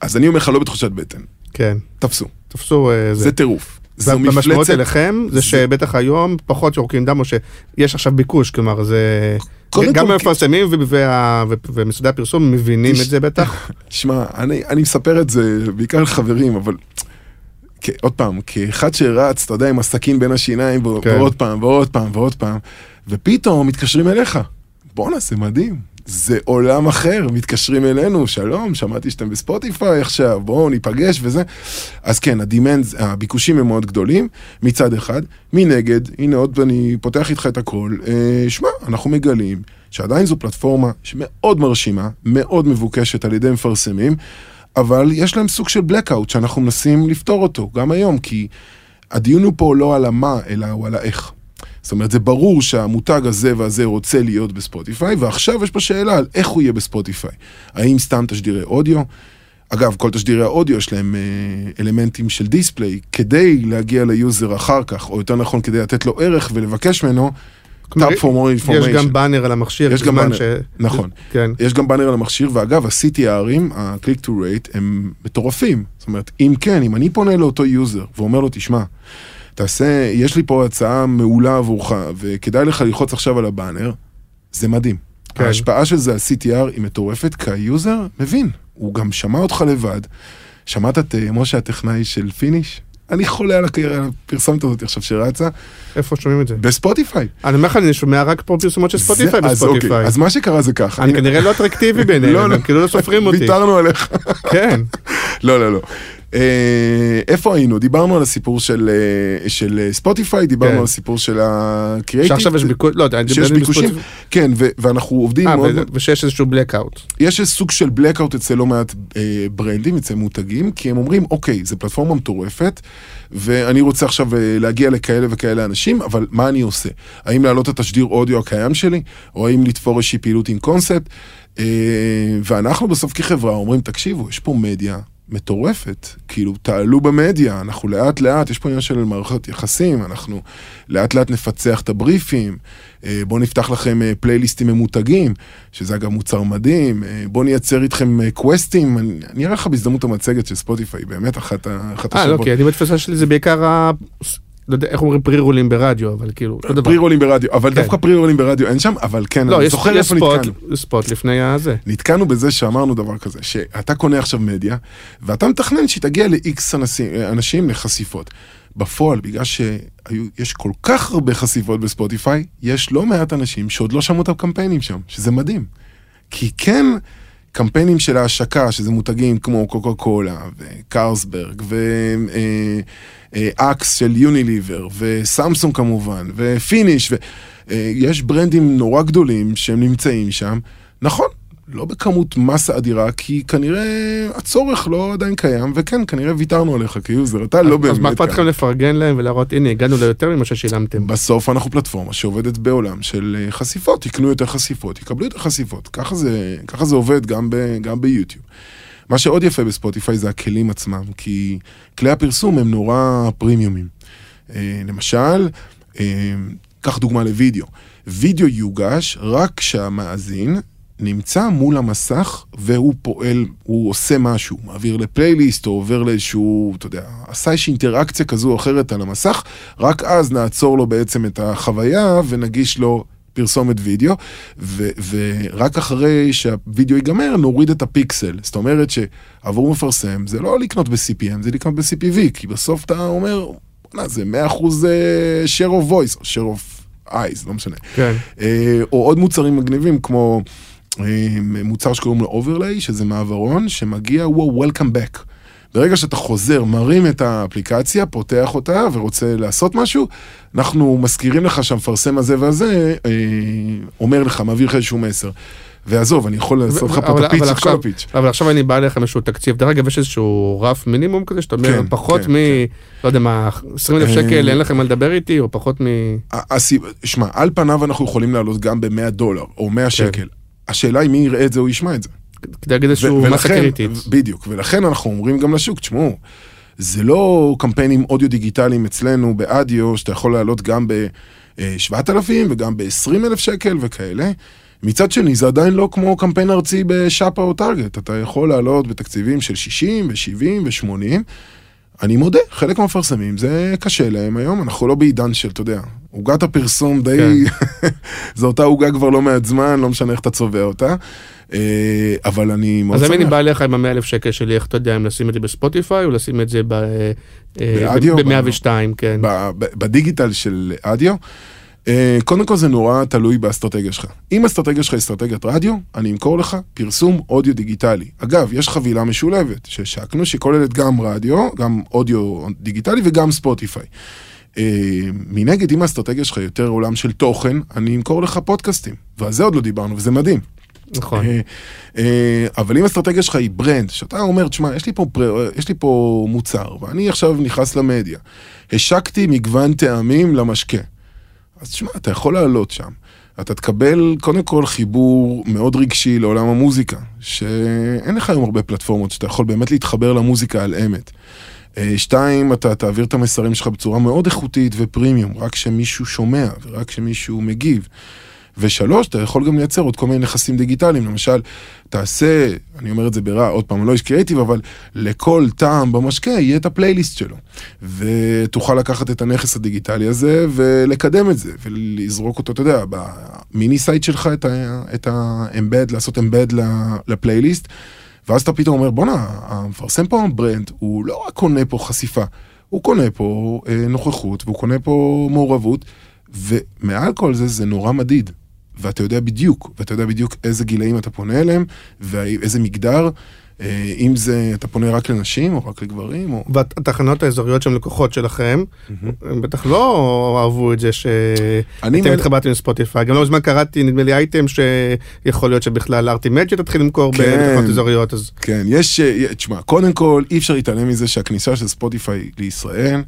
Speaker 4: אז אני אומר לך לא בתחושת בטן,
Speaker 3: כן,
Speaker 4: תפסו.
Speaker 3: תפסו אה, זה.
Speaker 4: זה טירוף. זו מפלצת,
Speaker 3: אליכם זה
Speaker 4: זה-
Speaker 3: שבטח היום פחות יורקים דם או שיש עכשיו ביקוש, כלומר זה... גם
Speaker 4: כל,
Speaker 3: המפרסמים ו- וה- ומשרדי הפרסום מבינים
Speaker 4: תש-
Speaker 3: את זה בטח.
Speaker 4: שמע, אני, אני מספר את זה בעיקר לחברים, אבל כ- עוד פעם, כאחד שרץ, אתה יודע, עם הסכין בין השיניים,
Speaker 3: כן.
Speaker 4: ועוד פעם, ועוד פעם, ועוד פעם, ופתאום מתקשרים אליך. בואנה, זה מדהים. זה עולם אחר, מתקשרים אלינו, שלום, שמעתי שאתם בספוטיפיי עכשיו, בואו ניפגש וזה. אז כן, הדימנד, הביקושים הם מאוד גדולים, מצד אחד. מנגד, הנה עוד אני פותח איתך את הכל, אה, שמע, אנחנו מגלים שעדיין זו פלטפורמה שמאוד מרשימה, מאוד מבוקשת על ידי מפרסמים, אבל יש להם סוג של blackout שאנחנו מנסים לפתור אותו, גם היום, כי הדיון הוא פה לא על המה, אלא הוא על האיך. זאת אומרת, זה ברור שהמותג הזה והזה רוצה להיות בספוטיפיי, ועכשיו יש פה שאלה על איך הוא יהיה בספוטיפיי. האם סתם תשדירי אודיו? אגב, כל תשדירי האודיו יש להם אה, אלמנטים של display, כדי להגיע ליוזר אחר כך, או יותר נכון, כדי לתת לו ערך ולבקש ממנו,
Speaker 3: כלומר,
Speaker 4: tap for more information.
Speaker 3: יש גם באנר על המכשיר.
Speaker 4: יש גם באנר, נכון.
Speaker 3: כן.
Speaker 4: יש גם באנר על המכשיר, ואגב, ה-CTRים, ה- click through rate, הם מטורפים. זאת אומרת, אם כן, אם אני פונה לאותו יוזר ואומר לו, תשמע, תעשה, יש לי פה הצעה מעולה עבורך, וכדאי לך ללחוץ עכשיו על הבאנר, זה מדהים.
Speaker 3: כן.
Speaker 4: ההשפעה של זה על CTR היא מטורפת, כי היוזר מבין, הוא גם שמע אותך לבד. שמעת את אה, משה הטכנאי של פיניש? אני חולה על הפרסומת הזאת עכשיו שרצה,
Speaker 3: איפה שומעים את זה?
Speaker 4: בספוטיפיי.
Speaker 3: אני אומר לך, אני שומע רק פה פרסומות של ספוטיפיי
Speaker 4: אוקיי,
Speaker 3: בספוטיפיי.
Speaker 4: אז מה שקרה זה ככה.
Speaker 3: אני כנראה לא אטרקטיבי בעיניהם, הם כאילו לא סופרים אותי.
Speaker 4: ויתרנו עליך.
Speaker 3: כן.
Speaker 4: לא, לא, לא. אה, איפה היינו? דיברנו על הסיפור של, אה, של אה, ספוטיפיי, דיברנו
Speaker 3: כן.
Speaker 4: על הסיפור של הקריאייטיב.
Speaker 3: שעכשיו יש ביקוש, לא,
Speaker 4: שיש ביקושים,
Speaker 3: בספוטיפיי.
Speaker 4: כן, ו- ואנחנו עובדים
Speaker 3: אה,
Speaker 4: מאוד,
Speaker 3: ושיש איזשהו blackout.
Speaker 4: יש איזה סוג של blackout אצל לא מעט אה, ברנדים, אצל מותגים, כי הם אומרים, אוקיי, זו פלטפורמה מטורפת, ואני רוצה עכשיו אה, להגיע לכאלה וכאלה אנשים, אבל מה אני עושה? האם להעלות את התשדיר אודיו הקיים שלי, או האם לתפור איזושהי פעילות עם קונספט? אה, ואנחנו בסוף כחברה אומרים, תקשיבו, יש פה מדיה. מטורפת, כאילו תעלו במדיה, אנחנו לאט לאט, יש פה עניין של מערכות יחסים, אנחנו לאט לאט נפצח את הבריפים, אה, בואו נפתח לכם אה, פלייליסטים ממותגים, שזה אגב מוצר מדהים, אה, בואו נייצר איתכם אה, קווסטים, אני אני אראה לך בהזדמנות המצגת של ספוטיפיי, באמת אחת אחת
Speaker 3: אה, לא,
Speaker 4: השוות.
Speaker 3: כי אני בתפיסה שלי זה בעיקר. לא יודע איך אומרים פרי רולים ברדיו, אבל כאילו, אותו דבר.
Speaker 4: פרי רולים ברדיו, אבל
Speaker 3: כן.
Speaker 4: דווקא פרי רולים ברדיו אין שם, אבל כן,
Speaker 3: לא,
Speaker 4: אני
Speaker 3: יש
Speaker 4: זוכר
Speaker 3: יש
Speaker 4: איפה
Speaker 3: ספוט,
Speaker 4: נתקענו.
Speaker 3: ספוט לפני הזה.
Speaker 4: נתקענו בזה שאמרנו דבר כזה, שאתה קונה עכשיו מדיה, ואתה מתכנן שהיא תגיע ל-X אנשים, אנשים לחשיפות. בפועל, בגלל שיש כל כך הרבה חשיפות בספוטיפיי, יש לא מעט אנשים שעוד לא שמעו את הקמפיינים שם, שזה מדהים. כי כן, קמפיינים של ההשקה, שזה מותגים כמו קוקה קולה, וקרסברג, ואקס של יוניליבר, וסמסונג כמובן, ופיניש, ויש ברנדים נורא גדולים שהם נמצאים שם. נכון, לא בכמות מסה אדירה, כי כנראה הצורך לא עדיין קיים, וכן, כנראה ויתרנו עליך כיוזר, אתה לא באמת...
Speaker 3: אז מה אכפת לכם לפרגן להם ולהראות, הנה, הגענו ליותר ממה ששילמתם.
Speaker 4: בסוף אנחנו פלטפורמה שעובדת בעולם של אה, חשיפות, יקנו יותר חשיפות, יקבלו יותר חשיפות, ככה זה, ככה זה עובד גם, ב, גם ביוטיוב. מה שעוד יפה בספוטיפיי זה הכלים עצמם, כי כלי הפרסום הם נורא פרימיומים. אה, למשל, אה, קח דוגמה לוידאו. וידאו יוגש רק כשהמאזין נמצא מול המסך והוא פועל, הוא עושה משהו, מעביר לפלייליסט או עובר לאיזשהו, אתה יודע, עשה איזושהי אינטראקציה כזו או אחרת על המסך, רק אז נעצור לו בעצם את החוויה ונגיש לו פרסומת וידאו, ו- ורק אחרי שהווידאו ייגמר נוריד את הפיקסל. זאת אומרת שעבור מפרסם זה לא לקנות ב-CPM, זה לקנות ב-CPV, כי בסוף אתה אומר, זה 100% אה, share of voice, או share of eyes, לא משנה.
Speaker 3: כן.
Speaker 4: אה, או עוד מוצרים מגניבים כמו... מוצר שקוראים לו overlay, שזה מעברון שמגיע, הוא ה-Welcome back. ברגע שאתה חוזר, מרים את האפליקציה, פותח אותה ורוצה לעשות משהו, אנחנו מזכירים לך שהמפרסם הזה והזה אה, אומר לך, מעביר לך איזשהו מסר. ועזוב, אני יכול לעשות לך פה את הפיץ', את כל הפיץ'.
Speaker 3: אבל עכשיו אני בא אליך עם איזשהו תקציב, דרך אגב, יש איזשהו רף מינימום כזה, שאתה אומר,
Speaker 4: כן,
Speaker 3: פחות
Speaker 4: כן,
Speaker 3: מ...
Speaker 4: כן.
Speaker 3: לא יודע מה, 20 אלף
Speaker 4: אה,
Speaker 3: שקל, אין לכם מה לדבר איתי, או פחות מ...
Speaker 4: שמע, על פניו אנחנו יכולים לעלות גם ב-100 דולר או 100 שקל. השאלה היא מי יראה את זה או ישמע את זה.
Speaker 3: כדי להגיד איזשהו מסה קריטית.
Speaker 4: בדיוק, ולכן אנחנו אומרים גם לשוק, תשמעו, זה לא קמפיינים אודיו דיגיטליים אצלנו באדיו, שאתה יכול לעלות גם ב-7,000 וגם ב-20,000 שקל וכאלה. מצד שני, זה עדיין לא כמו קמפיין ארצי בשאפה או טארגט. אתה יכול לעלות בתקציבים של 60 ו-70 ו-80. אני מודה, חלק מהמפרסמים זה קשה להם היום, אנחנו לא בעידן של, אתה יודע, עוגת הפרסום די, זו אותה עוגה כבר לא מעט זמן, לא משנה איך אתה צובע אותה, אבל אני מאוד
Speaker 3: אז אם אני
Speaker 4: שמח.
Speaker 3: בא אליך עם ה-100 אלף שקל שלי, איך אתה יודע, אם לשים את זה בספוטיפיי, או לשים את זה
Speaker 4: באדיו?
Speaker 3: ב-102, כן.
Speaker 4: ב- ב- בדיגיטל של אדיו. אה, קודם כל זה נורא תלוי באסטרטגיה שלך. אם האסטרטגיה שלך היא אסטרטגיית רדיו, אני אמכור לך פרסום אודיו דיגיטלי. אגב, יש חבילה משולבת שהשקנו שכוללת גם רדיו, גם אודיו דיגיטלי וגם ספוטיפיי. אה, מנגד, אם האסטרטגיה שלך יותר עולם של תוכן, אני אמכור לך פודקאסטים. ועל זה עוד לא דיברנו, וזה מדהים.
Speaker 3: נכון.
Speaker 4: אה, אה, אבל אם האסטרטגיה שלך היא ברנד, שאתה אומר, תשמע, יש יש לי פה מוצר, ואני עכשיו נכנס למדיה. השקתי מגוון טעמים למשקה. אז תשמע, אתה יכול לעלות שם. אתה תקבל קודם כל חיבור מאוד רגשי לעולם המוזיקה, שאין לך היום הרבה פלטפורמות שאתה יכול באמת להתחבר למוזיקה על אמת. אה, שתיים, אתה תעביר את המסרים שלך בצורה מאוד איכותית ופרימיום, רק כשמישהו שומע ורק כשמישהו מגיב. ושלוש, אתה יכול גם לייצר עוד כל מיני נכסים דיגיטליים, למשל, תעשה, אני אומר את זה ברע, עוד פעם, לא איש קריאיטיב, אבל לכל טעם במשקה יהיה את הפלייליסט שלו. ותוכל לקחת את הנכס הדיגיטלי הזה ולקדם את זה, ולזרוק אותו, אתה יודע, ב mini site שלך את ה-embed, לעשות ל- לפלייליסט, ואז אתה פתאום אומר, בואנה, המפרסם פה brand, הוא לא רק קונה פה חשיפה, הוא קונה פה אה, נוכחות, והוא קונה פה מעורבות, ומעל כל זה, זה נורא מדיד. ואתה יודע בדיוק, ואתה יודע בדיוק איזה גילאים אתה פונה אליהם, ואיזה מגדר, אה, אם זה, אתה פונה רק לנשים או רק לגברים, או...
Speaker 3: והתחנות האזוריות שהן לקוחות שלכם, הם בטח לא אהבו את זה שאתם התחברתם לספוטיפיי. גם לא מזמן קראתי, נדמה לי אייטם, שיכול להיות שבכלל ארטי מדג'ה תתחיל למכור
Speaker 4: כן.
Speaker 3: בתחנות אזוריות, אז
Speaker 4: כן, יש, אה, תשמע, קודם כל, אי אפשר להתעלם מזה שהכניסה של ספוטיפיי לישראל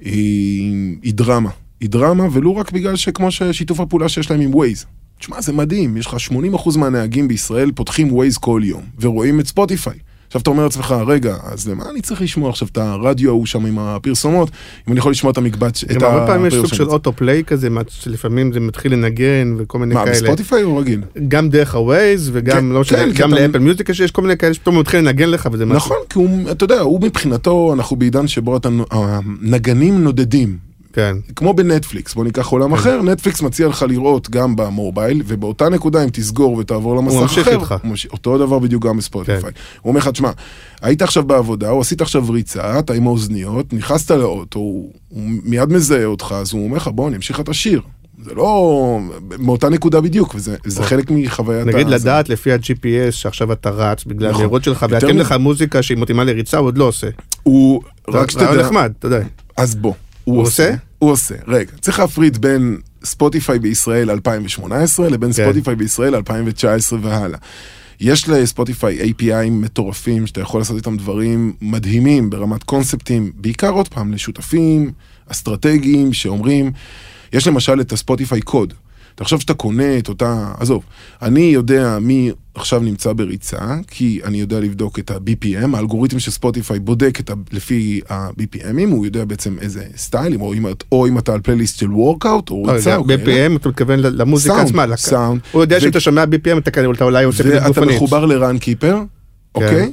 Speaker 4: היא דרמה. היא דרמה, ולו רק בגלל שכמו ששיתוף הפעולה שיש להם עם ווייז. תשמע, זה מדהים, יש לך 80% מהנהגים בישראל פותחים ווייז כל יום, ורואים את ספוטיפיי. עכשיו אתה אומר לעצמך, רגע, אז למה אני צריך לשמוע עכשיו את הרדיו ההוא שם עם הפרסומות, אם אני יכול לשמוע את המקבץ, את
Speaker 3: גם הרבה פעמים יש סוג? של autoplay כזה, מה- שלפעמים זה מתחיל לנגן וכל מיני
Speaker 4: מה,
Speaker 3: כאלה.
Speaker 4: בספוטיפיי או רגיל?
Speaker 3: גם דרך הווייז וגם
Speaker 4: כן,
Speaker 3: לא משנה,
Speaker 4: כן,
Speaker 3: גם
Speaker 4: אתה-
Speaker 3: לאפל מיוזיק יש כל מיני כאלה שפתאום הוא מתחיל לנגן לך וזה משהו.
Speaker 4: נכון, כי הוא, אתה יודע, הוא מבחינתו, אנחנו בעידן שבו אתה, הנגנים נודדים
Speaker 3: כן.
Speaker 4: כמו בנטפליקס, בוא ניקח עולם אחר, נטפליקס מציע לך לראות גם במובייל, ובאותה נקודה אם תסגור ותעבור למסך אחר,
Speaker 3: ממשיך איתך.
Speaker 4: הוא ממשיך- אותו דבר בדיוק גם בספוטיפיי. הוא אומר לך, תשמע, היית עכשיו בעבודה, או עשית עכשיו ריצה, אתה עם האוזניות, נכנסת לאוטו, הוא, הוא מיד מזהה אותך, אז הוא אומר לך, בוא, אני אמשיך את השיר. זה לא מאותה נקודה בדיוק, וזה זה חלק מחוויית
Speaker 3: נגיד
Speaker 4: ה-
Speaker 3: לדעת לפי ה-GPS שעכשיו אתה רץ בגלל
Speaker 4: נכון.
Speaker 3: המהירות שלך, ויתאים
Speaker 4: מ-
Speaker 3: לך מוזיקה שהיא מתאימה לריצה, הוא עוד לא עושה.
Speaker 4: הוא,
Speaker 3: זה
Speaker 4: רק שתדע,
Speaker 3: נחמד, אתה יודע.
Speaker 4: אז בוא, הוא, עושה?
Speaker 3: עושה?
Speaker 4: הוא עושה. רגע, צריך להפריד בין ספוטיפיי בישראל 2018 לבין
Speaker 3: כן.
Speaker 4: ספוטיפיי בישראל 2019 והלאה. יש לספוטיפיי API מטורפים שאתה יכול לעשות איתם דברים מדהימים ברמת קונספטים, בעיקר עוד פעם לשותפים אסטרטגיים שאומרים, יש למשל את הספוטיפיי קוד. תחשוב שאתה קונה את אותה, עזוב, אני יודע מי עכשיו נמצא בריצה, כי אני יודע לבדוק את ה-BPM, האלגוריתם של ספוטיפיי בודק את ה, לפי ה-BPMים, הוא יודע בעצם איזה style, או אם, את- או אם אתה על פלייליסט של workout, או
Speaker 3: לא,
Speaker 4: ריצה,
Speaker 3: זה
Speaker 4: או כאלה.
Speaker 3: BPM, אתה מתכוון למוזיקה
Speaker 4: סאונד,
Speaker 3: עצמה. לק-
Speaker 4: סאונד.
Speaker 3: הוא יודע
Speaker 4: ו-
Speaker 3: שאתה שומע BPM, אתה אתה אולי עושה פעילות
Speaker 4: ואתה
Speaker 3: גופנית.
Speaker 4: מחובר ל Runkeeper,
Speaker 3: כן.
Speaker 4: אוקיי?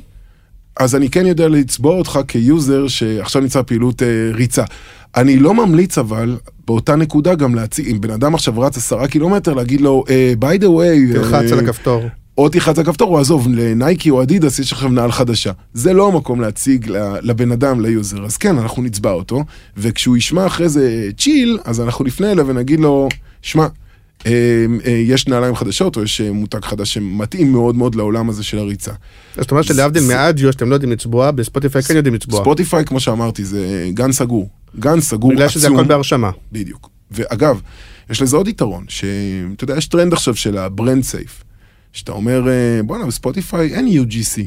Speaker 4: אז אני כן יודע לצבוע אותך כיוזר שעכשיו נמצא פעילות אה, ריצה. אני לא ממליץ אבל באותה נקודה גם להציג, אם בן אדם עכשיו רץ עשרה קילומטר, להגיד לו, אה, by the way,
Speaker 3: תלחץ
Speaker 4: אה,
Speaker 3: על הכפתור.
Speaker 4: או תלחץ על הכפתור, או עזוב, לנייקי או אדידס יש עכשיו נעל חדשה. זה לא המקום להציג לבן אדם, ליוזר. אז כן, אנחנו נצבע אותו, וכשהוא ישמע אחרי זה chill, אז אנחנו נפנה אליו ונגיד לו, שמע, יש נעליים חדשות, או יש אה, מותג חדש שמתאים מאוד מאוד לעולם הזה של הריצה.
Speaker 3: זאת אומרת שלהבדיל מאדיו שאתם לא יודעים לצבוע, בספוטיפיי כן יודעים לצבוע.
Speaker 4: ספוטיפיי, כמו שאמרתי, זה גן סגור. גן סגור
Speaker 3: בגלל
Speaker 4: עצום.
Speaker 3: שזה הכל בהרשמה.
Speaker 4: בדיוק. ואגב, יש לזה עוד יתרון, שאתה יודע, יש טרנד עכשיו של ה brand safe. שאתה אומר, אה, בואנה, בספוטיפיי אין UGC,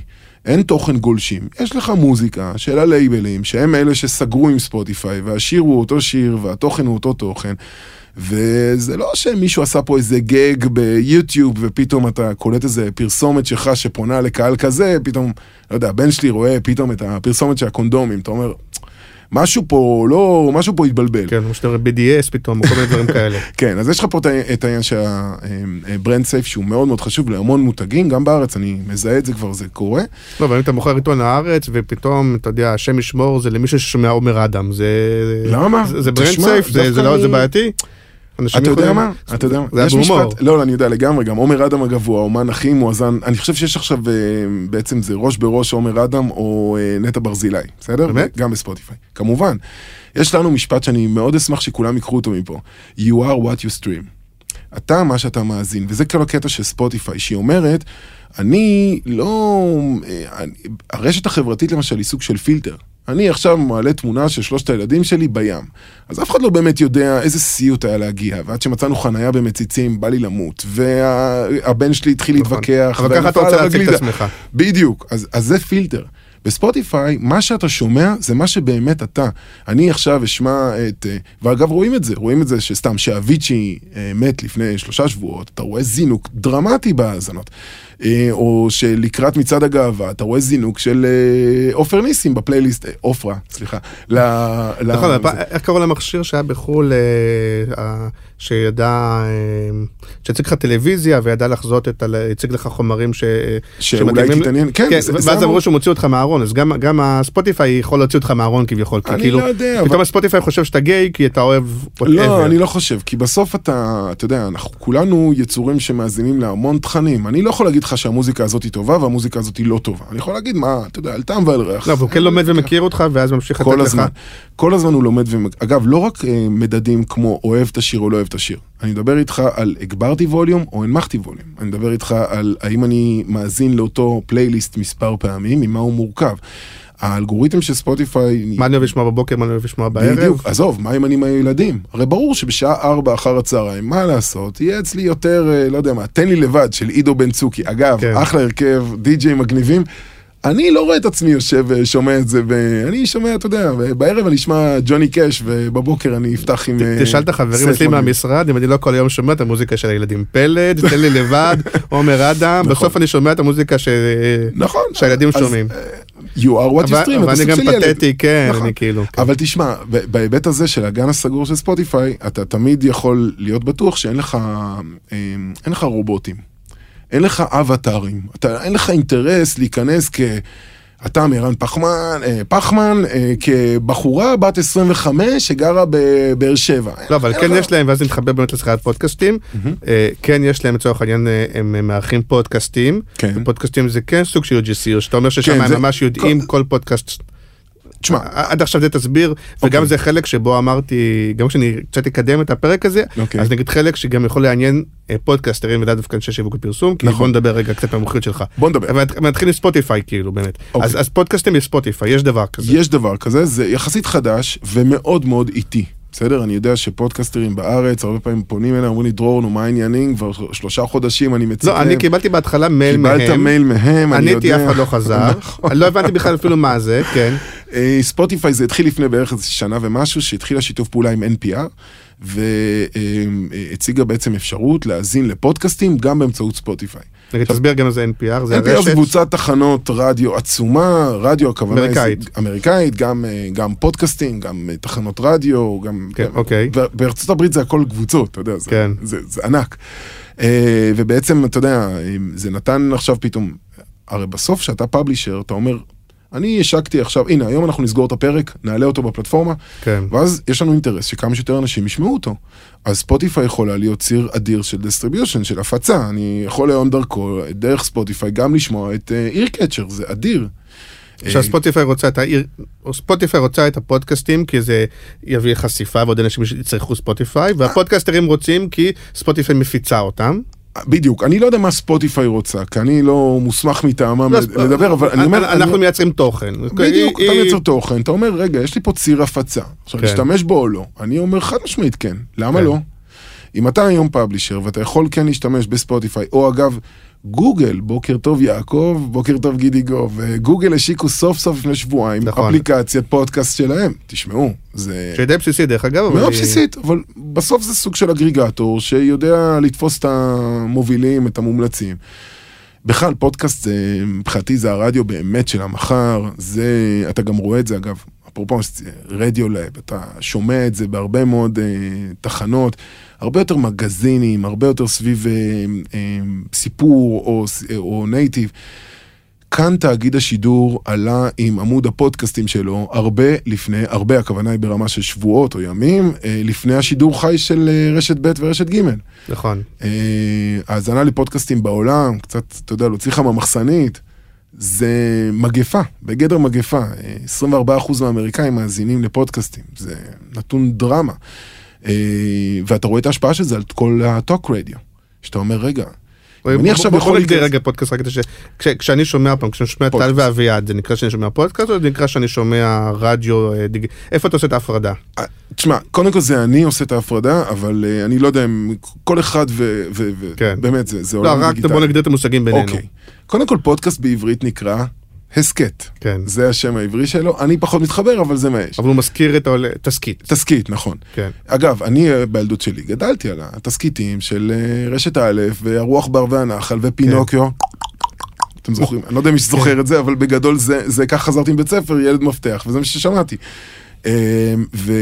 Speaker 4: אין תוכן גולשים. יש לך מוזיקה של הלייבלים, שהם אלה שסגרו עם ספוטיפיי, והשיר הוא אותו שיר, והתוכן הוא אותו תוכן. וזה לא שמישהו עשה פה איזה גג ביוטיוב, ופתאום אתה קולט איזה פרסומת שלך שפונה לקהל כזה, פתאום, לא יודע, הבן שלי רואה פתאום את הפרסומת של הקונדומים, אתה אומר, משהו פה לא, משהו פה התבלבל.
Speaker 3: כן, כמו שאתה רואה BDS פתאום, או כל מיני דברים כאלה.
Speaker 4: כן, אז יש לך פה את העניין שה brand safe שהוא מאוד מאוד חשוב להמון מותגים, גם בארץ, אני מזהה את זה כבר, זה קורה.
Speaker 3: לא, אבל אם אתה מוכר עיתון הארץ, ופתאום, אתה יודע, השם ישמור, זה למישהו ששומע עומר אדם, זה...
Speaker 4: למה?
Speaker 3: זה-
Speaker 4: brand
Speaker 3: safe, זה- לא- זה בעייתי? אנשים
Speaker 4: אתה יודע
Speaker 3: יכולים-
Speaker 4: מה? אתה יודע מה?
Speaker 3: זה היה בהומור.
Speaker 4: לא, לא, אני יודע לגמרי, גם עומר אדם אגב הוא האומן הכי מואזן, אני חושב שיש עכשיו אה, בעצם זה ראש בראש עומר אדם או אה, נטע ברזילי, בסדר?
Speaker 3: באמת?
Speaker 4: גם בספוטיפיי. כמובן. יש לנו משפט שאני מאוד אשמח שכולם ייקחו אותו מפה. You are what you stream. אתה מה שאתה מאזין, וזה כל הקטע של ספוטיפיי, שהיא אומרת, אני לא... אה, הרשת החברתית למשל היא סוג של פילטר. אני עכשיו מעלה תמונה של שלושת הילדים שלי בים. אז אף אחד לא באמת יודע איזה סיוט היה להגיע, ועד שמצאנו חנייה במציצים, בא לי למות, והבן שלי התחיל
Speaker 3: נכון.
Speaker 4: להתווכח,
Speaker 3: אבל ככה אתה רוצה להציג את. עצמך.
Speaker 4: בדיוק, אז, אז זה פילטר. בספוטיפיי, מה שאתה שומע זה מה שבאמת אתה. אני עכשיו אשמע את... אה, ואגב, רואים את זה, רואים את זה שסתם, שאביצ'י אה, מת לפני שלושה שבועות, אתה רואה זינוק דרמטי בהאזנות. אה, או שלקראת מצעד הגאווה, אתה רואה זינוק של אה, עופר ניסים בפלייליסט, אה, עופרה, סליחה.
Speaker 3: נכון, איך קראו למכשיר שהיה בחו"ל, שידע, אה, שהציג לך טלוויזיה וידע לחזות את, ה- הציג לך חומרים ש...
Speaker 4: שאולי תתעניין, כן,
Speaker 3: כן,
Speaker 4: זה-
Speaker 3: ואז אמרו שהוא מוציא אותך מהארון, אז גם, גם הספוטיפיי יכול להוציא אותך מהארון כביכול, כי כאילו,
Speaker 4: לא יודע,
Speaker 3: פתאום
Speaker 4: אבל-
Speaker 3: הספוטיפיי חושב שאתה גיי כי אתה אוהב
Speaker 4: לא,
Speaker 3: whatever.
Speaker 4: אני לא חושב, כי בסוף אתה, אתה יודע, אנחנו כולנו יצורים שמאזינים להמון תכנים. אני לא יכול להגיד לך שהמוזיקה הזאת היא טובה והמוזיקה הזאת היא לא טובה. אני יכול להגיד מה, אתה יודע, על טעם ועל ריח.
Speaker 3: לא, והוא כן לומד ומכיר אותך ואז ממשיך לתת לך.
Speaker 4: כל הזמן הוא לומד ומג... אגב, לא רק אה, מדדים כמו אוהב את השיר או לא אוהב את השיר. אני מדבר איתך על הגברתי ווליום או הנמכתי ווליום. אני מדבר איתך על האם אני מאזין לאותו פלייליסט מספר פעמים, ממה הוא מורכב. האלגוריתם של ספוטיפיי...
Speaker 3: מה אני אוהב לשמוע בבוקר, מה אני אוהב לשמוע בערב.
Speaker 4: בדיוק, עזוב, מה אם אני עם הילדים? הרי ברור שבשעה ארבע אחר הצהריים, מה לעשות, יהיה אצלי יותר, אה, לא יודע מה, תן לי לבד, של עידו בן צוקי. אגב,
Speaker 3: כן.
Speaker 4: אחלה הרכב, די.ג'יי מגניבים. אני לא רואה את עצמי יושב ושומע את זה, ואני שומע, אתה יודע, בערב אני אשמע ג'וני קאש, ובבוקר אני אפתח עם... אה,
Speaker 3: תשאל את החברים אצלי. מהמשרד אם אני לא כל היום שומע את המוזיקה של הילדים. פלד, תן לי לבד, עומר אדם,
Speaker 4: נכון.
Speaker 3: בסוף אני שומע את המוזיקה
Speaker 4: נכון.
Speaker 3: שהילדים שומעים.
Speaker 4: אה, You are what you stream,
Speaker 3: אבל אני גם. פתטי, כן,
Speaker 4: נכון.
Speaker 3: אני כאילו... כן.
Speaker 4: אבל תשמע, בהיבט הזה של הגן הסגור של ספוטיפיי, אתה תמיד יכול להיות בטוח שאין לך, אה, לך רובוטים. אין לך אבטארים. אתה, אין לך אינטרס להיכנס כ... אתה מערן פחמן, אה, פחמן אה, כבחורה בת 25 שגרה בבאר שבע.
Speaker 3: לא, אבל כן יש להם, ואז נתחבר באמת לשיחת פודקאסטים, אה, כן יש להם לצורך העניין, אה, הם מארחים פודקאסטים,
Speaker 4: כן.
Speaker 3: ופודקאסטים זה כן סוג של UGC, שאתה אומר ששם
Speaker 4: כן,
Speaker 3: הם
Speaker 4: זה-
Speaker 3: ממש יודעים כל פודקאסט.
Speaker 4: תשמע,
Speaker 3: עד עכשיו זה תסביר, וגם
Speaker 4: אוקיי.
Speaker 3: זה חלק שבו אמרתי, גם כשאני קצת אקדם את הפרק הזה,
Speaker 4: אוקיי.
Speaker 3: אז נגיד חלק שגם יכול לעניין אה, פודקאסטרים ולאו דווקא אנשי שיווק ופרסום, כי
Speaker 4: נכון.
Speaker 3: בוא נדבר רגע קצת מהמומחיות שלך.
Speaker 4: בוא נדבר.
Speaker 3: אבל נתחיל מספוטיפיי כאילו באמת.
Speaker 4: אוקיי.
Speaker 3: אז אז פודקאסטים בספוטיפיי, יש דבר כזה.
Speaker 4: יש דבר כזה, זה יחסית חדש ומאוד מאוד איטי. בסדר? אני יודע שפודקסטרים בארץ, הרבה פעמים פונים אליי, אומרים לי, דרור, נו, מה העניינים? כבר שלושה חודשים אני מציג
Speaker 3: לא, אני קיבלתי בהתחלה מייל מהם.
Speaker 4: קיבלת מייל מהם, אני יודע.
Speaker 3: עניתי, אף אחד לא חזר.
Speaker 4: נכון.
Speaker 3: לא הבנתי בכלל אפילו מה זה, כן.
Speaker 4: אה, ספוטיפיי זה התחיל לפני בערך איזה שנה ומשהו, שהתחילה שיתוף פעולה עם NPR, והציגה בעצם אפשרות להאזין לפודקאסטים גם באמצעות ספוטיפיי.
Speaker 3: רגע, תסביר גם מה זה NPR, זה
Speaker 4: NPR זה
Speaker 3: הרשת.
Speaker 4: קבוצת תחנות רדיו עצומה, רדיו הכוונה...
Speaker 3: אמריקאית.
Speaker 4: זה- אמריקאית, גם, אה, גם פודקאסטים, גם אה, תחנות רדיו, גם...
Speaker 3: כן, אוקיי.
Speaker 4: בארצות הברית זה הכל קבוצות, אתה יודע, זה,
Speaker 3: כן.
Speaker 4: זה, זה ענק. אה, ובעצם, אתה יודע, זה נתן עכשיו פתאום, הרי בסוף שאתה publisher, אתה אומר, אני השקתי עכשיו, הנה, היום אנחנו נסגור את הפרק, נעלה אותו בפלטפורמה,
Speaker 3: כן.
Speaker 4: ואז יש לנו אינטרס שכמה שיותר אנשים ישמעו אותו. אז ספוטיפיי יכולה להיות ציר אדיר של distribution, של הפצה. אני יכול היום דרכו, דרך ספוטיפיי, גם לשמוע את Ear Catcher, זה אדיר.
Speaker 3: עכשיו ספוטיפיי רוצה את העיר, או ספוטיפיי רוצה את הפודקאסטים כי זה יביא חשיפה ועוד אנשים יצטרכו ספוטיפיי והפודקאסטרים רוצים כי ספוטיפיי מפיצה אותם.
Speaker 4: בדיוק, אני לא יודע מה ספוטיפיי רוצה, כי אני לא מוסמך מטעמם
Speaker 3: לא,
Speaker 4: לדבר, אבל אני אומר...
Speaker 3: אנחנו
Speaker 4: אני-
Speaker 3: מייצרים תוכן.
Speaker 4: בדיוק, אתה מייצר תוכן, אתה אומר, רגע, יש לי פה ציר הפצה, עכשיו,
Speaker 3: כן.
Speaker 4: להשתמש בו או לא? אני אומר חד משמעית כן, למה
Speaker 3: כן.
Speaker 4: לא? אם אתה היום publisher ואתה יכול כן להשתמש בספוטיפיי, או אגב, גוגל, בוקר טוב יעקב, בוקר טוב גידי גוב, גוגל השיקו סוף סוף לפני שבועיים
Speaker 3: נכון.
Speaker 4: אפליקציית פודקאסט שלהם, תשמעו, זה
Speaker 3: שהיא די בסיסית דרך אגב. אבל
Speaker 4: מאוד בסיסית, אבל בסוף זה סוג של aggregator שיודע לתפוס את המובילים, את המומלצים. בכלל, פודקאסט זה, מבחינתי זה הרדיו באמת של המחר, זה, אתה גם רואה את זה אגב, אפרופו Radiolab, אתה שומע את זה בהרבה מאוד אה, תחנות, הרבה יותר מגזינים, הרבה יותר סביב אה, אה, סיפור או, או native. כאן תאגיד השידור עלה עם עמוד הפודקאסטים שלו הרבה לפני, הרבה הכוונה היא ברמה של שבועות או ימים, אה, לפני השידור חי של אה, רשת ב' ורשת ג'.
Speaker 3: נכון.
Speaker 4: אה, האזנה לפודקאסטים בעולם, קצת, אתה יודע, להוציא לך מהמחסנית, זה מגפה, בגדר מגפה. אה, 24% מהאמריקאים מאזינים לפודקאסטים, זה נתון דרמה. אה, ואתה רואה את ההשפעה של זה על כל הטוק רדיו. שאתה אומר, רגע, אני עכשיו יכול להיכנס-
Speaker 3: רגע פודקאסט רק כדי ש... כש- כשאני שומע פעם, כשאני שומע טל. ואביעד, זה נקרא שאני שומע פודקאסט או זה נקרא שאני שומע רדיו אה. איפה אתה עושה את ההפרדה?
Speaker 4: אה, תשמע, קודם כל זה אני עושה את ההפרדה, אבל uh, אני לא יודע אם כל אחד ו... ו, ו
Speaker 3: כן.
Speaker 4: באמת, זה,
Speaker 3: לא,
Speaker 4: עולם
Speaker 3: רק
Speaker 4: דיגיטלי.
Speaker 3: בוא נגדיר את המושגים בינינו.
Speaker 4: אוקיי. קודם כל, פודקאסט בעברית נקרא הסכת.
Speaker 3: כן.
Speaker 4: זה השם העברי שלו. אני פחות מתחבר, אבל זה מה יש.
Speaker 3: אבל הוא מזכיר את העולה, תסכית.
Speaker 4: תסכית, נכון.
Speaker 3: כן.
Speaker 4: אגב, אני אה, בילדות שלי גדלתי על התסכיתים של אה, רשת א' והרוח בערבי הנחל ופינוקיו. אתם זוכרים? אני לא יודע מי שזוכר את זה, אבל בגדול זה, זה כך חזרתי מבית ספר, ילד מפתח, וזה מה ששמעתי. אה, ו...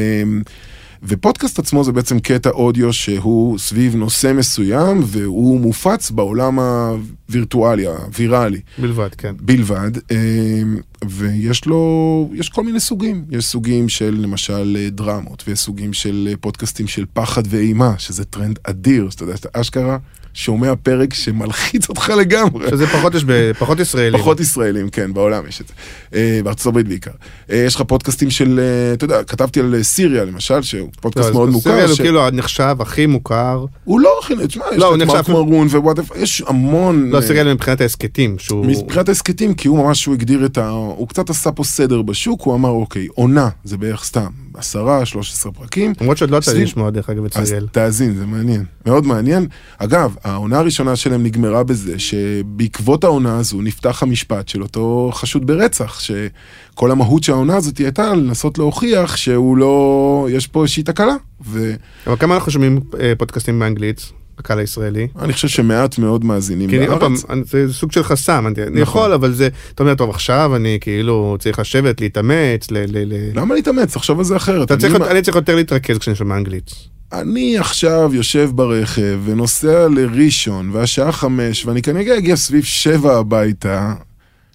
Speaker 4: ופודקאסט עצמו זה בעצם קטע אודיו שהוא סביב נושא מסוים, והוא מופץ בעולם הווירטואלי, הוויראלי.
Speaker 3: בלבד, כן.
Speaker 4: בלבד, אה, ויש לו, יש כל מיני סוגים. יש סוגים של למשל דרמות, ויש סוגים של פודקאסטים של פחד ואימה, שזה טרנד אדיר, שאתה יודע, שאתה אשכרה שומע פרק שמלחיץ אותך לגמרי.
Speaker 3: שזה פחות יש ב... פחות ישראלים.
Speaker 4: פחות ישראלים, כן, בעולם יש את זה. אה, בארצות הברית בעיקר. אה, יש לך פודקאסטים של, אה, אתה יודע, כתבתי על Serial למשל, שהוא
Speaker 3: לא,
Speaker 4: פודקאסט
Speaker 3: אז
Speaker 4: מאוד מוכר.
Speaker 3: הוא
Speaker 4: ש-
Speaker 3: כאילו נחשב הכי מוכר.
Speaker 4: הוא לא הכי, תשמע, יש
Speaker 3: לא, הוא
Speaker 4: לך את מרק מרון ווואטאפ, יש המון...
Speaker 3: לא, Serial מבחינת ההסכתים, שהוא...
Speaker 4: מבחינת ההסכתים, כי הוא ממש, הוא הגדיר את ה... הוא קצת עשה פה סדר בשוק, הוא אמר, אוקיי, עונה, זה בערך סתם, עשרה, 13 פרקים.
Speaker 3: למרות שעוד לא יצא לי לשמוע דרך אגב את
Speaker 4: אז
Speaker 3: Serial.
Speaker 4: תאזין, זה מעניין, מאוד מעניין. אגב, העונה הראשונה שלהם נגמרה בזה שבעקבות העונה הזו נפתח המשפט של אותו חשוד ברצח, שכל המהות של העונה הזאת הייתה לנסות להוכיח שהוא לא... יש פה איזושהי תקלה. ואני
Speaker 3: אבל כמה אנחנו שומעים אה, פודקאסטים באנגלית, בקהל הישראלי?
Speaker 4: חושב שמעט מאוד מאזינים
Speaker 3: כי אני- עוד פעם,
Speaker 4: בארץ.
Speaker 3: אני- זה סוג של חסם, אני אני
Speaker 4: נכון.
Speaker 3: יכול, אבל זה, אתה אומר, טוב, עכשיו אני כאילו צריך לשבת, להתאמץ, ל... ל- ל-
Speaker 4: למה להתאמץ? תחשוב על זה אחרת.
Speaker 3: אתה צריך,
Speaker 4: אני-
Speaker 3: אני צריך יותר להתרכז כשאני שומע אנגלית.
Speaker 4: אני עכשיו יושב ברכב ונוסע לראשון והשעה חמש ואני כנראה אגיע סביב שבע הביתה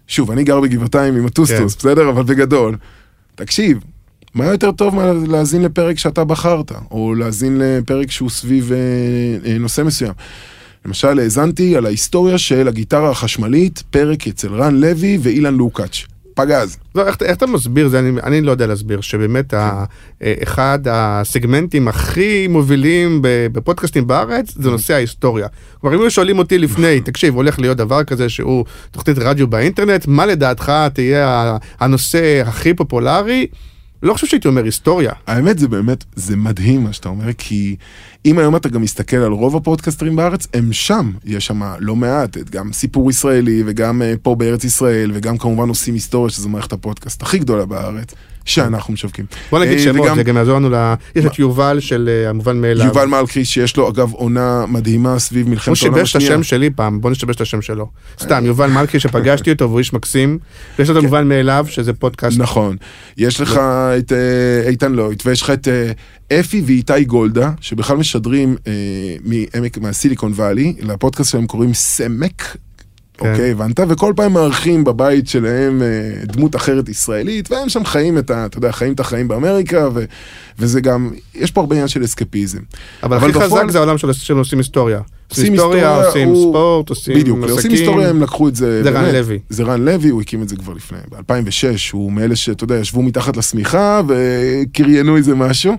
Speaker 4: שוב, אני גר בגבעתיים עם הטוסטוס,
Speaker 3: כן.
Speaker 4: בסדר? אבל בגדול. תקשיב, מה יותר טוב מלהאזין לפרק שאתה בחרת, או להאזין לפרק שהוא סביב אה, אה, נושא מסוים. למשל, האזנתי על ההיסטוריה של הגיטרה החשמלית, פרק אצל רן לוי ואילן לוקאץ'. פגז.
Speaker 3: לא, איך, איך אתה מסביר זה? אני, אני לא יודע להסביר, שבאמת ה, אה, אחד הסגמנטים הכי מובילים בפודקאסטים בארץ זה נושא ההיסטוריה. כלומר, אם היו שואלים אותי לפני, תקשיב, הולך להיות דבר כזה שהוא תוכנית רדיו באינטרנט, מה לדעתך תהיה הנושא הכי פופולרי? לא חושב שהייתי אומר היסטוריה.
Speaker 4: האמת זה באמת, זה מדהים מה שאתה אומר, כי אם היום אתה גם מסתכל על רוב הפודקסטרים בארץ, הם שם, יש שם לא מעט, גם סיפור ישראלי וגם אה, פה בארץ ישראל, וגם כמובן עושים היסטוריה, שזו מערכת הפודקאסט הכי גדולה בארץ, שאנחנו משווקים.
Speaker 3: בוא נגיד
Speaker 4: אה,
Speaker 3: שמות,
Speaker 4: וגם
Speaker 3: זה גם יעזור לנו ל... יש את יובל של אה, המובן מאליו.
Speaker 4: יובל מלכי, שיש לו אגב עונה מדהימה סביב
Speaker 3: הוא
Speaker 4: מלחמת העולם
Speaker 3: שיבש את
Speaker 4: השנייה.
Speaker 3: השם שלי פעם, בוא נשתבש את השם שלו. סתם, יובל מלכי שפגשתי אותו והוא איש מקסים, ויש לו את המובן מאליו שזה פודקאסט.
Speaker 4: נכון. יש לך את אה, איתן לויט, ויש לך את אה, אפי ואיתי גולדה, שבכלל משדרים אה, מהסיליקון וואלי, לפודקאסט שלהם קוראים סמק.
Speaker 3: כן.
Speaker 4: אוקיי, הבנת? וכל פעם מארחים בבית שלהם אה, דמות אחרת ישראלית, והם שם חיים את ה... אתה יודע, חיים את החיים באמריקה, ו, וזה גם, יש פה הרבה עניין של אסקפיזם.
Speaker 3: אבל
Speaker 4: אבל
Speaker 3: הכי חזק
Speaker 4: בפועל-
Speaker 3: זה העולם של של עושים היסטוריה.
Speaker 4: עושים
Speaker 3: עושים היסטוריה, עושים
Speaker 4: הוא-
Speaker 3: ספורט, עושים
Speaker 4: בדיוק, עושים
Speaker 3: עסקים.
Speaker 4: היסטוריה, הם לקחו את זה,
Speaker 3: זה רן
Speaker 4: באמת,
Speaker 3: לוי.
Speaker 4: זה רן לוי, הוא הקים את זה כבר לפני, ב-2006, הוא מאלה שאתה יודע, ישבו מתחת לשמיכה וקריינו איזה משהו,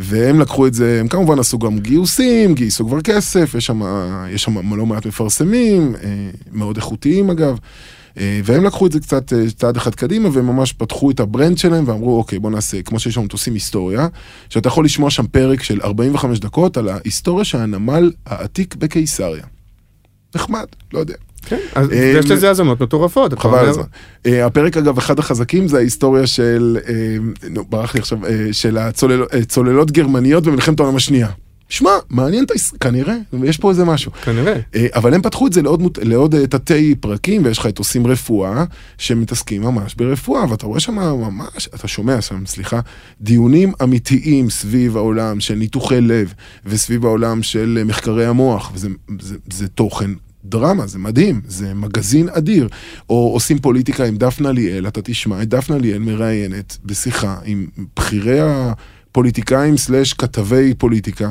Speaker 4: והם לקחו את זה, הם כמובן עשו גם גיוסים, גייסו כבר כסף, יש שם, יש שם לא מעט מפרסמים, אה, מאוד איכותיים אגב. אה, והם לקחו את זה קצת אה, צעד אחד קדימה וממש פתחו את ה brand שלהם ואמרו אוקיי בוא נעשה כמו שיש לנו עושים היסטוריה שאתה יכול לשמוע שם פרק של 45 דקות על ההיסטוריה של הנמל העתיק בקיסריה. נחמד, לא יודע.
Speaker 3: כן, אז
Speaker 4: אה,
Speaker 3: יש לזה האזנות מטורפות.
Speaker 4: חבל על הזמן. אה, הפרק אגב, אחד החזקים זה ההיסטוריה של, אה, נו, ברח לי עכשיו, של הצוללות גרמניות במלחמת העולם השנייה. שמע, מעניין את הישראל, כנראה, יש פה איזה משהו.
Speaker 3: כנראה.
Speaker 4: אה, אבל הם פתחו את זה לעוד, מות- לעוד תתי פרקים, ויש לך את עושים רפואה, שמתעסקים ממש ברפואה, ואתה רואה שם ממש, אתה שומע שם, סליחה, דיונים אמיתיים סביב העולם של ניתוחי לב, וסביב העולם של מחקרי המוח, וזה זה, זה תוכן. דרמה, זה מדהים, זה מגזין אדיר. או עושים פוליטיקה עם דפנה ליאל, אתה תשמע את דפנה ליאל מראיינת בשיחה עם בכירי הפוליטיקאים סלאש כתבי פוליטיקה.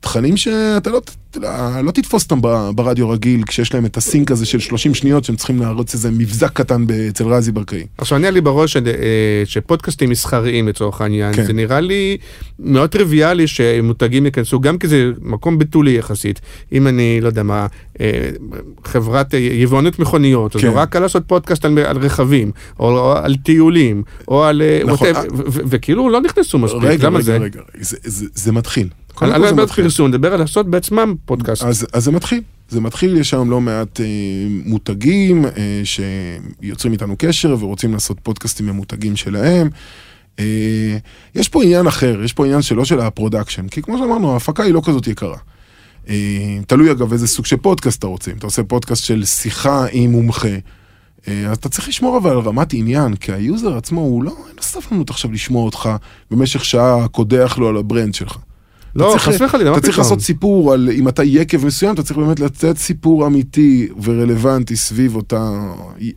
Speaker 4: תכנים שאתה לא, לא, לא תתפוס אותם ברדיו רגיל, כשיש להם את הסינק הזה של 30 שניות שהם צריכים להרוץ איזה מבזק קטן אצל רזי ברקאי.
Speaker 3: עכשיו, אני לי בראש של, אה, שפודקאסטים מסחריים לצורך העניין,
Speaker 4: כן.
Speaker 3: זה נראה לי מאוד טריוויאלי שמותגים ייכנסו, גם כי זה מקום בתולי יחסית. אם אני, לא יודע מה, אה, חברת אה, יבואנות מכוניות, אז
Speaker 4: כן.
Speaker 3: נורא קל לעשות פודקאסט על, על רכבים, או, או על טיולים, או על... אה,
Speaker 4: נכון, אה,
Speaker 3: וכאילו לא נכנסו מספיק,
Speaker 4: רגע,
Speaker 3: למה
Speaker 4: רגע,
Speaker 3: זה?
Speaker 4: רגע, זה, זה, זה מתחיל.
Speaker 3: אני לא מדבר על. פרסום, נדבר על לעשות בעצמם פודקאסט.
Speaker 4: אז, אז זה מתחיל, זה מתחיל, יש היום לא מעט אה, מותגים אה, שיוצרים איתנו קשר ורוצים לעשות פודקאסטים ממותגים שלהם. אה, יש פה עניין אחר, יש פה עניין שלא של ה production, כי כמו שאמרנו, ההפקה היא לא כזאת יקרה. אה, תלוי אגב איזה סוג של פודקאסט אתה רוצה, אם אתה עושה פודקאסט של שיחה עם מומחה, אה, אז אתה צריך לשמור אבל על רמת עניין, כי ה user עצמו הוא לא, אין לו סבלנות עכשיו לשמוע אותך במשך שעה קודח לו על ה brand שלך.
Speaker 3: לא,
Speaker 4: אתה
Speaker 3: חס וחלילה,
Speaker 4: אתה צריך? לעשות סיפור על אם אתה יקב מסוים, אתה צריך באמת לתת סיפור אמיתי ורלוונטי סביב אותה,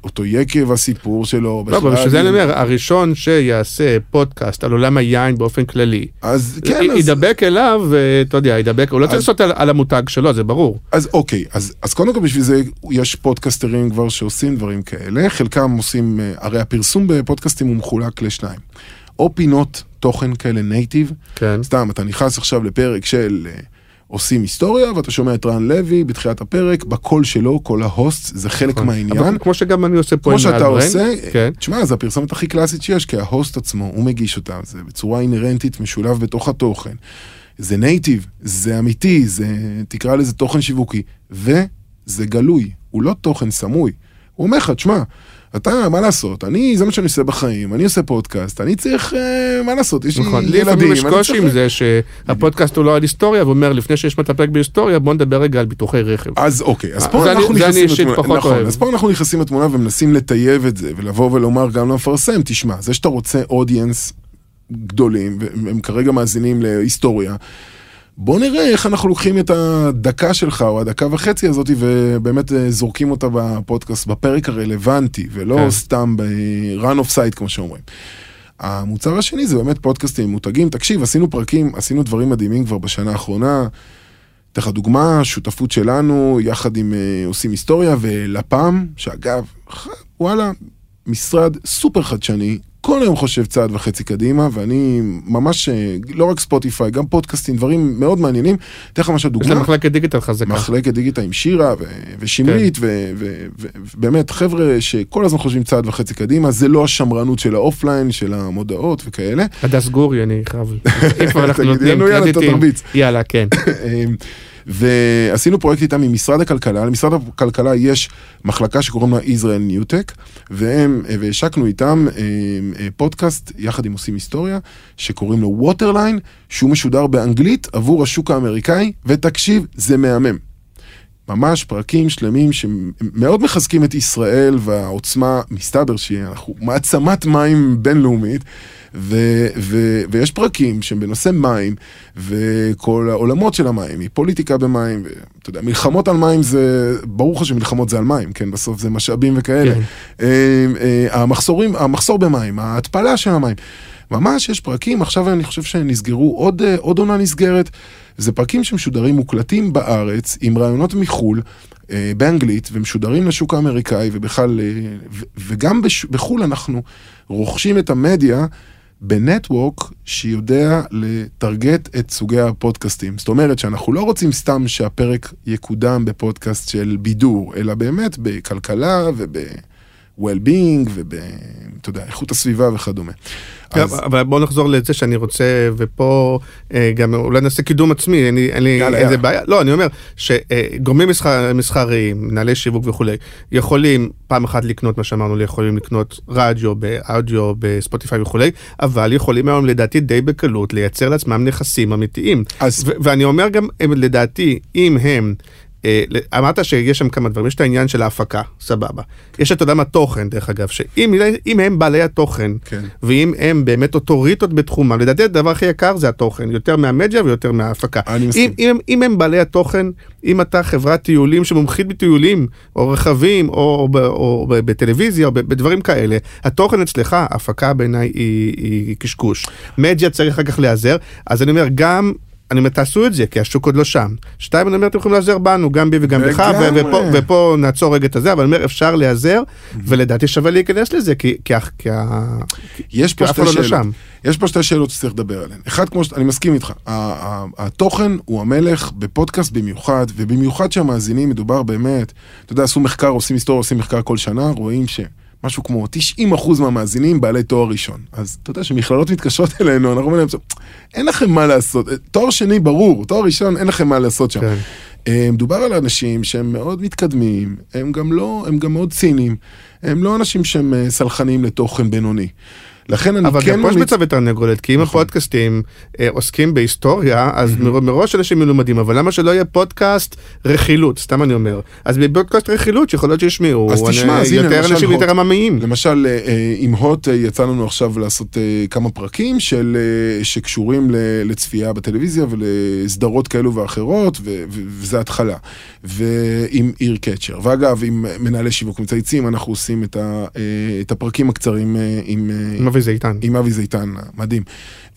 Speaker 4: אותו יקב, הסיפור שלו.
Speaker 3: לא, אבל. בשביל זה אני אומר, הראשון שיעשה פודקאסט על עולם היין באופן כללי,
Speaker 4: אז כן, אז,
Speaker 3: ידבק אליו, ואתה יודע, ידבק, הוא לא צריך לעשות על- על המותג שלו, זה ברור.
Speaker 4: אז אוקיי, אז, אז קודם כל בשביל זה יש פודקסטרים כבר שעושים דברים כאלה, חלקם עושים, אה, הרי הפרסום בפודקאסטים הוא מחולק לשניים. או פינות תוכן כאלה native,
Speaker 3: כן.
Speaker 4: סתם, אתה נכנס עכשיו לפרק של אה, עושים היסטוריה, ואתה שומע את רן לוי בתחילת הפרק, בקול שלו, קול ה host, זה חלק
Speaker 3: נכון.
Speaker 4: מהעניין.
Speaker 3: אבל כמו שגם אני עושה פה
Speaker 4: כמו
Speaker 3: עם
Speaker 4: שאתה
Speaker 3: מה brand,
Speaker 4: עושה,
Speaker 3: כן.
Speaker 4: תשמע, זה הפרסומת הכי קלאסית שיש, כי ה host עצמו, הוא מגיש אותה, זה בצורה אינהרנטית משולב בתוך התוכן. זה native, זה אמיתי, זה, תקרא לזה תוכן שיווקי, וזה גלוי, הוא לא תוכן סמוי. הוא אומר לך, תשמע, אתה, מה לעשות, אני, זה מה שאני עושה בחיים, אני עושה פודקאסט, אני צריך, אה, מה לעשות, יש
Speaker 3: נכון,
Speaker 4: לי
Speaker 3: לפעמים
Speaker 4: ילדים,
Speaker 3: יש
Speaker 4: אני
Speaker 3: קושי עם זה שהפודקאסט הוא לא על היסטוריה, ואומר לפני שיש מטפק בהיסטוריה, בוא נדבר רגע על ביטוחי רכב.
Speaker 4: אז אוקיי, אז פה אנחנו נכנסים לתמונה, נכון,
Speaker 3: אוהב.
Speaker 4: אז פה אנחנו נכנסים לתמונה ומנסים לטייב את זה, ולבוא ולומר גם למפרסם, תשמע, זה שאתה רוצה audience גדולים, והם כרגע מאזינים להיסטוריה, בוא נראה איך אנחנו לוקחים את הדקה שלך או הדקה וחצי הזאת ובאמת אה, זורקים אותה בפודקאסט בפרק הרלוונטי ולא
Speaker 3: כן.
Speaker 4: סתם ב-run of sight כמו שאומרים. המוצר השני זה באמת פודקאסטים מותגים. תקשיב, עשינו פרקים, עשינו דברים מדהימים כבר בשנה האחרונה. אתן לך דוגמה, שותפות שלנו יחד עם אה, עושים היסטוריה ולפ"ם, שאגב, וואלה, משרד סופר חדשני, כל היום חושב צעד וחצי קדימה, ואני ממש, אה, לא רק ספוטיפיי, גם פודקאסטים, דברים מאוד מעניינים. אתן לך משהו
Speaker 3: יש להם
Speaker 4: דוגמה.
Speaker 3: מחלקת דיגיטל חזקה.
Speaker 4: מחלקת דיגיטל עם שירה ו- ושמרית,
Speaker 3: כן.
Speaker 4: ו- ו- ו- ובאמת חבר'ה שכל הזמן חושבים צעד וחצי קדימה, זה לא השמרנות של ה offline, של המודעות וכאלה.
Speaker 3: הדס גורי, אני חייב... כבר אנחנו נותנים קרדיטים. יאללה, כן.
Speaker 4: ועשינו פרויקט איתם עם משרד הכלכלה, למשרד הכלכלה יש מחלקה שקוראים לה Israel Newtech, והם, והשקנו איתם אמ, אה, פודקאסט יחד עם עושים היסטוריה, שקוראים לו Waterline, שהוא משודר באנגלית עבור השוק האמריקאי, ותקשיב, זה מהמם. ממש פרקים שלמים שמאוד מחזקים את ישראל והעוצמה, מסתבר שאנחנו מעצמת מים בינלאומית, ו, ו, ויש פרקים שהם בנושא מים, וכל העולמות של המים, מפוליטיקה במים, ואתה יודע, מלחמות על מים זה, ברור לך שמלחמות זה על מים, כן, בסוף זה משאבים וכאלה.
Speaker 3: כן.
Speaker 4: אה, אה, המחסורים, המחסור במים, ההתפלה של המים. ממש יש פרקים, עכשיו אני חושב שנסגרו עוד, אה, עוד עונה נסגרת. זה פרקים שמשודרים מוקלטים בארץ עם רעיונות מחו"ל, אה, באנגלית, ומשודרים לשוק האמריקאי ובכלל, אה, ו- וגם בש- בחו"ל אנחנו רוכשים את המדיה בנטוורק שיודע לטרגט את סוגי הפודקאסטים. זאת אומרת שאנחנו לא רוצים סתם שהפרק יקודם בפודקאסט של בידור, אלא באמת בכלכלה וב... well-being וב... אתה יודע, איכות הסביבה וכדומה. אז-
Speaker 3: אבל בוא נחזור לזה שאני רוצה, ופה אה, גם אולי נעשה קידום עצמי, אין לי, אין לי
Speaker 4: יאללה,
Speaker 3: איזה
Speaker 4: יאללה.
Speaker 3: בעיה. לא, אני אומר שגורמים מסחר, מסחריים, מנהלי שיווק וכולי, יכולים פעם אחת לקנות מה שאמרנו, יכולים לקנות רדיו, באודיו, בספוטיפיי וכולי, אבל יכולים היום לדעתי די בקלות לייצר לעצמם נכסים אמיתיים.
Speaker 4: אז-
Speaker 3: ואני אומר גם, הם, לדעתי, אם הם... אה, אמרת שיש שם כמה דברים, יש את העניין של ההפקה, סבבה. יש את, אתה יודע מה, תוכן, דרך אגב, שאם אם הם בעלי התוכן,
Speaker 4: כן.
Speaker 3: ואם הם באמת אוטוריטות בתחומם, לדעתי הדבר הכי יקר זה התוכן, יותר מהמדיה ויותר מההפקה. אם, אם, אם הם בעלי התוכן, אם אתה חברת טיולים שמומחית בטיולים, או רכבים, או, או, או ב- בטלוויזיה, או בדברים כאלה, התוכן אצלך, ההפקה בעיניי היא, היא קשקוש. מדיה צריך אחר כך להיעזר, אז אני אומר, גם... אני אומר, תעשו את זה, כי השוק עוד לא שם. שתיים, אני אומר, אתם יכולים להיעזר בנו, גם בי וגם בך. ופה, ופה נעצור רגע את הזה, אבל אני אומר, אפשר להיעזר, ולדעתי שווה להיכנס לזה, כי, כי, כי,
Speaker 4: יש פה שתי
Speaker 3: אחד לא
Speaker 4: שאלות.
Speaker 3: שם.
Speaker 4: יש פה שתי שאלות שצריך לדבר עליהן. אחד, כמו שאני מסכים איתך, התוכן הוא המלך בפודקאסט במיוחד, ובמיוחד שהמאזינים מדובר באמת, אתה יודע, עשו מחקר, עושים היסטוריה, עושים מחקר כל שנה, רואים שמשהו כמו 90% מהמאזינים בעלי תואר ראשון. אז אתה יודע שמכללות מתקשרות אלינו, אנחנו אומרים להם, אין לכם מה לעשות, תואר שני ברור, תואר ראשון אין לכם מה לעשות שם.
Speaker 3: כן.
Speaker 4: אה, מדובר על אנשים שהם מאוד מתקדמים, הם גם לא, הם גם מאוד ציניים, הם לא אנשים שהם אה, סלחניים לתוכן בינוני. לכן אני
Speaker 3: אבל
Speaker 4: כן
Speaker 3: גם פה יש. ביצה ותרנגולת, כי אם
Speaker 4: נכון.
Speaker 3: הפודקאסטים אה, עוסקים בהיסטוריה, אז מר- מראש אנשים מלומדים, אבל למה שלא יהיה פודקאסט רכילות, סתם אני אומר. אז בפודקאסט רכילות שיכול להיות שישמעו
Speaker 4: אז תשמע,
Speaker 3: אני-
Speaker 4: אז הנה,
Speaker 3: יותר אנשים. יותר עממיים.
Speaker 4: למשל, אה, אה, עם הוט אה, יצא לנו עכשיו לעשות אה, כמה פרקים של, אה, שקשורים ל- לצפייה בטלוויזיה ולסדרות כאלו ואחרות, ו- ו- וזה התחלה. ועם Eye Catcher. ואגב, עם מנהלי שיווק מצייצים, אנחנו עושים את, ה, אה, את הפרקים הקצרים אה, עם... אה,
Speaker 3: עם אבי זיתן.
Speaker 4: עם אבי זיתן, מדהים.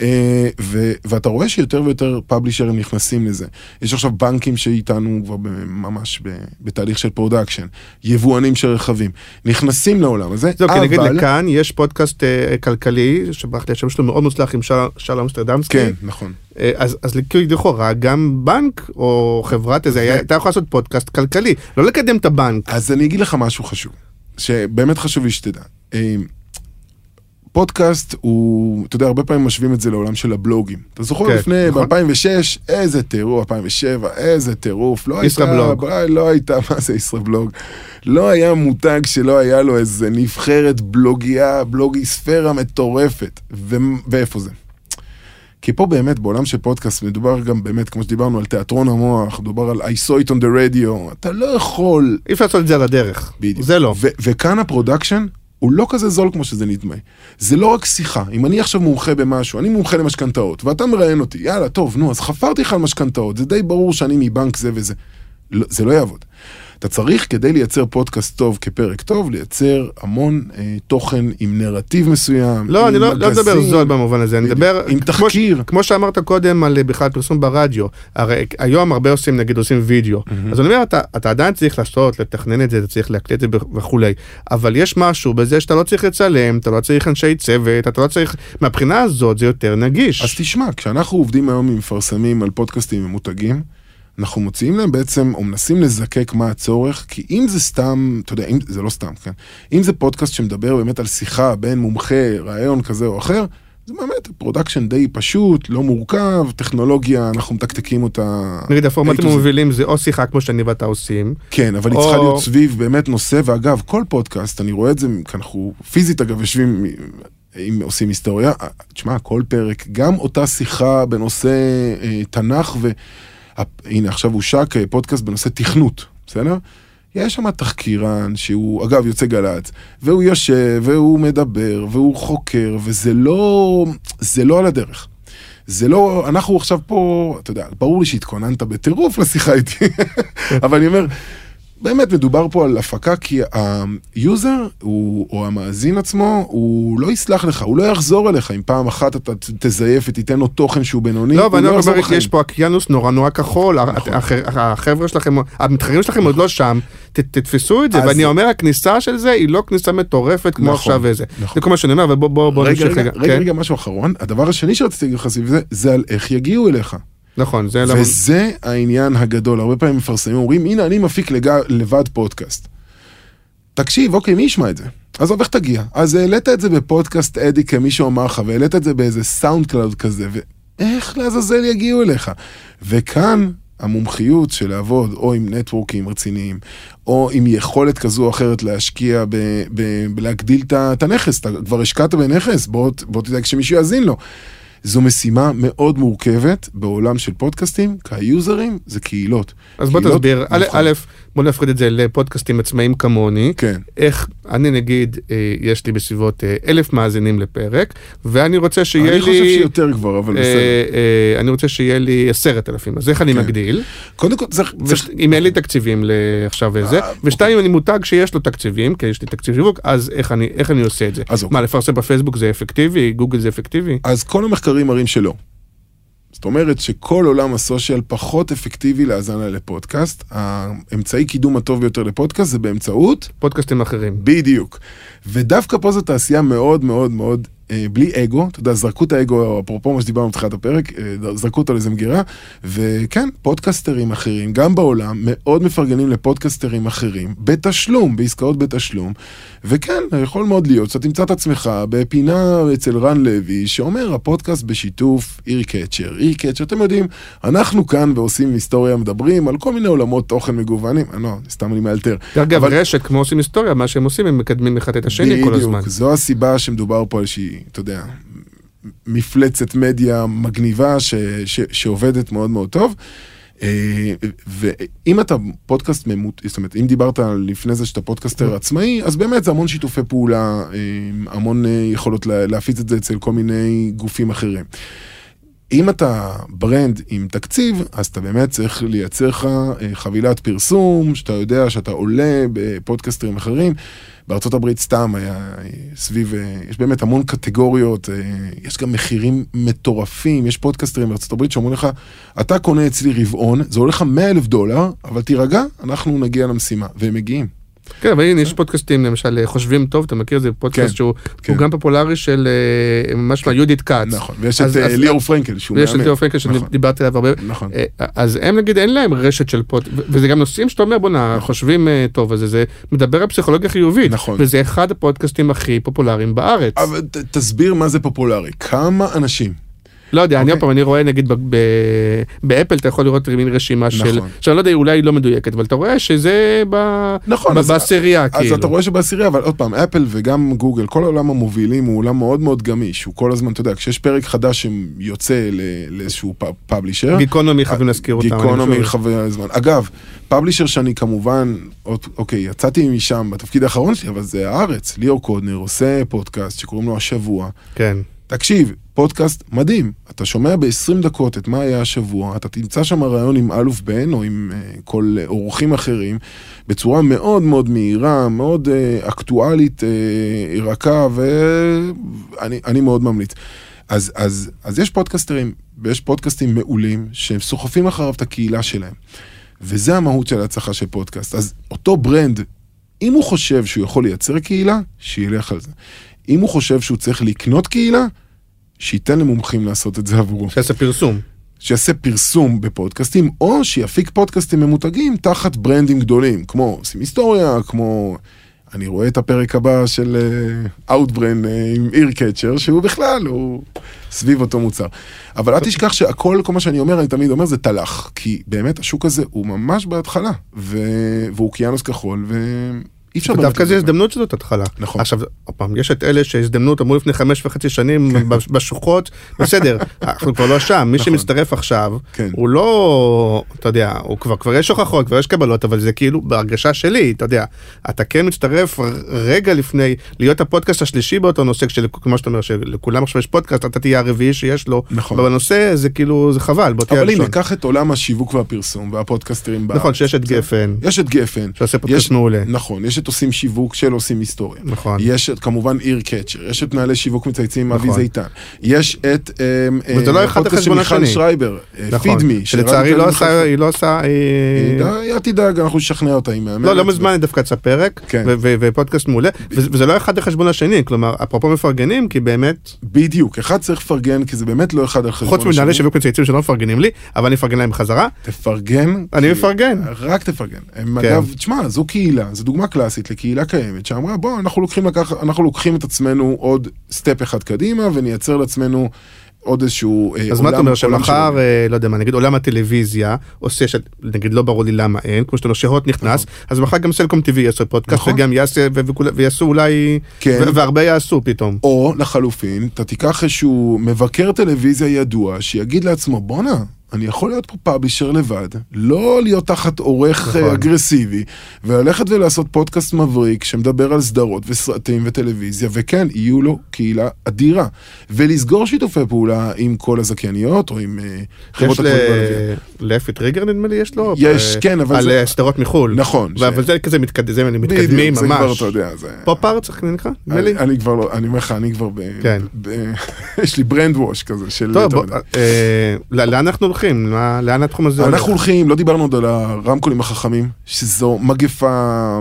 Speaker 4: אה, ו- ואתה רואה שיותר ויותר פאבלישרים נכנסים לזה. יש עכשיו בנקים שאיתנו כבר ממש בתהליך של production, יבואנים של רכבים, נכנסים לעולם הזה,
Speaker 3: זהו, כי נגיד
Speaker 4: אבל...
Speaker 3: לכאן יש פודקאסט אה, כלכלי, שברח לי השם שלו מאוד מוצלח עם של- שלום אמסטרדמסקי.
Speaker 4: כן, נכון.
Speaker 3: אה, אז, אז לכאורה גם בנק או חברת איזה, היה- אתה יכול לעשות פודקאסט כלכלי, לא לקדם את הבנק.
Speaker 4: אז אני אגיד לך משהו חשוב, שבאמת חשוב לי שתדע. פודקאסט הוא, אתה יודע, הרבה פעמים משווים את זה לעולם של הבלוגים. אתה זוכר
Speaker 3: כן,
Speaker 4: לפני,
Speaker 3: נכון.
Speaker 4: ב-2006, איזה טירוף, 2007, איזה טירוף. לא הייתה,
Speaker 3: ישראבלוג.
Speaker 4: לא הייתה, מה זה ישראבלוג? לא היה מותג שלא היה לו איזה נבחרת בלוגייה, בלוגוספירה מטורפת. ו- ואיפה זה? כי פה באמת, בעולם של פודקאסט, מדובר גם באמת, כמו שדיברנו, על תיאטרון המוח, מדובר על I saw it on the radio, אתה לא יכול
Speaker 3: אי אפשר לעשות את זה על הדרך.
Speaker 4: בדיוק.
Speaker 3: זה לא.
Speaker 4: וכאן ה production הוא לא כזה זול כמו שזה נדמה. זה לא רק שיחה, אם אני עכשיו מומחה במשהו, אני מומחה למשכנתאות, ואתה מראיין אותי, יאללה, טוב, נו, אז חפרתי לך על משכנתאות, זה די ברור שאני מבנק זה וזה. לא, זה לא יעבוד. אתה צריך כדי לייצר פודקאסט טוב כפרק טוב, לייצר המון אה, תוכן עם נרטיב מסוים.
Speaker 3: לא, אני לא, לא מדבר. זול במובן הזה, אני. מדבר...
Speaker 4: עם
Speaker 3: כמו-
Speaker 4: תחקיר.
Speaker 3: כמו שאמרת קודם על אה, בכלל פרסום ברדיו, הרי היום הרבה עושים, נגיד עושים וידאו, אז אני אומר, אתה, אתה עדיין צריך לעשות, לתכנן את זה, אתה צריך להקליט את זה וכולי, אבל יש משהו בזה שאתה לא צריך לצלם, אתה לא צריך אנשי צוות, אתה לא צריך, מהבחינה הזאת זה יותר נגיש.
Speaker 4: אז תשמע, כשאנחנו עובדים היום עם מפרסמים על פודקאסטים ממותגים, אנחנו מוציאים להם בעצם, או מנסים לזקק מה הצורך, כי אם זה סתם, אתה יודע, אם, זה לא סתם, כן? אם זה פודקאסט שמדבר באמת על שיחה בין מומחה, ריאיון כזה או אחר, זה באמת production די פשוט, לא מורכב, טכנולוגיה, אנחנו מתקתקים אותה.
Speaker 3: נגיד הפורמטים. המובילים זה או שיחה כמו שאני ואתה עושים,
Speaker 4: כן, אבל היא
Speaker 3: או-
Speaker 4: צריכה להיות סביב באמת נושא, ואגב, כל פודקאסט, אני רואה את זה, כי אנחנו פיזית אגב יושבים, אם עושים היסטוריה, תשמע, כל פרק, גם אותה שיחה בנושא אה, תנ"ך, והנה עכשיו הושק אה, פודקאסט בנושא תכנות, בסדר? יש שם תחקירן שהוא, אגב, יוצא גל"צ, והוא יושב, והוא מדבר, והוא חוקר, וזה לא, זה לא על הדרך. זה לא, אנחנו עכשיו פה, אתה יודע, ברור לי שהתכוננת בטירוף לשיחה איתי, אבל אני אומר, באמת מדובר פה על הפקה, כי ה user, הוא, או המאזין עצמו, הוא לא יסלח לך, הוא לא יחזור אליך אם פעם אחת אתה תזייף ותיתן לו תוכן שהוא בינוני,
Speaker 3: לא, ואני
Speaker 4: לא
Speaker 3: אומר. יש פה אקיינוס נורא נורא כחול,
Speaker 4: נכון.
Speaker 3: הח- החבר'ה שלכם, המתחרים שלכם עוד לא שם, ת- תתפסו את זה,
Speaker 4: אז-
Speaker 3: ואני אומר, הכניסה של זה היא לא כניסה מטורפת כמו
Speaker 4: נכון,
Speaker 3: עכשיו וזה.
Speaker 4: נכון.
Speaker 3: זה כל מה שאני אומר, אבל בוא בוא בוא
Speaker 4: רגע,
Speaker 3: נמשיך
Speaker 4: רגע,
Speaker 3: רגע.
Speaker 4: רגע,
Speaker 3: כן?
Speaker 4: רגע, משהו אחרון, הדבר השני שרציתי להגיד לך זה על איך יגיעו אליך.
Speaker 3: נכון, זה למה...
Speaker 4: וזה העניין הגדול, הרבה פעמים מפרסמים אומרים, הנה אני מפיק לג... לבד פודקאסט. תקשיב, אוקיי, מי ישמע את זה? עזוב, איך תגיע? אז העלית את זה בפודקאסט כי מישהו אמר לך, והעלית את זה באיזה SoundCloud כזה, ואיך לעזאזל יגיעו אליך? וכאן המומחיות של לעבוד או עם נטוורקים רציניים, או עם יכולת כזו או אחרת להשקיע, ב, ב, בלהגדיל את הנכס, אתה כבר השקעת בנכס, בוא, בוא תדאג שמישהו יאזין לו. זו משימה מאוד מורכבת בעולם של פודקאסטים, כי היוזרים זה קהילות.
Speaker 3: אז בוא
Speaker 4: קהילות-
Speaker 3: תסביר, א',
Speaker 4: נכון.
Speaker 3: א', בוא נפריד את זה לפודקאסטים עצמאיים כמוני.
Speaker 4: כן.
Speaker 3: איך, אני נגיד, אה, יש לי בסביבות אה, אלף מאזינים לפרק, ואני רוצה שיהיה לי...
Speaker 4: אני חושב שיותר כבר, אבל
Speaker 3: אה,
Speaker 4: בסדר.
Speaker 3: אה, אני רוצה שיהיה לי עשרת אלפים, אז איך אני
Speaker 4: כן.
Speaker 3: מגדיל?
Speaker 4: קודם כל צריך... צריך-
Speaker 3: אם אין לי תקציבים לעכשיו וזה,
Speaker 4: אה,
Speaker 3: ושתיים, אם אני מותג שיש לו תקציבים, כי יש לי תקציב שיווק, אז איך אני, איך אני עושה את זה?
Speaker 4: אז אוקיי.
Speaker 3: מה, לפרסם בפייסבוק זה אפקטיבי? גוגל זה אפקטיבי?
Speaker 4: אז כל המחקרים מראים שלא. זאת אומרת שכל עולם הסושיאל פחות אפקטיבי להאזנה לפודקאסט. האמצעי קידום הטוב ביותר לפודקאסט זה באמצעות
Speaker 3: פודקאסטים אחרים.
Speaker 4: בדיוק. ודווקא פה זו תעשייה מאוד מאוד מאוד אה, בלי אגו, אתה יודע, זרקו את האגו, אפרופו מה שדיברנו בתחילת הפרק, אה, זרקו אותו לאיזה מגירה, וכן, פודקסטרים אחרים, גם בעולם, מאוד מפרגנים לפודקסטרים אחרים, בתשלום, בעסקאות בתשלום, וכן, יכול מאוד להיות שאתה תמצא את עצמך בפינה אצל רן לוי, שאומר, הפודקאסט בשיתוף איר קצ'ר. איר קצ'ר, אתם יודעים, אנחנו כאן ועושים היסטוריה, מדברים על כל מיני עולמות תוכן מגוונים, אה, לא, סתם אני מאלתר.
Speaker 3: אגב,
Speaker 4: אבל-
Speaker 3: רשת, כמו עושים היסטוריה, מה שהם עושים, הם מקדמים אחד את השני כל הזמן.
Speaker 4: בדיוק, זו הסיבה שמדובר פה על איזושהי, אתה יודע, מפלצת מדיה מגניבה ש, ש, שעובדת מאוד מאוד טוב. אה, ואם אתה פודקאסט ממות, זאת אומרת, אם דיברת לפני זה שאתה פודקאסטר עצמאי, אז באמת זה המון שיתופי פעולה, אה, המון אה, יכולות לה- להפיץ את זה אצל כל מיני גופים אחרים. אם אתה brand עם תקציב, אז אתה באמת צריך לייצר לך אה, חבילת פרסום, שאתה יודע שאתה עולה בפודקאסטרים אחרים. בארצות הברית סתם היה אה, סביב, אה, יש באמת המון קטגוריות, יש גם מחירים מטורפים, יש פודקאסטרים בארצות הברית שאומרים לך, אתה קונה אצלי רבעון, זה עולה לך 100 אלף דולר, אבל תירגע, אנחנו נגיע למשימה, והם מגיעים.
Speaker 3: כן, אבל הנה, יש פודקאסטים, למשל, חושבים טוב, אתה מכיר? זה פודקאסט
Speaker 4: כן,
Speaker 3: שהוא
Speaker 4: כן.
Speaker 3: גם פופולרי של אה, משמע יהודית כץ.
Speaker 4: נכון, ויש את אה, ליאור פרנקל, שהוא
Speaker 3: ויש את
Speaker 4: מאמן.
Speaker 3: ליאור פרנקל
Speaker 4: נכון.
Speaker 3: שדיברתי עליו הרבה.
Speaker 4: נכון.
Speaker 3: אה, אז הם נגיד אין להם רשת של פוד, וזה גם נושאים שאתה אומר בואנה חושבים אה, טוב אז זה מדבר על פסיכולוגיה חיובית,
Speaker 4: נכון.
Speaker 3: וזה אחד הפודקאסטים הכי פופולריים בארץ.
Speaker 4: אבל תסביר מה זה פופולרי, כמה אנשים
Speaker 3: לא יודע, אני
Speaker 4: אוקיי.
Speaker 3: עוד פעם, אני רואה נגיד ב Apple אתה יכול לראות מין רשימה של,
Speaker 4: נכון.
Speaker 3: שאני לא יודע, אולי היא לא מדויקת, אבל אתה רואה שזה ב-
Speaker 4: נכון,
Speaker 3: ב-
Speaker 4: אז-
Speaker 3: בעשירייה,
Speaker 4: אז
Speaker 3: כאילו.
Speaker 4: אתה רואה שבעשירייה, אבל עוד פעם, אפל וגם גוגל, כל העולם המובילים הוא עולם מאוד מאוד גמיש. הוא כל הזמן, אתה יודע, כשיש פרק חדש שיוצא לאיזשהו פאבלישר,
Speaker 3: גיקונומי חייבים להזכיר אותם.
Speaker 4: גיקונומי. חווה זמן. אגב, פאבלישר שאני כמובן, אוקיי, יצאתי משם בתפקיד האחרון שלי, אבל זה הארץ. ליאור קודנר עושה פודקאסט שקוראים לו השבוע.
Speaker 3: כן.
Speaker 4: תקשיב, פודקאסט מדהים. אתה שומע ב-20 דקות את מה היה השבוע, אתה תמצא שם רעיון עם אלוף בן או עם uh, כל uh, אורחים אחרים, בצורה מאוד מאוד מהירה, מאוד אה, אקטואלית, אה, רכה, ואני אני מאוד ממליץ. אז, אז, אז יש פודקאסטרים, ויש פודקאסטים מעולים, שהם סוחפים אחריו את הקהילה שלהם. וזה המהות של ההצלחה של פודקאסט. אז אותו brand, אם הוא חושב שהוא יכול לייצר קהילה, שילך על זה. אם הוא חושב שהוא צריך לקנות קהילה, שייתן למומחים לעשות את זה עבורו.
Speaker 3: שיעשה פרסום.
Speaker 4: שיעשה פרסום בפודקאסטים, או שיפיק פודקאסטים ממותגים תחת ברנדים גדולים, כמו עושים היסטוריה, כמו... אני רואה את הפרק הבא של אאוטברן עם איר קצ'ר, שהוא בכלל, הוא סביב אותו מוצר. אבל אל תשכח שהכל, כל מה שאני אומר, אני תמיד אומר, זה תל"ח. כי באמת השוק הזה הוא ממש בהתחלה, ו... והוא אוקיינוס כחול, ואי אפשר.
Speaker 3: דווקא
Speaker 4: לזלזל.
Speaker 3: הזדמנות שזאת התחלה.
Speaker 4: נכון.
Speaker 3: עכשיו, עוד פעם, יש את אלה שהזדמנות אמרו לפני חמש וחצי שנים בש- בשוחות, בסדר, אנחנו כבר לא שם, מי
Speaker 4: נכון.
Speaker 3: שמצטרף עכשיו,
Speaker 4: כן.
Speaker 3: הוא לא, אתה יודע, הוא כבר, כבר יש הוכחות, כבר יש קבלות, אבל זה כאילו בהרגשה שלי, אתה יודע, אתה כן מצטרף רגע לפני להיות הפודקאסט השלישי באותו נושא, כמו שאתה אומר, שלכולם עכשיו יש פודקאסט, אתה תהיה הרביעי שיש לו,
Speaker 4: נכון.
Speaker 3: בנושא, זה כאילו, זה חבל, בוא תהיה
Speaker 4: אבל הנה. קח את עולם השיווק והפרסום והפודקאסטרים בארץ.
Speaker 3: נכון, שיש את? גפן,
Speaker 4: יש את גפן.
Speaker 3: שעושה פודקאסט מעולה.
Speaker 4: נכון, יש את עושים שיווק של עושים היסטוריה.
Speaker 3: נכון.
Speaker 4: יש את כמובן איר קצ'ר, יש את מנהלי שיווק מצייצים אבי
Speaker 3: נכון.
Speaker 4: זיתן. יש את אמ,
Speaker 3: וזה לא
Speaker 4: אה,
Speaker 3: אחד
Speaker 4: הפודקאסט של מיכל
Speaker 3: השני.
Speaker 4: שרייבר,
Speaker 3: נכון,
Speaker 4: פידמי.
Speaker 3: שלצערי לא עשה, היא לא עשה, אה,
Speaker 4: אל תדאג, אנחנו נשכנע אותה עם מאמן.
Speaker 3: לא, לא מזמן היא דווקא יצא פרק,
Speaker 4: כן.
Speaker 3: ופודקאסט מעולה, וזה לא אחד על חשבון השני, כלומר, אפרופו מפרגנים, כי באמת,
Speaker 4: בדיוק, אחד צריך לפרגן, כי זה באמת לא אחד על חשבון
Speaker 3: חוץ מנהלי שיווק מצייצים שלא מפרגנים לי, אבל אני אפרגן להם בחזרה,
Speaker 4: תפרגן.
Speaker 3: אני מפרגן.
Speaker 4: רק תפרגן. הם
Speaker 3: כן.
Speaker 4: אגב, תשמע, זו קהילה, זו דוגמה קלאסית לקהילה קיימת, שאמרה, בוא, אנחנו לוקחים, לקח, אנחנו לוקחים את עצמנו עוד סטפ אחד קדימה, ונייצר לעצמנו עוד איזשהו אה,
Speaker 3: אז מה אתה אומר,
Speaker 4: עולם
Speaker 3: שמחר,
Speaker 4: שלנו.
Speaker 3: אה, לא יודע מה, נגיד עולם הטלוויזיה עושה, ש- נגיד לא ברור לי למה אין, כמו שאתה אומר, שהוט נכנס, אז מחר גם סלקום TV יעשו פודקאסט,
Speaker 4: נכון.
Speaker 3: וגם יעשה, ו- ויעשו אולי,
Speaker 4: כן.
Speaker 3: ו- והרבה יעשו פתאום.
Speaker 4: או לחלופין, אתה תיקח איזשהו מבקר טלוויזיה ידוע, שיגיד לעצמו, בואנה, אני יכול להיות פה פאבלישר לבד, לא להיות תחת עורך
Speaker 3: נכון.
Speaker 4: נכון. אגרסיבי, וללכת ולעשות פודקאסט מבריק שמדבר על סדרות וסרטים וטלוויזיה, וכן, יהיו לו קהילה אדירה. ולסגור שיתופי פעולה עם כל הזכייניות, או עם אה, חברות
Speaker 3: יש
Speaker 4: הכבלים והלוויין.
Speaker 3: לאפי טריגר נדמה לי, יש לו?
Speaker 4: יש,
Speaker 3: אה,
Speaker 4: כן, אבל
Speaker 3: על
Speaker 4: זה-
Speaker 3: אה, סדרות מחו"ל.
Speaker 4: נכון, ש-
Speaker 3: אבל זה כזה מתקד- זה מתקדמים
Speaker 4: בדיוק, זה כבר,
Speaker 3: ממש.
Speaker 4: אתה יודע, זה...
Speaker 3: פופ ארט, איך נקרא? נדמה לי.
Speaker 4: אני, כבר לא, אני אומר לך, אני כבר ב...
Speaker 3: כן.
Speaker 4: ב, יש לי ברנד ווש כזה של...
Speaker 3: טוב, בוא. אה, לא- לאן אנחנו הולכים? מה- לאן התחום הזה הולך?
Speaker 4: אנחנו הולכים, לא דיברנו עוד על הרמקולים החכמים, שזו מגפה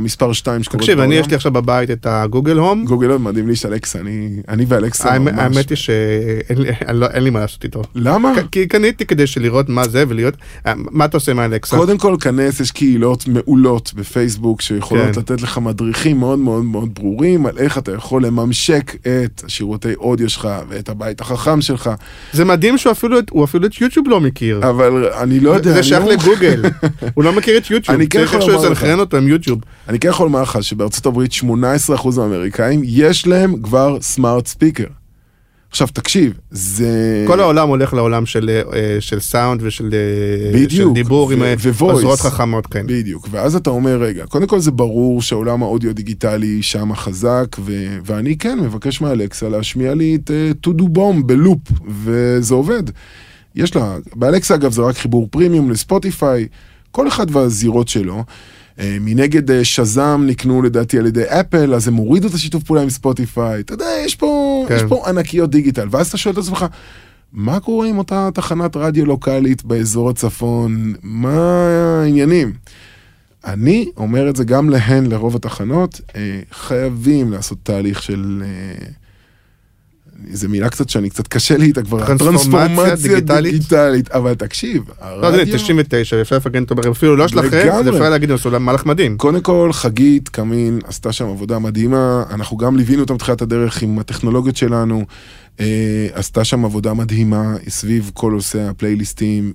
Speaker 4: מספר 2 שקורית
Speaker 3: תקשיב,
Speaker 4: בעולם.
Speaker 3: אני יש לי עכשיו בבית את הגוגל הום.
Speaker 4: גוגל מאוד מדהים לי, יש אלכסה, אני, אני ואלכסה ממש.
Speaker 3: האמת היא שאין לי- לא- מה לעשות איתו.
Speaker 4: למה?
Speaker 3: כי- קניתי כדי לראות מה זה ולהיות, אה, מה אתה עושה עם האלקסה?
Speaker 4: קודם כל, כנס, יש קהילות מעולות בפייסבוק שיכולות
Speaker 3: כן.
Speaker 4: לתת לך מדריכים מאוד מאוד מאוד ברורים על איך אתה יכול לממשק את השירותי אודיו שלך ואת הבית החכם שלך,
Speaker 3: זה מדהים שהוא אפילו אפילו את יוטיוב לא מכיר.
Speaker 4: אבל אני לא יודע,
Speaker 3: זה שייך
Speaker 4: לא-
Speaker 3: לגוגל, הוא לא מכיר את יוטיוב,
Speaker 4: אני כן
Speaker 3: צריך
Speaker 4: יכול לומר לך.
Speaker 3: לסנכרן אותו עם יוטיוב.
Speaker 4: אני כן יכול לומר לך שבארצות הברית 18% מהאמריקאים יש להם כבר סמארט ספיקר. עכשיו תקשיב, זה...
Speaker 3: כל העולם הולך לעולם של, אה, של סאונד ושל אה, של
Speaker 4: בדיוק,
Speaker 3: דיבור עם
Speaker 4: ו-
Speaker 3: אה,
Speaker 4: ו-voice.
Speaker 3: עזרות חכמות, כן.
Speaker 4: בדיוק, ואז אתה אומר, רגע, קודם כל זה ברור שהעולם האודיו הדיגיטלי שם חזק, ו- ואני כן מבקש מאלקסה להשמיע לי את uh, to do bomb בלופ, וזה עובד. יש לה, באלקסה אגב זה רק חיבור פרימיום לספוטיפיי, כל אחד והזירות שלו. Uh, מנגד uh, שזם נקנו לדעתי על ידי אפל, אז הם הורידו את השיתוף פעולה עם ספוטיפיי. אתה יודע, יש פה,
Speaker 3: כן.
Speaker 4: יש פה ענקיות דיגיטל, ואז אתה שואל את עצמך, מה קורה עם אותה תחנת רדיו לוקאלית באזור הצפון? מה העניינים? אני אומר את זה גם להן, לרוב התחנות, אה, חייבים לעשות תהליך של... זו מילה קצת שאני קצת קשה לי איתה כבר,
Speaker 3: טרנספורמציה דיגיטלית.
Speaker 4: דיגיטלית, אבל תקשיב,
Speaker 3: לא, זה
Speaker 4: הרדיו,
Speaker 3: 99, אפשר לפרגן אותו, אפילו לא שלכם, אז. אפשר להגיד, להם מהלך מדהים.
Speaker 4: קודם כל, חגית קמין עשתה שם עבודה מדהימה, אנחנו גם ליווינו אותם בתחילת הדרך עם הטכנולוגיות שלנו, אה, עשתה שם עבודה מדהימה סביב כל נושא הפלייליסטים,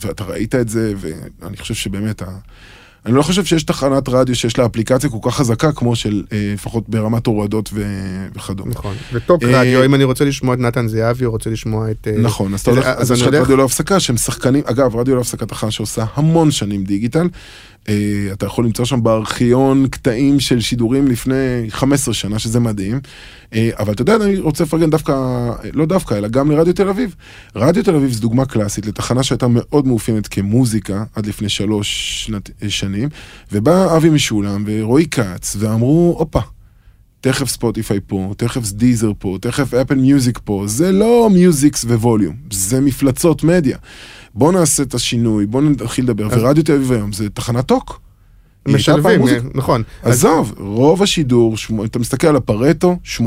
Speaker 4: ואתה ראית את זה, ואני חושב שבאמת, אני לא חושב שיש תחנת רדיו שיש לה אפליקציה כל כך חזקה כמו של, אה, לפחות ברמת הורדות ו- וכדומה.
Speaker 3: נכון. וטוק
Speaker 4: אה,
Speaker 3: רדיו, אם אני רוצה לשמוע את נתן זהבי, או רוצה לשמוע את... אה,
Speaker 4: נכון, אז אתה הולך,
Speaker 3: אז
Speaker 4: יש לך רדיו להפסקה שהם שחקנים, אגב, רדיו להפסקה תחנה שעושה המון שנים דיגיטל. אה, אתה יכול למצוא שם בארכיון קטעים של שידורים לפני 15 שנה, שזה מדהים. אה, אבל אתה יודע, אני רוצה לפרגן דווקא, לא דווקא, אלא גם לרדיו תל אביב. רדיו תל אביב זו דוגמה קלאסית לתחנה שהייתה מאוד מאופיינת כמוזיקה עד לפני שלוש שנת, אה, שנים, ובא אבי משולם ורועי כץ ואמרו, הופה. תכף Spotify פה, תכף Deezer פה, תכף Apple Music פה, זה לא music volume, זה מפלצות מדיה. בוא נעשה את השינוי, בוא נתחיל לדבר, ורדיו תל אביב היום זה תחנת talk.
Speaker 3: משלבים. אה, נכון.
Speaker 4: עזוב, רוב השידור, אתה מסתכל על הפארטו, 80%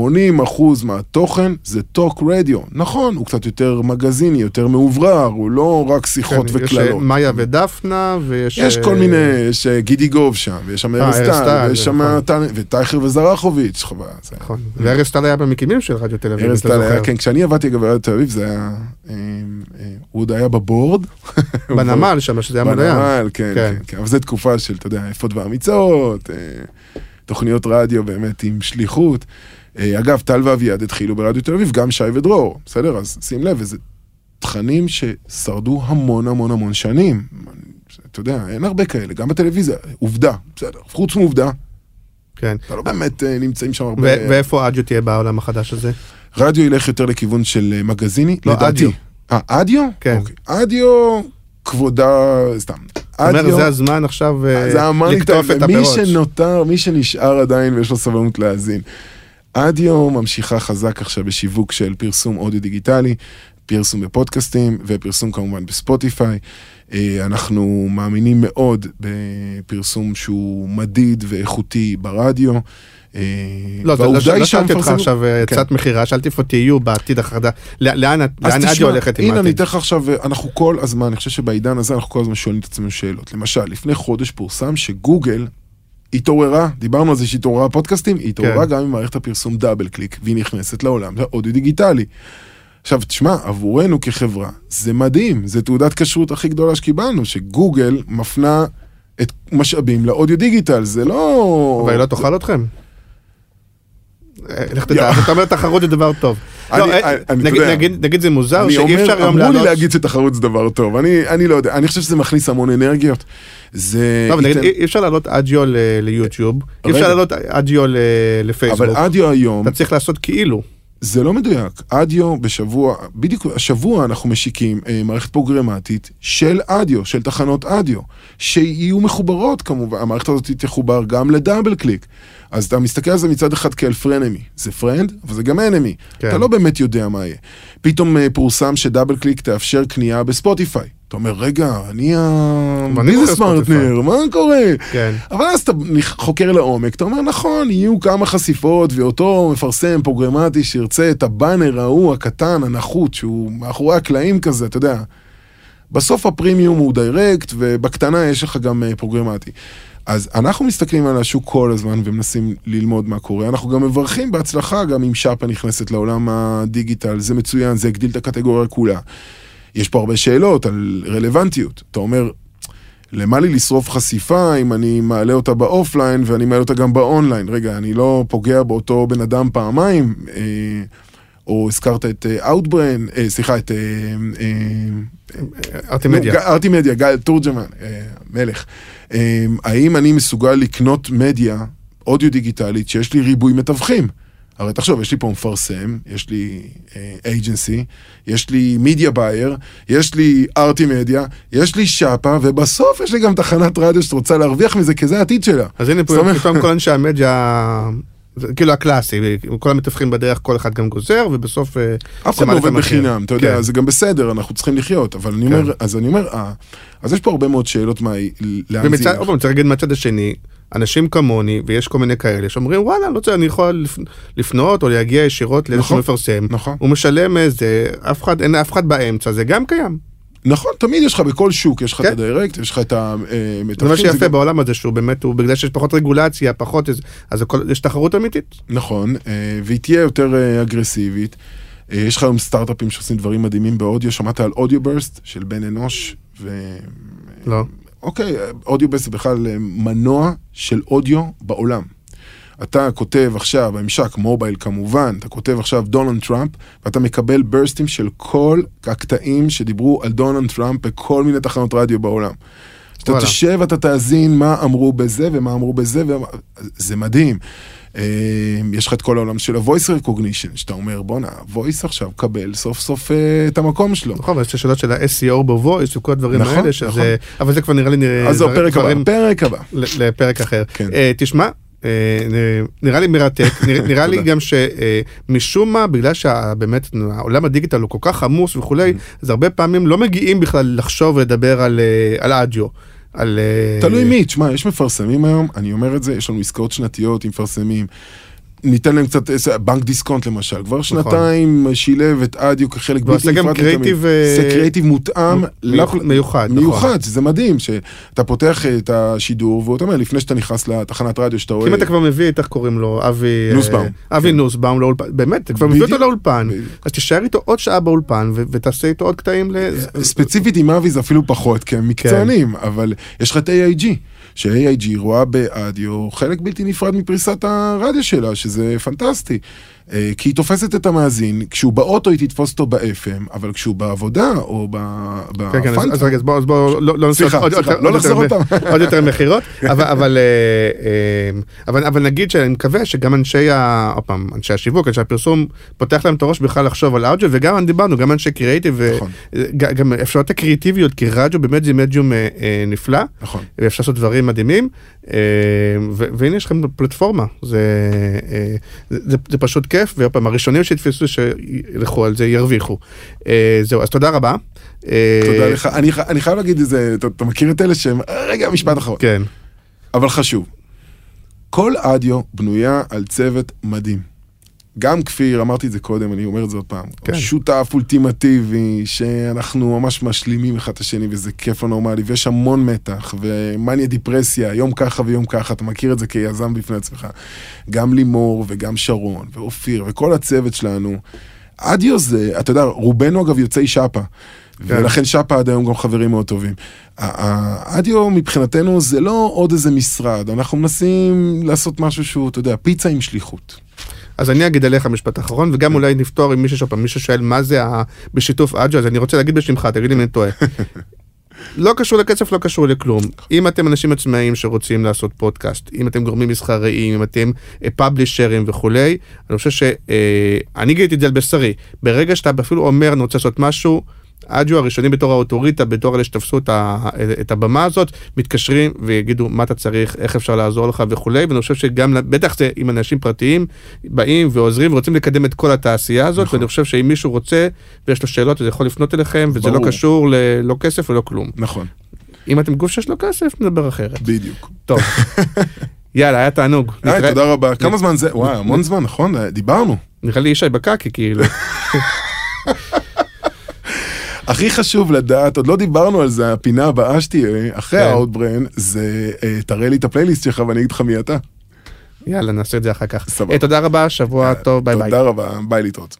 Speaker 4: מהתוכן זה talk radio. נכון, הוא קצת יותר מגזיני, יותר מאוורר, הוא לא רק שיחות
Speaker 3: כן, יש
Speaker 4: וקללות.
Speaker 3: אה, מאיה ודפנה, ויש...
Speaker 4: יש
Speaker 3: אה,
Speaker 4: כל מיני, יש אה, גידי גוב שם, ויש שם
Speaker 3: אה,
Speaker 4: ארז טל, ויש שם
Speaker 3: נכון.
Speaker 4: וטייכר וזרחוביץ', חבל.
Speaker 3: נכון. וארז טל היה במקימים של רדיו תל אביב,
Speaker 4: ארז
Speaker 3: אתה
Speaker 4: טל היה,
Speaker 3: זוכר.
Speaker 4: כן, כשאני עבדתי אגב ברדיו תל אביב זה היה, אה, אה, הוא עוד היה בבורד.
Speaker 3: בנמל שם, שזה היה מלא.
Speaker 4: בנמל, כן,
Speaker 3: כן.
Speaker 4: כן, אבל זו תקופה של, אתה יודע, אפוד ואמיצות, אה, תוכניות רדיו באמת עם שליחות. אה, אגב, טל ואביעד התחילו ברדיו תל אביב, גם שי ודרור, בסדר? אז שים לב, וזה תכנים ששרדו המון המון המון שנים. אתה יודע, אין הרבה כאלה, גם בטלוויזיה, עובדה, בסדר, חוץ מעובדה,
Speaker 3: כן.
Speaker 4: אתה לא באמת אה, נמצאים שם הרבה...
Speaker 3: ו- ואיפה אדיו תהיה בעולם החדש הזה?
Speaker 4: רדיו ילך יותר לכיוון של מגזיני,
Speaker 3: לא,
Speaker 4: לדעתי.
Speaker 3: אדיו.
Speaker 4: אה, אדיו?
Speaker 3: כן.
Speaker 4: אוקיי. אדיו, כבודה, סתם.
Speaker 3: אתה אומר,
Speaker 4: אדיו,
Speaker 3: זה הזמן עכשיו אה, לקטוף את
Speaker 4: מי
Speaker 3: הפירות.
Speaker 4: שנותר, מי שנשאר עדיין ויש לו סבלנות להאזין. אדיו ממשיכה חזק עכשיו בשיווק של פרסום אודיו דיגיטלי, פרסום בפודקאסטים ופרסום כמובן בספוטיפיי. אה, אנחנו מאמינים מאוד בפרסום שהוא מדיד ואיכותי ברדיו. אה,
Speaker 3: לא, זה- לא לא שאלתי אותך עכשיו אה,
Speaker 4: כן.
Speaker 3: הצעת מכירה, שאלתי איפה תהיו בעתיד כך, לאן אדיו הולכת עם
Speaker 4: הנה אני
Speaker 3: העתיד?
Speaker 4: אתן לך עכשיו, אנחנו כל הזמן, אני חושב שבעידן הזה אנחנו כל הזמן שואלים את עצמנו שאלות. למשל, לפני חודש פורסם שגוגל התעוררה, דיברנו על זה שהתעוררה פודקאסטים, היא התעוררה
Speaker 3: כן.
Speaker 4: גם עם מערכת הפרסום דאבל קליק, והיא נכנסת לעולם האודיו דיגיטלי. עכשיו, תשמע, עבורנו כחברה, זה מדהים, זה תעודת כשרות הכי גדולה שקיבלנו, שגוגל מפנה את משאבים לאודיו דיגיטל, זה לא...
Speaker 3: אבל היא לא תאכל אתכם? אה, לך. תדע, אתה אומר תחרות זה דבר טוב.
Speaker 4: אני-
Speaker 3: לא, אה,
Speaker 4: אתה
Speaker 3: נגיד- זה מוזר שאי אפשר היום
Speaker 4: אמרו
Speaker 3: לעלות...
Speaker 4: לי להגיד שתחרות זה דבר טוב, אני, לא יודע, אני חושב שזה מכניס המון אנרגיות. זה...
Speaker 3: לא, אבל נגיד, אי אפשר לעלות אדיו ליוטיוב, אי אפשר. לעלות אדיו לפייסבוק.
Speaker 4: אבל אודיו היום,
Speaker 3: אתה צריך לעשות כאילו.
Speaker 4: זה לא מדויק. אודיו בשבוע, בדיוק השבוע אנחנו משיקים אה, מערכת פרוגרמטית של אודיו, של תחנות רדיו, שיהיו מחוברות כמובן, המערכת הזאת תחובר גם ל DoubleClick. אז אתה מסתכל על זה מצד אחד כאל frenemy, זה friend, אבל זה גם enemy.
Speaker 3: כן.
Speaker 4: אתה לא באמת יודע מה יהיה. פתאום אה, פורסם ש DoubleClick תאפשר קנייה בספוטיפיי. אתה אומר, רגע, אני הביזנס
Speaker 3: מוכר ספוטיפיי."
Speaker 4: פרטנר, מה קורה?
Speaker 3: כן.
Speaker 4: אבל אז אתה חוקר לעומק, אתה אומר, נכון, יהיו כמה חשיפות, ואותו מפרסם פרוגרמטי שירצה את הבאנר ההוא הקטן, הנחות, שהוא מאחורי הקלעים כזה, אתה יודע. בסוף הפרימיום הוא direct, ובקטנה יש לך גם אה, פרוגרמטי. אז אנחנו מסתכלים על השוק כל הזמן ומנסים ללמוד מה קורה. אנחנו גם מברכים בהצלחה, גם אם שפה נכנסת לעולם הדיגיטל, זה מצוין, זה הגדיל את הקטגוריה כולה. יש פה הרבה שאלות על רלוונטיות. אתה אומר, למה לי לשרוף חשיפה אם אני מעלה אותה באופליין ואני מעלה אותה גם באונליין? רגע, אני לא פוגע באותו בן אדם פעמיים? אה, או הזכרת את Outbrain, אה, סליחה, את... אה, אה,
Speaker 3: Artimedia.
Speaker 4: נו, ג- Artimedia, גל תורג'מן, אה, מלך. אה, האם אני מסוגל לקנות מדיה, אודיו דיגיטלית, שיש לי ריבוי מתווכים? הרי תחשוב, יש לי פה מפרסם, יש לי agency, יש לי מידיה בייר, יש לי ארטי מדיה, יש לי שפה, ובסוף יש לי גם תחנת רדיו שאת רוצה להרוויח מזה, כי זה העתיד שלה.
Speaker 3: אז הנה פה פתאום כל אנשי המדיה, זה כאילו הקלאסי, כל המתווכים בדרך, כל אחד גם גוזר, ובסוף... אה,
Speaker 4: אף אחד לא עובד. בחינם, אתה יודע,
Speaker 3: כן.
Speaker 4: זה גם בסדר, אנחנו צריכים לחיות, אבל אני אומר, אז אני אומר, אה, אז יש פה הרבה מאוד שאלות מה,
Speaker 3: ומצד. עוד פעם, צריך להגיד מהצד השני, אנשים כמוני, ויש כל מיני כאלה, שאומרים, וואלה, לא רוצה, אני יכול לפ- לפנות או להגיע ישירות לאיזשהו
Speaker 4: נכון,
Speaker 3: מפרסם.
Speaker 4: נכון.
Speaker 3: הוא משלם איזה, אף אחד, אין אף אחד באמצע, זה גם קיים.
Speaker 4: נכון, תמיד יש לך בכל שוק, יש לך את
Speaker 3: כן.
Speaker 4: הדירקט, יש לך את
Speaker 3: זה מה
Speaker 4: המתווכים.
Speaker 3: שיפה
Speaker 4: גם-
Speaker 3: בעולם הזה, שהוא באמת, הוא בגלל שיש פחות רגולציה, פחות, איזה- אז הכל, יש תחרות אמיתית.
Speaker 4: נכון, אה, והיא תהיה יותר אה, אגרסיבית. אה, יש לך היום סטארט-אפים שעושים דברים מדהימים באודיו, שמעת על אודיו ברסט של בן אנוש, ו...
Speaker 3: לא.
Speaker 4: אוקיי, אודיו ברסט זה בכלל אה, מנוע של אודיו בעולם. אתה כותב עכשיו בממשק מובייל כמובן, אתה כותב עכשיו דונלד טראמפ, ואתה מקבל ברסטים של כל הקטעים שדיברו על דונלד טראמפ בכל מיני תחנות רדיו בעולם.
Speaker 3: וואלה.
Speaker 4: תשב, אתה תאזין מה אמרו בזה ומה אמרו בזה, ומה... זה מדהים. אה, יש לך את כל העולם של ה-voice recognition, שאתה אומר, בואנה, ה-voice עכשיו קבל סוף סוף אה, את המקום שלו.
Speaker 3: נכון, אבל יש שאלות של ה-SEO ב voice וכל הדברים
Speaker 4: נכון,
Speaker 3: האלה,
Speaker 4: נכון.
Speaker 3: אבל זה כבר נראה לי נראה,
Speaker 4: אז זהו, פרק הבא, פרק הבא.
Speaker 3: לפרק אחר.
Speaker 4: כן.
Speaker 3: אה, תשמע, אה, נראה לי מרתק, נראה- לי. גם שמשום מה, בגלל שבאמת העולם הדיגיטל הוא כל כך עמוס וכולי,
Speaker 4: Mm-hmm.
Speaker 3: אז הרבה פעמים לא מגיעים בכלל לחשוב ולדבר על אדיו. על... אה,
Speaker 4: תלוי מי, תשמע, יש מפרסמים היום, אני אומר את זה, יש לנו עסקאות שנתיות עם מפרסמים. ניתן להם קצת, איזה- בנק דיסקונט למשל, כבר שנתיים שילב את אדיו כחלק
Speaker 3: נכון. גם
Speaker 4: נפרד מתמיד.
Speaker 3: אה,
Speaker 4: זה קריאיטיב מותאם,
Speaker 3: מיוח-
Speaker 4: לפ-
Speaker 3: מיוחד, נכון.
Speaker 4: מיוחד, זה מדהים, שאתה פותח את השידור, ואתה אומר, לפני שאתה נכנס לתחנת רדיו שאתה רואה,
Speaker 3: אם אתה כבר מביא את, איך קוראים לו, אבי... אה,
Speaker 4: נוסבאום.
Speaker 3: אבי
Speaker 4: כן.
Speaker 3: נוסבאום לאולפן, באמת, אתה כבר מביא אותו. לאולפן. אז תישאר איתו עוד שעה באולפן ו- ותעשה איתו עוד קטעים ל...
Speaker 4: ספציפית עם אבי זה אפילו פחות, כי הם מקצוענים, אבל יש לך את AIG, ש-AIG רואה באדיו חלק בלתי נפרד מפריסת הרדיו שלה, שזה פנטסטי. אה, כי היא תופסת את המאזין, כשהוא באוטו היא תתפוס אותו ב-FM, אבל כשהוא בעבודה או ב-
Speaker 3: כן, כן, אז-
Speaker 4: בפנטה,
Speaker 3: רגע, אז בוא, אז בוא, לא לא
Speaker 4: לא
Speaker 3: יותר-
Speaker 4: אותם.
Speaker 3: עוד יותר מכירות, אבל- אה, אה, אבל נגיד שאני מקווה שגם אנשי, עוד פעם, אנשי השיווק, אנשי הפרסום, פותח להם את הראש בכלל לחשוב על אודיו, וגם דיברנו, גם אנשי קריאיטיב,
Speaker 4: נכון.
Speaker 3: גם אפשרויות הקריאיטיביות, כי רדיו באמת זה מדיום נפלא,
Speaker 4: נכון.
Speaker 3: ואפשר לעשות דברים מדהימים, והנה יש לכם פלטפורמה, זה פשוט כיף, ועוד פעם, הראשונים שיתפסו שילכו על זה ירוויחו. אה, זהו, אז תודה רבה. אה,
Speaker 4: תודה לך. אני אני חייב להגיד איזה, אתה- אתה מכיר את אלה שהם, רגע, משפט אחרון.
Speaker 3: כן.
Speaker 4: אבל חשוב. כל אדיו בנויה על צוות מדהים. גם כפיר, אמרתי את זה קודם, אני אומר את זה עוד פעם.
Speaker 3: כן.
Speaker 4: שותף אולטימטיבי, שאנחנו ממש משלימים אחד את השני, וזה כיף לא נורמלי, ויש המון מתח, ומאניה דיפרסיה, יום ככה ויום ככה, אתה מכיר את זה כיזם בפני עצמך. גם לימור, וגם שרון, ואופיר, וכל הצוות שלנו. אדיו זה, אתה יודע, רובנו אגב יוצאי שפה.
Speaker 3: כן.
Speaker 4: ולכן שפה עד היום גם חברים מאוד טובים. ה- ה- אדיו מבחינתנו זה לא עוד איזה משרד, אנחנו מנסים לעשות משהו שהוא, אתה יודע, פיצה עם שליחות.
Speaker 3: אז אני אגיד עליך משפט אחרון, וגם אולי נפתור עם מישהו שוב פעם, מישהו שואל מה זה ה... בשיתוף אג'ו, אז אני רוצה להגיד בשמך, תגיד לי אם אני טועה. לא קשור לכסף, לא קשור לכלום. אם אתם אנשים עצמאיים שרוצים לעשות פודקאסט, אם אתם גורמים מסחריים, אם אתם פאבלישרים וכולי, אני חושב שאני גיליתי את זה על בשרי. ברגע שאתה אפילו אומר, אני רוצה לעשות משהו, אג'ו הראשונים בתור האוטוריטה, בתור אלה שתפסו את, ה, את הבמה הזאת, מתקשרים ויגידו מה אתה צריך, איך אפשר לעזור לך וכולי, ואני חושב שגם, בטח זה עם אנשים פרטיים, באים ועוזרים ורוצים לקדם את כל התעשייה הזאת,
Speaker 4: נכון.
Speaker 3: ואני חושב שאם מישהו רוצה ויש לו שאלות, אז יכול לפנות אליכם, וזה
Speaker 4: ברור.
Speaker 3: לא קשור ללא כסף ולא כלום.
Speaker 4: נכון,
Speaker 3: אם אתם גוף שיש לו כסף, נדבר אחרת.
Speaker 4: בדיוק.
Speaker 3: טוב. יאללה, היה תענוג.
Speaker 4: היי,
Speaker 3: נתראה-
Speaker 4: תודה רבה. כמה זמן זה? וואי, המון זמן, נכון? דיברנו.
Speaker 3: נראה לי ישי בקקי, כאילו.
Speaker 4: הכי חשוב לדעת, עוד לא דיברנו על זה, הפינה הבאה שתהיה, אחרי
Speaker 3: כן.
Speaker 4: ה Outbrain, זה אה, תראה לי את הפלייליסט שלך ואני אגיד לך מי אתה.
Speaker 3: יאללה, נעשה את זה אחר כך.
Speaker 4: סבבה.
Speaker 3: אה, תודה רבה, שבוע טוב, ביי ביי.
Speaker 4: תודה רבה, ביי להתראות.